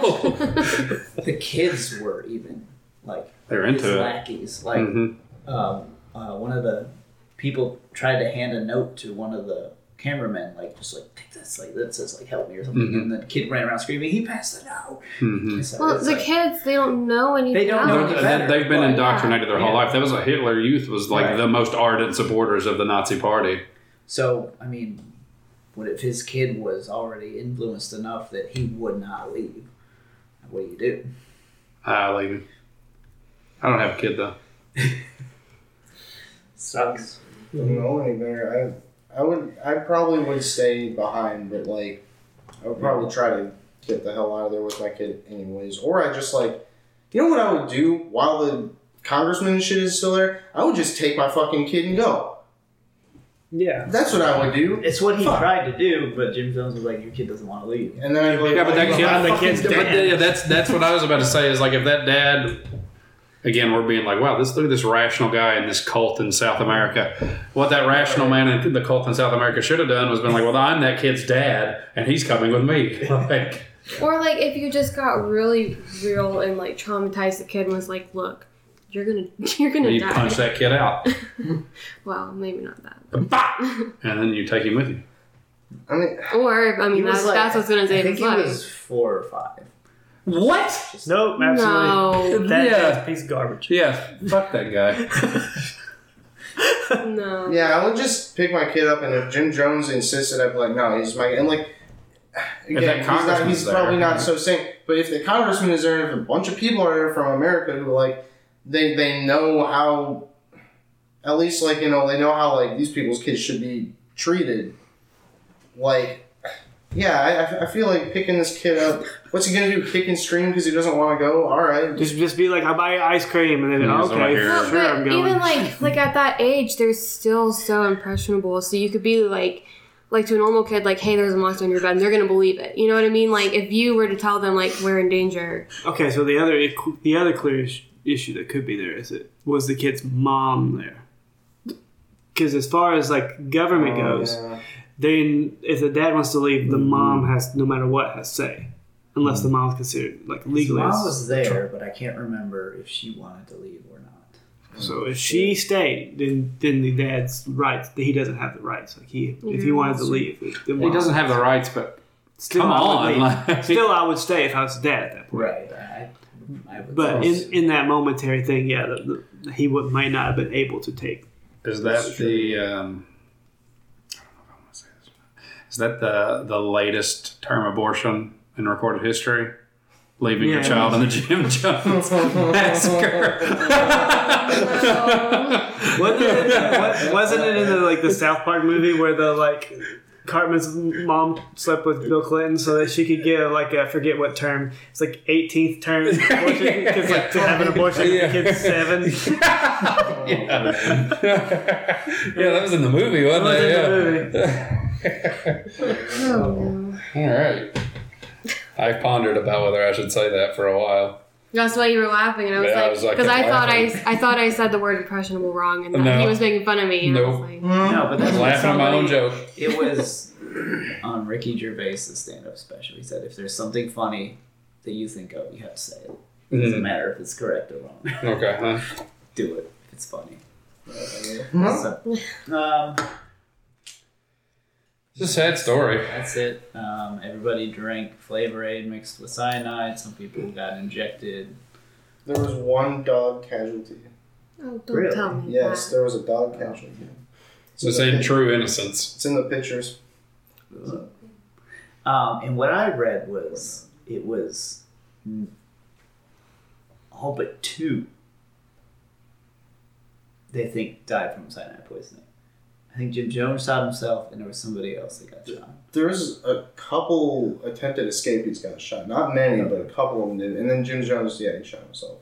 S1: the kids were even like
S4: They're
S1: his
S4: into it.
S1: lackeys. Like
S4: Mhm.
S1: um, uh, one of the people tried to hand a note to one of the cameramen like just like take this like that says like help me or something,
S4: Mhm.
S1: and the kid ran around screaming he passed it out.
S4: Mhm.
S1: So
S2: Well, the
S1: like-
S2: kids they don't know anything.
S1: They don't know
S2: else.
S1: any
S4: They-
S1: better.
S4: They've been
S1: Well,
S4: indoctrinated their whole life. That was what Hitler Youth was like
S1: Right.
S4: the most ardent supporters of the Nazi Party.
S1: So I mean, what if his kid was already influenced enough that he would not leave? What do you do?
S4: Ah, leaving. I don't have a kid though.
S1: Sucks.
S5: Don't know any better. I I would I probably would stay behind, but like I would probably try to get the hell out of there with my kid anyways. Or I just like you know what I would do while the congressman and shit is still there? I would just take my fucking kid and go.
S3: Yeah.
S5: That's what I would do.
S1: It's what he
S5: Fuck.
S1: tried to do, but Jim Jones was like, "Your kid doesn't want to leave."
S5: And then I'd be like,
S4: Yeah, but oh,
S5: that
S4: kid,
S5: I'm
S3: the
S5: fucking
S3: kid's
S4: but
S5: dead."
S4: yeah, that's that's what I was about to say. Is like if that dad, again, we're being like, wow, this look at this rational guy in this cult in South America. What that rational man in the cult in South America should have done was been like, well, I'm that kid's dad, and he's coming with me. Like,
S2: Or like if you just got really real and like traumatized the kid and was like, look, you're gonna you're gonna
S4: you
S2: die.
S4: punch that kid out,
S2: Well, maybe not that.
S4: Bah! and then you take him with you.
S5: I mean,
S2: Or I mean that's
S1: like-
S2: that's what's gonna
S1: I
S2: save
S1: think
S2: his
S1: he
S2: life.
S1: was four or five.
S4: What?
S1: Just-
S3: Nope, absolutely.
S2: No.
S3: That,
S4: Yeah.
S3: That's a piece of garbage.
S4: Yeah, fuck that guy.
S2: No.
S5: yeah, I would just pick my kid up, and if Jim Jones insisted, I'd be like, no, he's my and like. Again, he's, not, he's
S4: there.
S5: probably not so sane. But if the congressman is there, and if a bunch of people are there from America who like they they know how, at least like you know they know how like these people's kids should be treated. Like, yeah, I- I, I feel like picking this kid up. What's he gonna do? Kick and scream because he doesn't want to go? All right,
S3: Just just be like, I'll buy you ice cream, and then
S4: Yeah, so
S3: okay,
S4: here.
S2: Well,
S3: sure, I'm
S2: but
S3: going.
S2: even like like at that age, they're still so impressionable. So you could be like like to a normal kid, like, hey, there's a monster in your bed, and they're gonna believe it. You know what I mean? Like if you were to tell them like we're in danger,
S3: Okay, so the other the other clear is- issue that could be there is it was the kid's mom there? Because as far as like government
S5: Oh,
S3: goes,
S5: yeah.
S3: Then if the dad wants to leave, the mom has no matter what has say, unless the mom's considered like
S1: His
S3: legally.
S1: mom was there, but I can't remember if she wanted to leave or not.
S3: So if she stayed, then then the dad's rights. He doesn't have the rights. Like he, if he wanted to leave, the
S4: He doesn't have the rights, but
S3: Still,
S4: come
S3: I would
S4: on,
S3: leave.
S4: like-
S3: Still, I would stay if I was dad at that point.
S1: Right. I, I
S3: But in, in that momentary thing, yeah, the, the, he would might not have been able to take.
S4: Is that the? Um, I don't know if I want to say this. Is that the the latest term abortion in recorded history? Leaving your child in the Jim Jones massacre.
S3: Wasn't it, wasn't it in the like the South Park movie where the like Cartman's mom slept with Bill Clinton so that she could get like I forget what term it's like 18th term abortion because like to have an abortion
S4: Yeah.
S3: the kid's seven.
S4: yeah. yeah, that was in the movie, wasn't
S3: That was
S4: it?
S3: in the
S4: yeah.
S2: Oh no.
S4: All right. I've pondered about whether I should say that for a while.
S2: That's why you were laughing, and I was
S4: Yeah, I
S2: like,
S4: was, like,
S2: because I, thought. I I thought I said the word impressionable wrong, and
S4: No.
S2: he was making fun of me. And
S4: Nope.
S2: like,
S1: no, but
S4: I
S1: that's
S4: was
S1: what
S4: laughing at my own joke.
S1: It was on Ricky Gervais' stand-up special. He said, "If there's something funny that you think of, you have to say it. It doesn't
S4: Mm.
S1: matter if it's correct or wrong.
S4: Okay. Huh?
S1: Do it if it's funny."
S5: Huh?
S1: So, um,
S4: It's a sad story.
S1: that's it. Um, everybody drank Flavor Aid mixed with cyanide. Some people got injected.
S5: There was one dog casualty.
S2: oh, don't
S1: Really?
S2: tell me
S5: Yes,
S2: that.
S5: there was a dog casualty. So
S4: it's
S5: in the
S4: ain't
S5: pic-
S4: true innocence.
S5: It's in the pictures.
S1: Um, and what I read was it was mm, all but two they think died from cyanide poisoning. I think Jim Jones shot himself, and there was somebody else that got shot.
S5: There's a couple attempted escapees got shot. Not many, but a couple of them did. And then Jim Jones, yeah, he shot himself.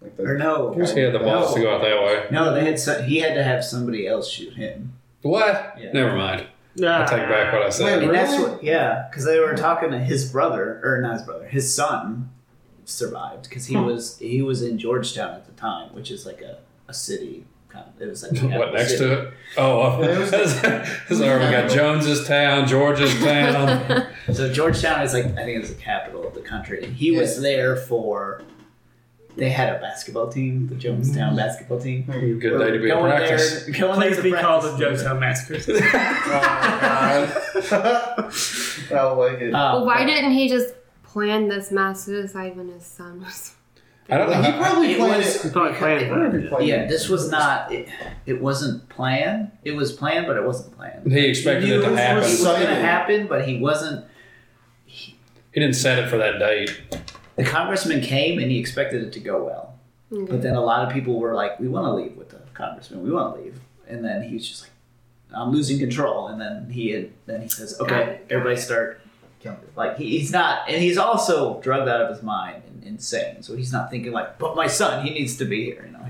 S5: Like the,
S1: Or no,
S4: He had the balls to go out that way.
S1: no, they had so, he had to have somebody else shoot him.
S4: What?
S1: Yeah.
S4: Never mind.
S3: Nah.
S4: I take back what I said.
S5: Wait,
S1: And that's
S5: Really?
S1: what, yeah, because they were talking to his brother, or not his brother, his son survived because he was he was in Georgetown at the time, which is like a, a city kind of. It was like the
S4: What next
S1: city.
S4: to it? Oh,
S5: It was-
S4: so we got Jones's town, George's town.
S1: So Georgetown is like I think it's the capital of the country, and he was there for they had a basketball team, the Jonestown basketball team.
S4: Good day to be in
S1: Going there,
S4: practice.
S1: going there
S3: Please
S1: to
S3: be called the
S1: practice.
S3: Jonestown Massacre.
S5: Oh, God. I like it.
S1: Uh,
S2: Well, why
S1: but
S2: didn't he just plan this mass suicide when his son was?
S4: I don't know.
S5: he probably
S1: It
S5: planned
S1: was-
S5: it.
S3: Probably planned that.
S1: Yeah, this was not. It, it wasn't planned. It was planned, but it wasn't planned.
S4: He expected
S1: He
S4: it
S1: knew
S4: to
S1: was
S4: happen.
S1: going to happen, but he wasn't.
S4: He didn't set it for that date.
S1: The congressman came and he expected it to go well, but then a lot of people were like, "We want to leave with the congressman. We want to leave," and then he was just like, "I'm losing control." And then he had, then he says, "Okay, everybody start." Like he, he's not, and he's also drugged out of his mind and insane. So he's not thinking like, "But my son, he needs to be here." You know,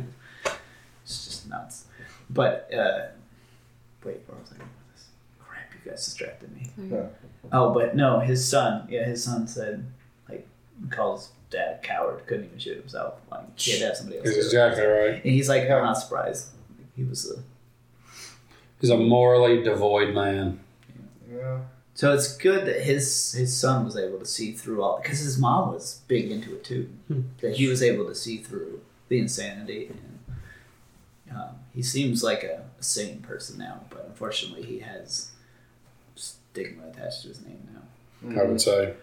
S1: it's just nuts. But uh, wait, where was I going with this? Crap, you guys distracted me.
S5: Yeah.
S1: Oh, but no, his son. Yeah, his son said like calls dad a coward. Couldn't even shoot himself. Like he had to have somebody else.
S4: He's exactly right.
S1: And he's like, I'm not surprised. He was a.
S4: He's a morally devoid man.
S5: Yeah.
S1: So it's good that his his son was able to see through all because his mom was big into it too.
S3: Hmm.
S1: That he was able to see through the insanity and um, he seems like a, a sane person now, but unfortunately he has stigma attached to his name now.
S4: I would say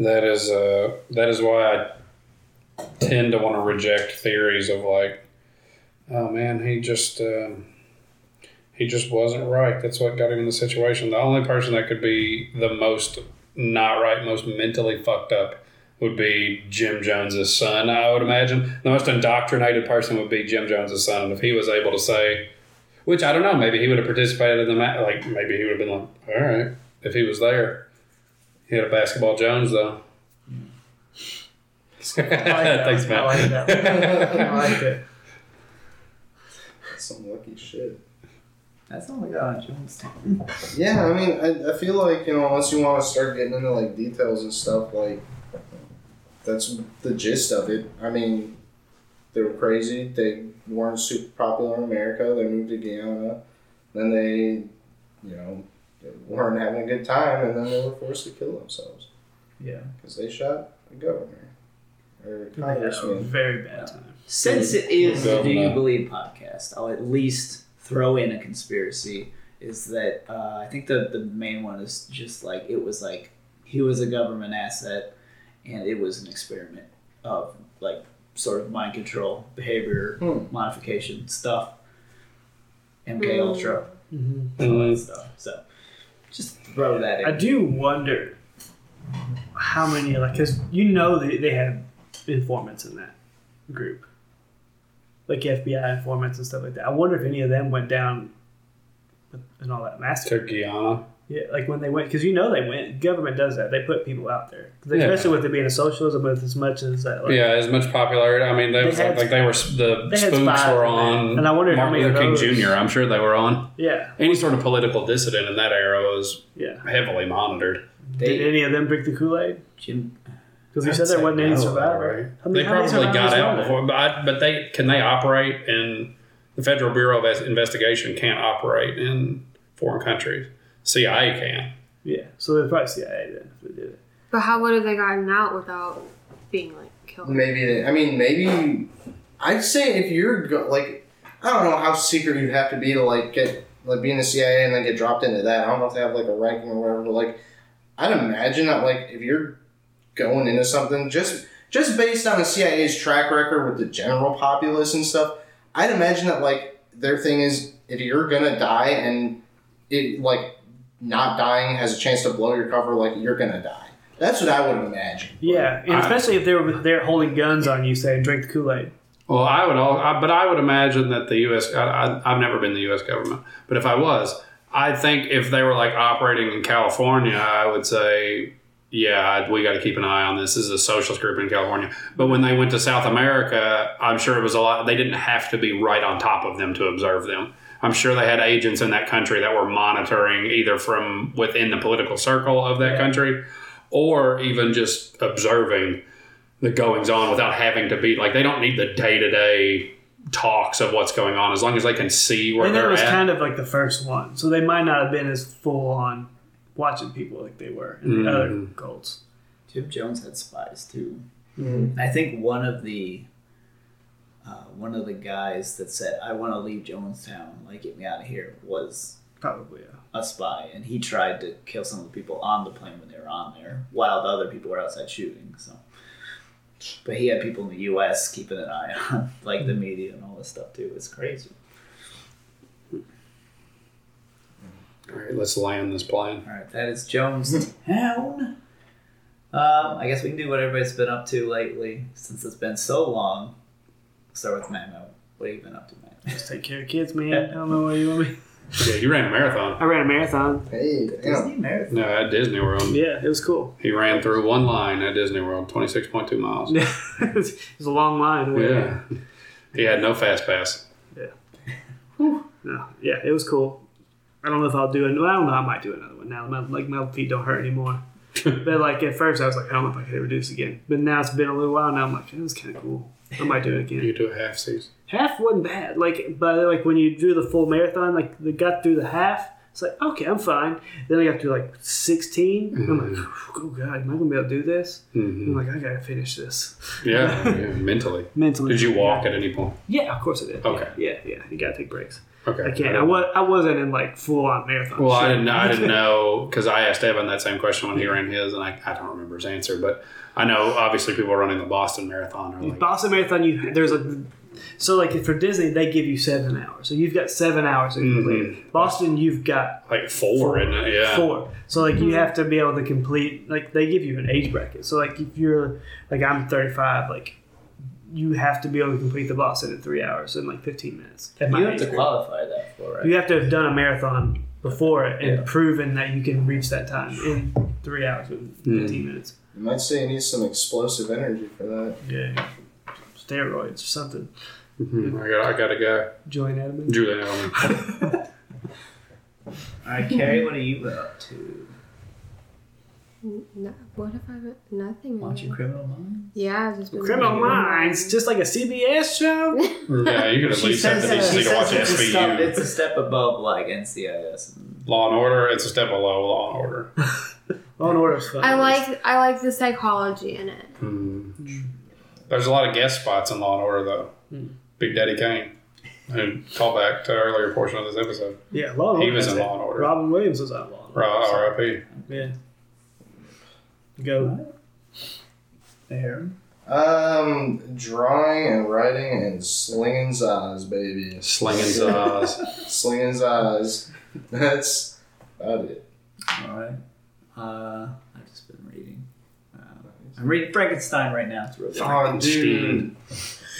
S4: that is uh, that is why I tend to want to reject theories of like, oh man, he just um, he just wasn't right. That's what got him in the situation. The only person that could be the most not right, most mentally fucked up would be Jim Jones's son. I would imagine the most indoctrinated person would be Jim Jones's son, and if he was able to say. Which I don't know. Maybe he would have participated in the match. Like maybe he would have been like, "All right," if he was there. He had a basketball Jones though.
S3: I like that.
S4: Thanks,
S3: I
S4: Matt.
S3: like that. I like it.
S5: Some lucky shit.
S1: That's all I got on Jonestown.
S5: Yeah, I mean, I, I feel like, you know, once you want to start getting into, like, details and stuff, like, that's the gist of it. I mean, they were crazy. They weren't super popular in America. They moved to Guyana. Then they, you know, they weren't having a good time, and then they were forced to kill themselves
S1: Yeah.
S5: because they shot a governor or
S3: They had a very bad time.
S1: Since it is the Do You Believe podcast, I'll at least throw in a conspiracy. Is that uh, I think the the main one is just like it was like he was a government asset, and it was an experiment of like sort of mind control, behavior
S5: Hmm.
S1: modification stuff. MK
S2: Mm.
S1: Ultra,
S3: Mm-hmm.
S1: all that
S4: Mm.
S1: stuff. So just throw that in.
S3: I do wonder how many, like, because you know they, they had informants in that group, like FBI informants and stuff like that. I wonder if any of them went down and all that massacre.
S4: To Guyana.
S3: Yeah, like when they went, because you know they went. Government does that; they put people out there, 'Cause
S4: Yeah.
S3: especially with it being a socialism, with as much as that. Like,
S4: Yeah, as much popularity. I mean, they,
S3: They
S4: was like,
S3: had-
S4: like they were the
S3: they
S4: spooks were on.
S3: And I wonder how
S4: Martin Luther King
S3: those-
S4: Jr. I'm sure they were on.
S3: yeah,
S4: Any sort of political dissident in that era was
S3: yeah.
S4: heavily monitored.
S3: Did any of them drink the Kool Aid?
S1: Jim,
S3: Because you said there
S4: say
S3: wasn't any
S4: no,
S3: survivor.
S4: right?
S3: How many-
S4: They probably got out
S3: there?
S4: before, but I, but they can they operate in the Federal Bureau of Investigation can't operate in foreign countries. CIA can.
S3: Yeah, so they're probably CIA then if they did it.
S2: But how would have they gotten out without being like killed?
S5: Maybe they, I mean, maybe I'd say if you're go, like, I don't know how secret you'd have to be to like get like be in the CIA and then get dropped into that. I don't know if they have like a ranking or whatever, but like, I'd imagine that like if you're going into something just just based on the CIA's track record with the general populace and stuff, I'd imagine that like their thing is if you're gonna die and it like not dying has a chance to blow your cover, like you're gonna die. That's what I would imagine.
S3: Yeah, and
S4: I-
S3: especially if they were there holding guns on you, saying drink the Kool Aid.
S4: Well, I would all, I, but I would imagine that the U.S. I, I, I've never been the U.S. government, but if I was, I think if they were like operating in California, I would say, yeah, we got to keep an eye on this. This is a socialist group in California. But when they went to South America, I'm sure it was a lot. They didn't have to be right on top of them to observe them. I'm sure they had agents in that country that were monitoring either from within the political circle of that country or even just observing the goings on without having to be like they don't need the day to day talks of what's going on as long as they can see where
S3: And
S4: they're it
S3: was
S4: at.
S3: kind of like the first one, so they might not have been as full on watching people like they were in the
S4: Mhm.
S3: other cults.
S1: Jim Jones had spies too. And I think one of the uh, one of the guys that said, "I want to leave Jonestown, like get me out of here," was
S3: Probably, yeah.
S1: a spy, and he tried to kill some of the people on the plane when they were on there, while the other people were outside shooting. So, but he had people in the U.S. keeping an eye on, like the media and all this stuff too. It's crazy.
S4: All right, let's land this plane.
S1: All right, that is Jonestown. Um, I guess we can do what everybody's been up to lately, since it's been so long. Start with Mamo. What have you been up to, man?
S3: Just take care of kids, man. I don't know where you want me.
S4: Yeah, you ran a marathon.
S3: I ran a marathon.
S5: Hey, damn.
S1: Disney Marathon.
S4: No, at Disney World.
S3: Yeah, it was cool.
S4: He ran through one line at Disney World, 26.2 miles.
S3: Yeah, it was a long line.
S4: Yeah. He had no fast pass. Yeah.
S3: No, yeah, it was cool. I don't know if I'll do it. I don't know. I might do another one now. My, like my feet don't hurt anymore. but like at first, I was like, I don't know if I could ever do this again. But now it's been a little while. Now I'm like, it was kind of cool. I might do it again.
S4: You do a half season.
S3: half wasn't bad. Like, but like when you do the full marathon, like they got through the half, it's like okay, I'm fine. Then I got to like 16. I'm like, oh god, am I gonna be able to do this?
S4: hmm
S3: I'm like, I gotta finish this
S4: Yeah, yeah, mentally.
S3: mentally.
S4: Did you walk at any point?
S3: Yeah, of course I did.
S4: Okay.
S3: Yeah, yeah. You gotta take breaks.
S4: Okay.
S3: I can't. I was. I wasn't in like full on marathon.
S4: Well, I didn't. know- I didn't know because I asked Evan that same question when he ran his, and I, I don't remember his answer. But I know obviously people are running the Boston Marathon are like,
S3: Boston Marathon, you there's a so like for Disney they give you seven hours, so you've got seven hours to complete. it. Boston, you've got
S4: like four, isn't it? Yeah.
S3: four. So like you mm-hmm. have to be able to complete like they give you an age bracket. So like if you're like I'm 35, like you have to be able to complete the Boston in three hours in like 15 minutes. At
S1: You have
S3: age
S1: to qualify that for, right?
S3: You have to have done a marathon before it and
S1: Yeah.
S3: proven that you can reach that time in three hours and 15 minutes.
S5: You might say you need some explosive energy for that.
S3: Yeah, steroids or something.
S4: Mhm, I got. I got to go.
S3: Julian Edelman.
S4: Julian Edelman.
S1: All right, Carrie, what are you up to?
S2: No, what if I nothing?
S1: Watching Criminal Minds?
S2: Yeah, I've just been
S3: Criminal
S2: reading.
S3: Minds, just like a CBS show.
S4: yeah, you could at least have the
S1: says-
S4: to watch
S1: says it's a, step, it's a step above like NCIS. And
S4: Law and Order. It's a step below Law and Order.
S3: Law and Order's fun.
S2: I like I like the psychology in it.
S4: Hmm. There's a lot of guest spots in Law and Order though.
S3: Hmm.
S4: Big Daddy Kane. And call back to earlier portion of this episode.
S3: Yeah, Law and
S4: He was in
S3: that.
S4: Law and Order.
S3: Robin Williams was on Law and Order.
S4: Ra- R.I.P.
S3: Yeah. Go.
S1: There.
S5: Um, drawing and writing and slinging zaz, baby.
S4: Slinging Zaz.
S5: Slinging zaz. That's about it.
S1: All right. Uh, I've just been reading. Uh, I'm reading Frankenstein right now. It's really good.
S5: Oh, dude.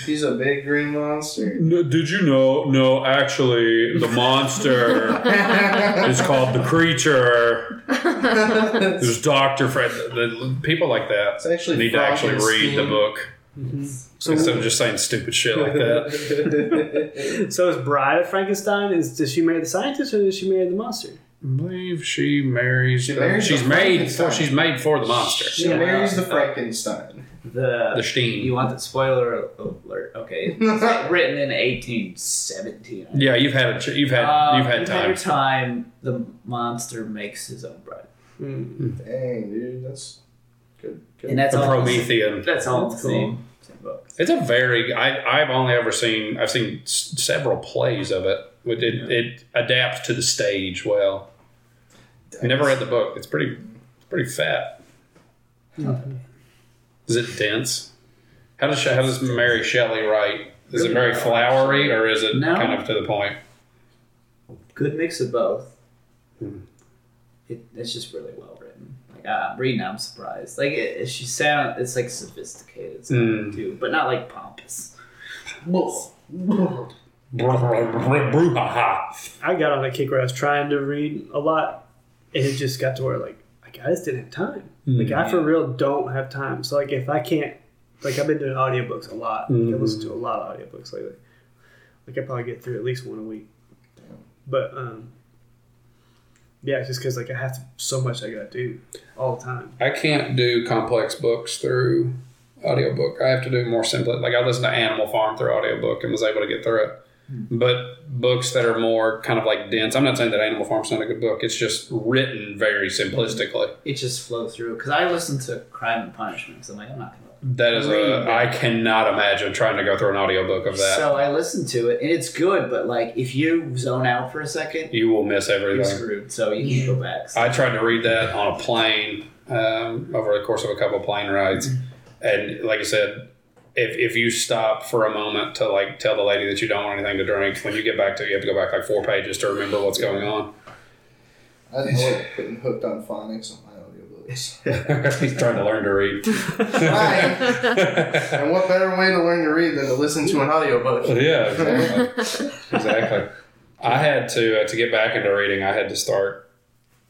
S5: He's a big green monster.
S4: No, did you know? No, actually, the monster is called the creature.
S5: it's
S4: There's Doctor Fred. The, the- people like that
S5: actually
S4: need to actually read the
S5: Frankenstein.
S4: book mm-hmm.
S3: So,
S4: instead of just saying stupid shit like that.
S3: so is Bride of Frankenstein? Is does she marry the scientist or does she marry the monster?
S4: I believe she marries.
S5: She marries
S4: she's
S5: the
S4: made for. She's made for the monster.
S5: She
S3: Yeah.
S5: marries the Frankenstein.
S1: The,
S4: The Steen.
S1: You want the spoiler alert? Okay. It's written in 1817.
S4: Yeah, you've had a, you've had
S1: Um,
S4: you've had time.
S1: your time. The monster makes his own bride,
S3: Mm.
S5: Dang, dude, that's good. good.
S1: and that's
S4: The
S1: all.
S4: Promethean.
S1: That's all the
S3: That's cool.
S1: same, same book.
S4: It's a very. I I've only ever seen. I've seen s- several plays of it. It, it, it adapts to the stage well. I never read the book. It's pretty. It's pretty fat. Is it dense? How does how does Mary Shelley write? Is it very flowery or is it
S1: No.
S4: kind of to the point?
S1: Good mix of both.
S4: Hmm.
S1: It, it's just really well written. Like uh, reading, I'm surprised. Like it, it- she sound, it's like sophisticated sounding
S4: Mm.
S1: too, but not like pompous.
S4: Brouhaha.
S3: I got on a kick where I was trying to read a lot, and it just got to where like I just didn't have time. Like I for real don't have time. So like if I can't, like I've been doing audiobooks a lot. Like, I listen to a lot of audiobooks lately. Like I probably get through at least one a week. But um, yeah, just because like I have to, so much I gotta do all the time.
S4: I can't do complex books through audiobook. I have to do more simple. Like I listened to Animal Farm through audiobook and was able to get through it. But books that are more kind of like dense. I'm not saying that Animal Farm's is not a good book. It's just written very simplistically.
S1: It just flows through. Because I listen to Crime and Punishment, 'cause I'm like, I'm not going to
S4: That is a. I cannot imagine trying to go through an audiobook of that.
S1: So I listened to it, and it's good, but like if you zone out for a second,
S4: you will miss
S1: you're
S4: everything.
S1: screwed. So you can go back.
S4: I tried to read that on a plane um, over the course of a couple plane rides, and like I said, if if you stop for a moment to like tell the lady that you don't want anything to drink, when you get back to it, you have to go back like four pages to remember what's going on.
S5: I avoid putting hooked on phonics on my audiobooks.
S4: He's trying to learn to read.
S5: Right. and what better way to learn to read than to listen to an audiobook?
S4: yeah, exactly. exactly. I had to uh, to get back into reading. I had to start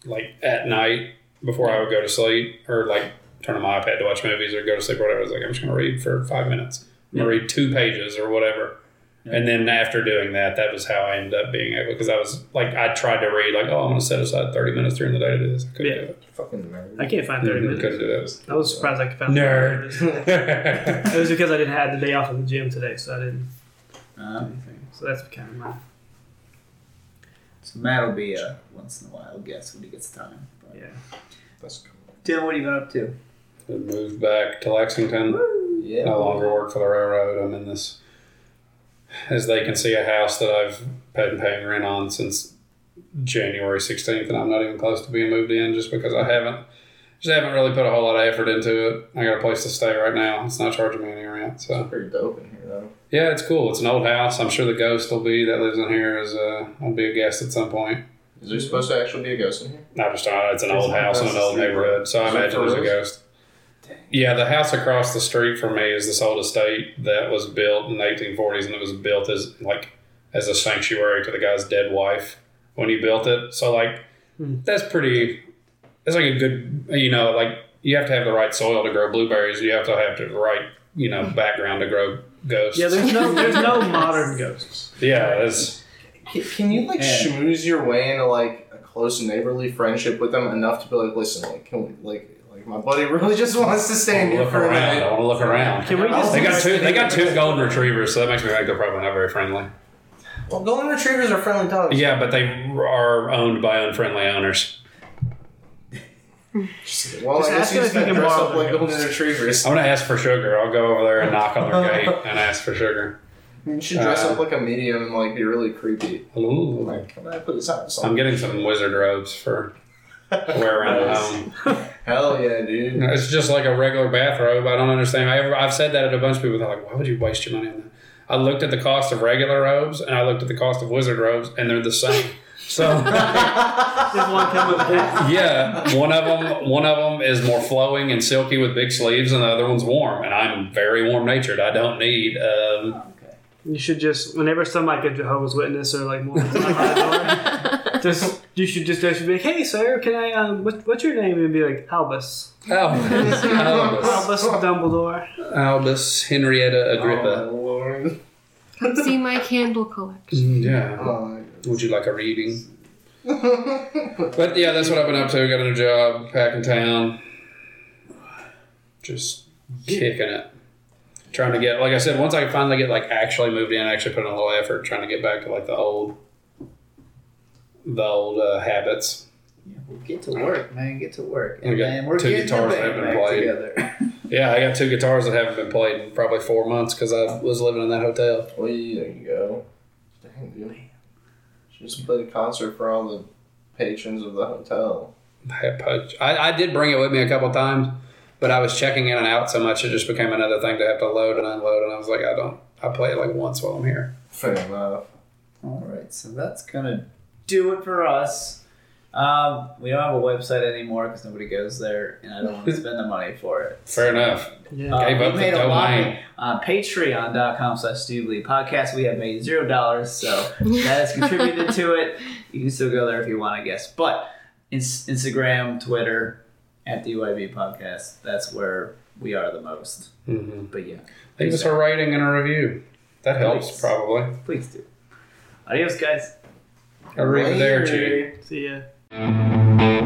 S4: like at night before I would go to sleep, or like turn on my iPad to watch movies or go to sleep or whatever. I was like, I'm just going to read for five minutes. I'm going to read two pages or whatever. And then after doing that, that was how I ended up being able because I was like I tried to read like oh I'm going to set aside 30 minutes during the day to do this. I couldn't
S3: Yeah.
S4: do it.
S5: Fucking nerd.
S3: I can't find 30 minutes.
S4: Couldn't do that.
S3: I was surprised I could find
S4: Nerd.
S3: 30 minutes. It was because I didn't have the day off of the gym today, so I didn't.
S1: Um,
S3: So that's kind of my.
S1: so Matt will be a once in a while guest when he gets time. But.
S3: Yeah.
S5: That's cool.
S1: Tim, what have you been up to?
S4: Moved back to Lexington.
S1: Yeah.
S4: no longer work for the railroad. I'm in this, as they can see, a house that I've been paying rent on since January 16th, and I'm not even close to being moved in just because I haven't, just haven't really put a whole lot of effort into it. I got a place to stay right now. It's not charging me any rent, so
S5: Pretty dope in here though.
S4: yeah, it's cool. It's an old house. I'm sure the ghost will be that lives in here is uh, I'll be a guest at some point.
S5: Is there supposed to actually be a ghost in here?
S4: I just uh, it's an
S5: There's
S4: old house in an old neighborhood, so I imagine there's a ghost. Yeah, the house across the street from me is this old estate that was built in the 1840s, and it was built as like as a sanctuary to the guy's dead wife when he built it. So like
S3: Hmm.
S4: that's pretty. That's like a good, you know, like you have to have the right soil to grow blueberries. You have to have the right, you know, background to grow ghosts.
S3: Yeah, there's no there's no modern ghosts.
S4: yeah, it's
S5: Can, can you like
S1: Yeah.
S5: schmooze your way into like a close neighborly friendship with them enough to be like, listen, like, can we, like, like my buddy really just wants to stay in here
S4: look
S5: for a
S4: around. I
S5: night.
S4: want to look around.
S3: Can we just?
S4: They got two. They got two golden retrievers, so that makes me think they're probably not very friendly.
S5: Well, golden retrievers are friendly dogs.
S4: Yeah, but they are owned by unfriendly owners.
S5: Well,
S3: Just
S5: I guess
S3: ask
S5: you
S3: them
S5: just
S3: if you
S5: gotta
S3: can
S5: dress
S3: borrow
S5: up like
S3: their
S5: golden
S3: ghost.
S5: retrievers.
S4: I'm gonna ask for sugar. I'll go over there and knock on their gate and ask for sugar.
S5: You should dress
S4: Uh,
S5: up like a medium and like be really creepy.
S4: Ooh.
S5: Like, can I put this on?
S4: I'm getting some wizard robes for wear around the home.
S5: Hell yeah, dude.
S4: It's just like a regular bathrobe. I don't understand. I ever, I've said that at a bunch of people. They're like, "Why would you waste your money on that?" I looked at the cost of regular robes and I looked at the cost of wizard robes, and they're the same. So
S3: There's one come with a
S4: yeah, one of them one of them is more flowing and silky with big sleeves, and the other one's warm. And I'm very warm natured. I don't need. Um,
S1: Okay.
S3: You should just whenever somebody like a Jehovah's Witness or like Mormons knock on the just you should just just be like, hey sir, can I um what, what's your name? And be like Albus.
S4: Albus, Albus,
S3: Albus Dumbledore.
S4: Albus Henrietta
S5: Oh,
S4: Agrippa.
S5: my lord.
S2: See my candle collection.
S4: Yeah.
S5: Oh,
S4: Would you like a reading? But yeah, that's what I've been up to. Got a new job back in town. Just kicking it. Trying to get, like I said, once I finally get like actually moved in, actually put in a little effort, trying to get back to like the old, the old uh, habits.
S1: Yeah, we'll get to work, man. Get to work.
S4: We
S1: And
S4: got
S1: then we're
S4: two
S1: getting
S4: guitars
S1: the
S4: that
S1: band
S4: haven't been
S1: back
S4: played.
S1: together.
S4: Yeah, I got two guitars that haven't been played in probably four months because I was living in that hotel.
S5: Well, there you go. Dang, dude. She just played a concert for all the patrons of the hotel.
S4: I, I did bring it with me a couple times, but I was checking in and out so much it just became another thing to have to load and unload. And I was like, I don't. I play it like once while I'm here.
S5: Fair enough.
S1: All right, so that's gonna do it for us. Um, we don't have a website anymore because nobody goes there, and I don't want to spend the money for it.
S4: Fair enough.
S3: Yeah.
S1: Uh,
S4: Gave
S1: we
S4: up the
S1: made a lot
S4: domain.
S1: on Patreon.com slash Doobly Podcast. We have made zero dollars, so that has contributed to it. You can still go there if you want to guess. But ins- Instagram, Twitter, at the UIB Podcast, that's where we are the most.
S4: Mm-hmm.
S1: But yeah,
S4: Leave us a rating and a review. That helps,
S1: Please.
S4: probably.
S1: please do. Adios, guys.
S4: I'll
S5: there, too.
S3: See ya.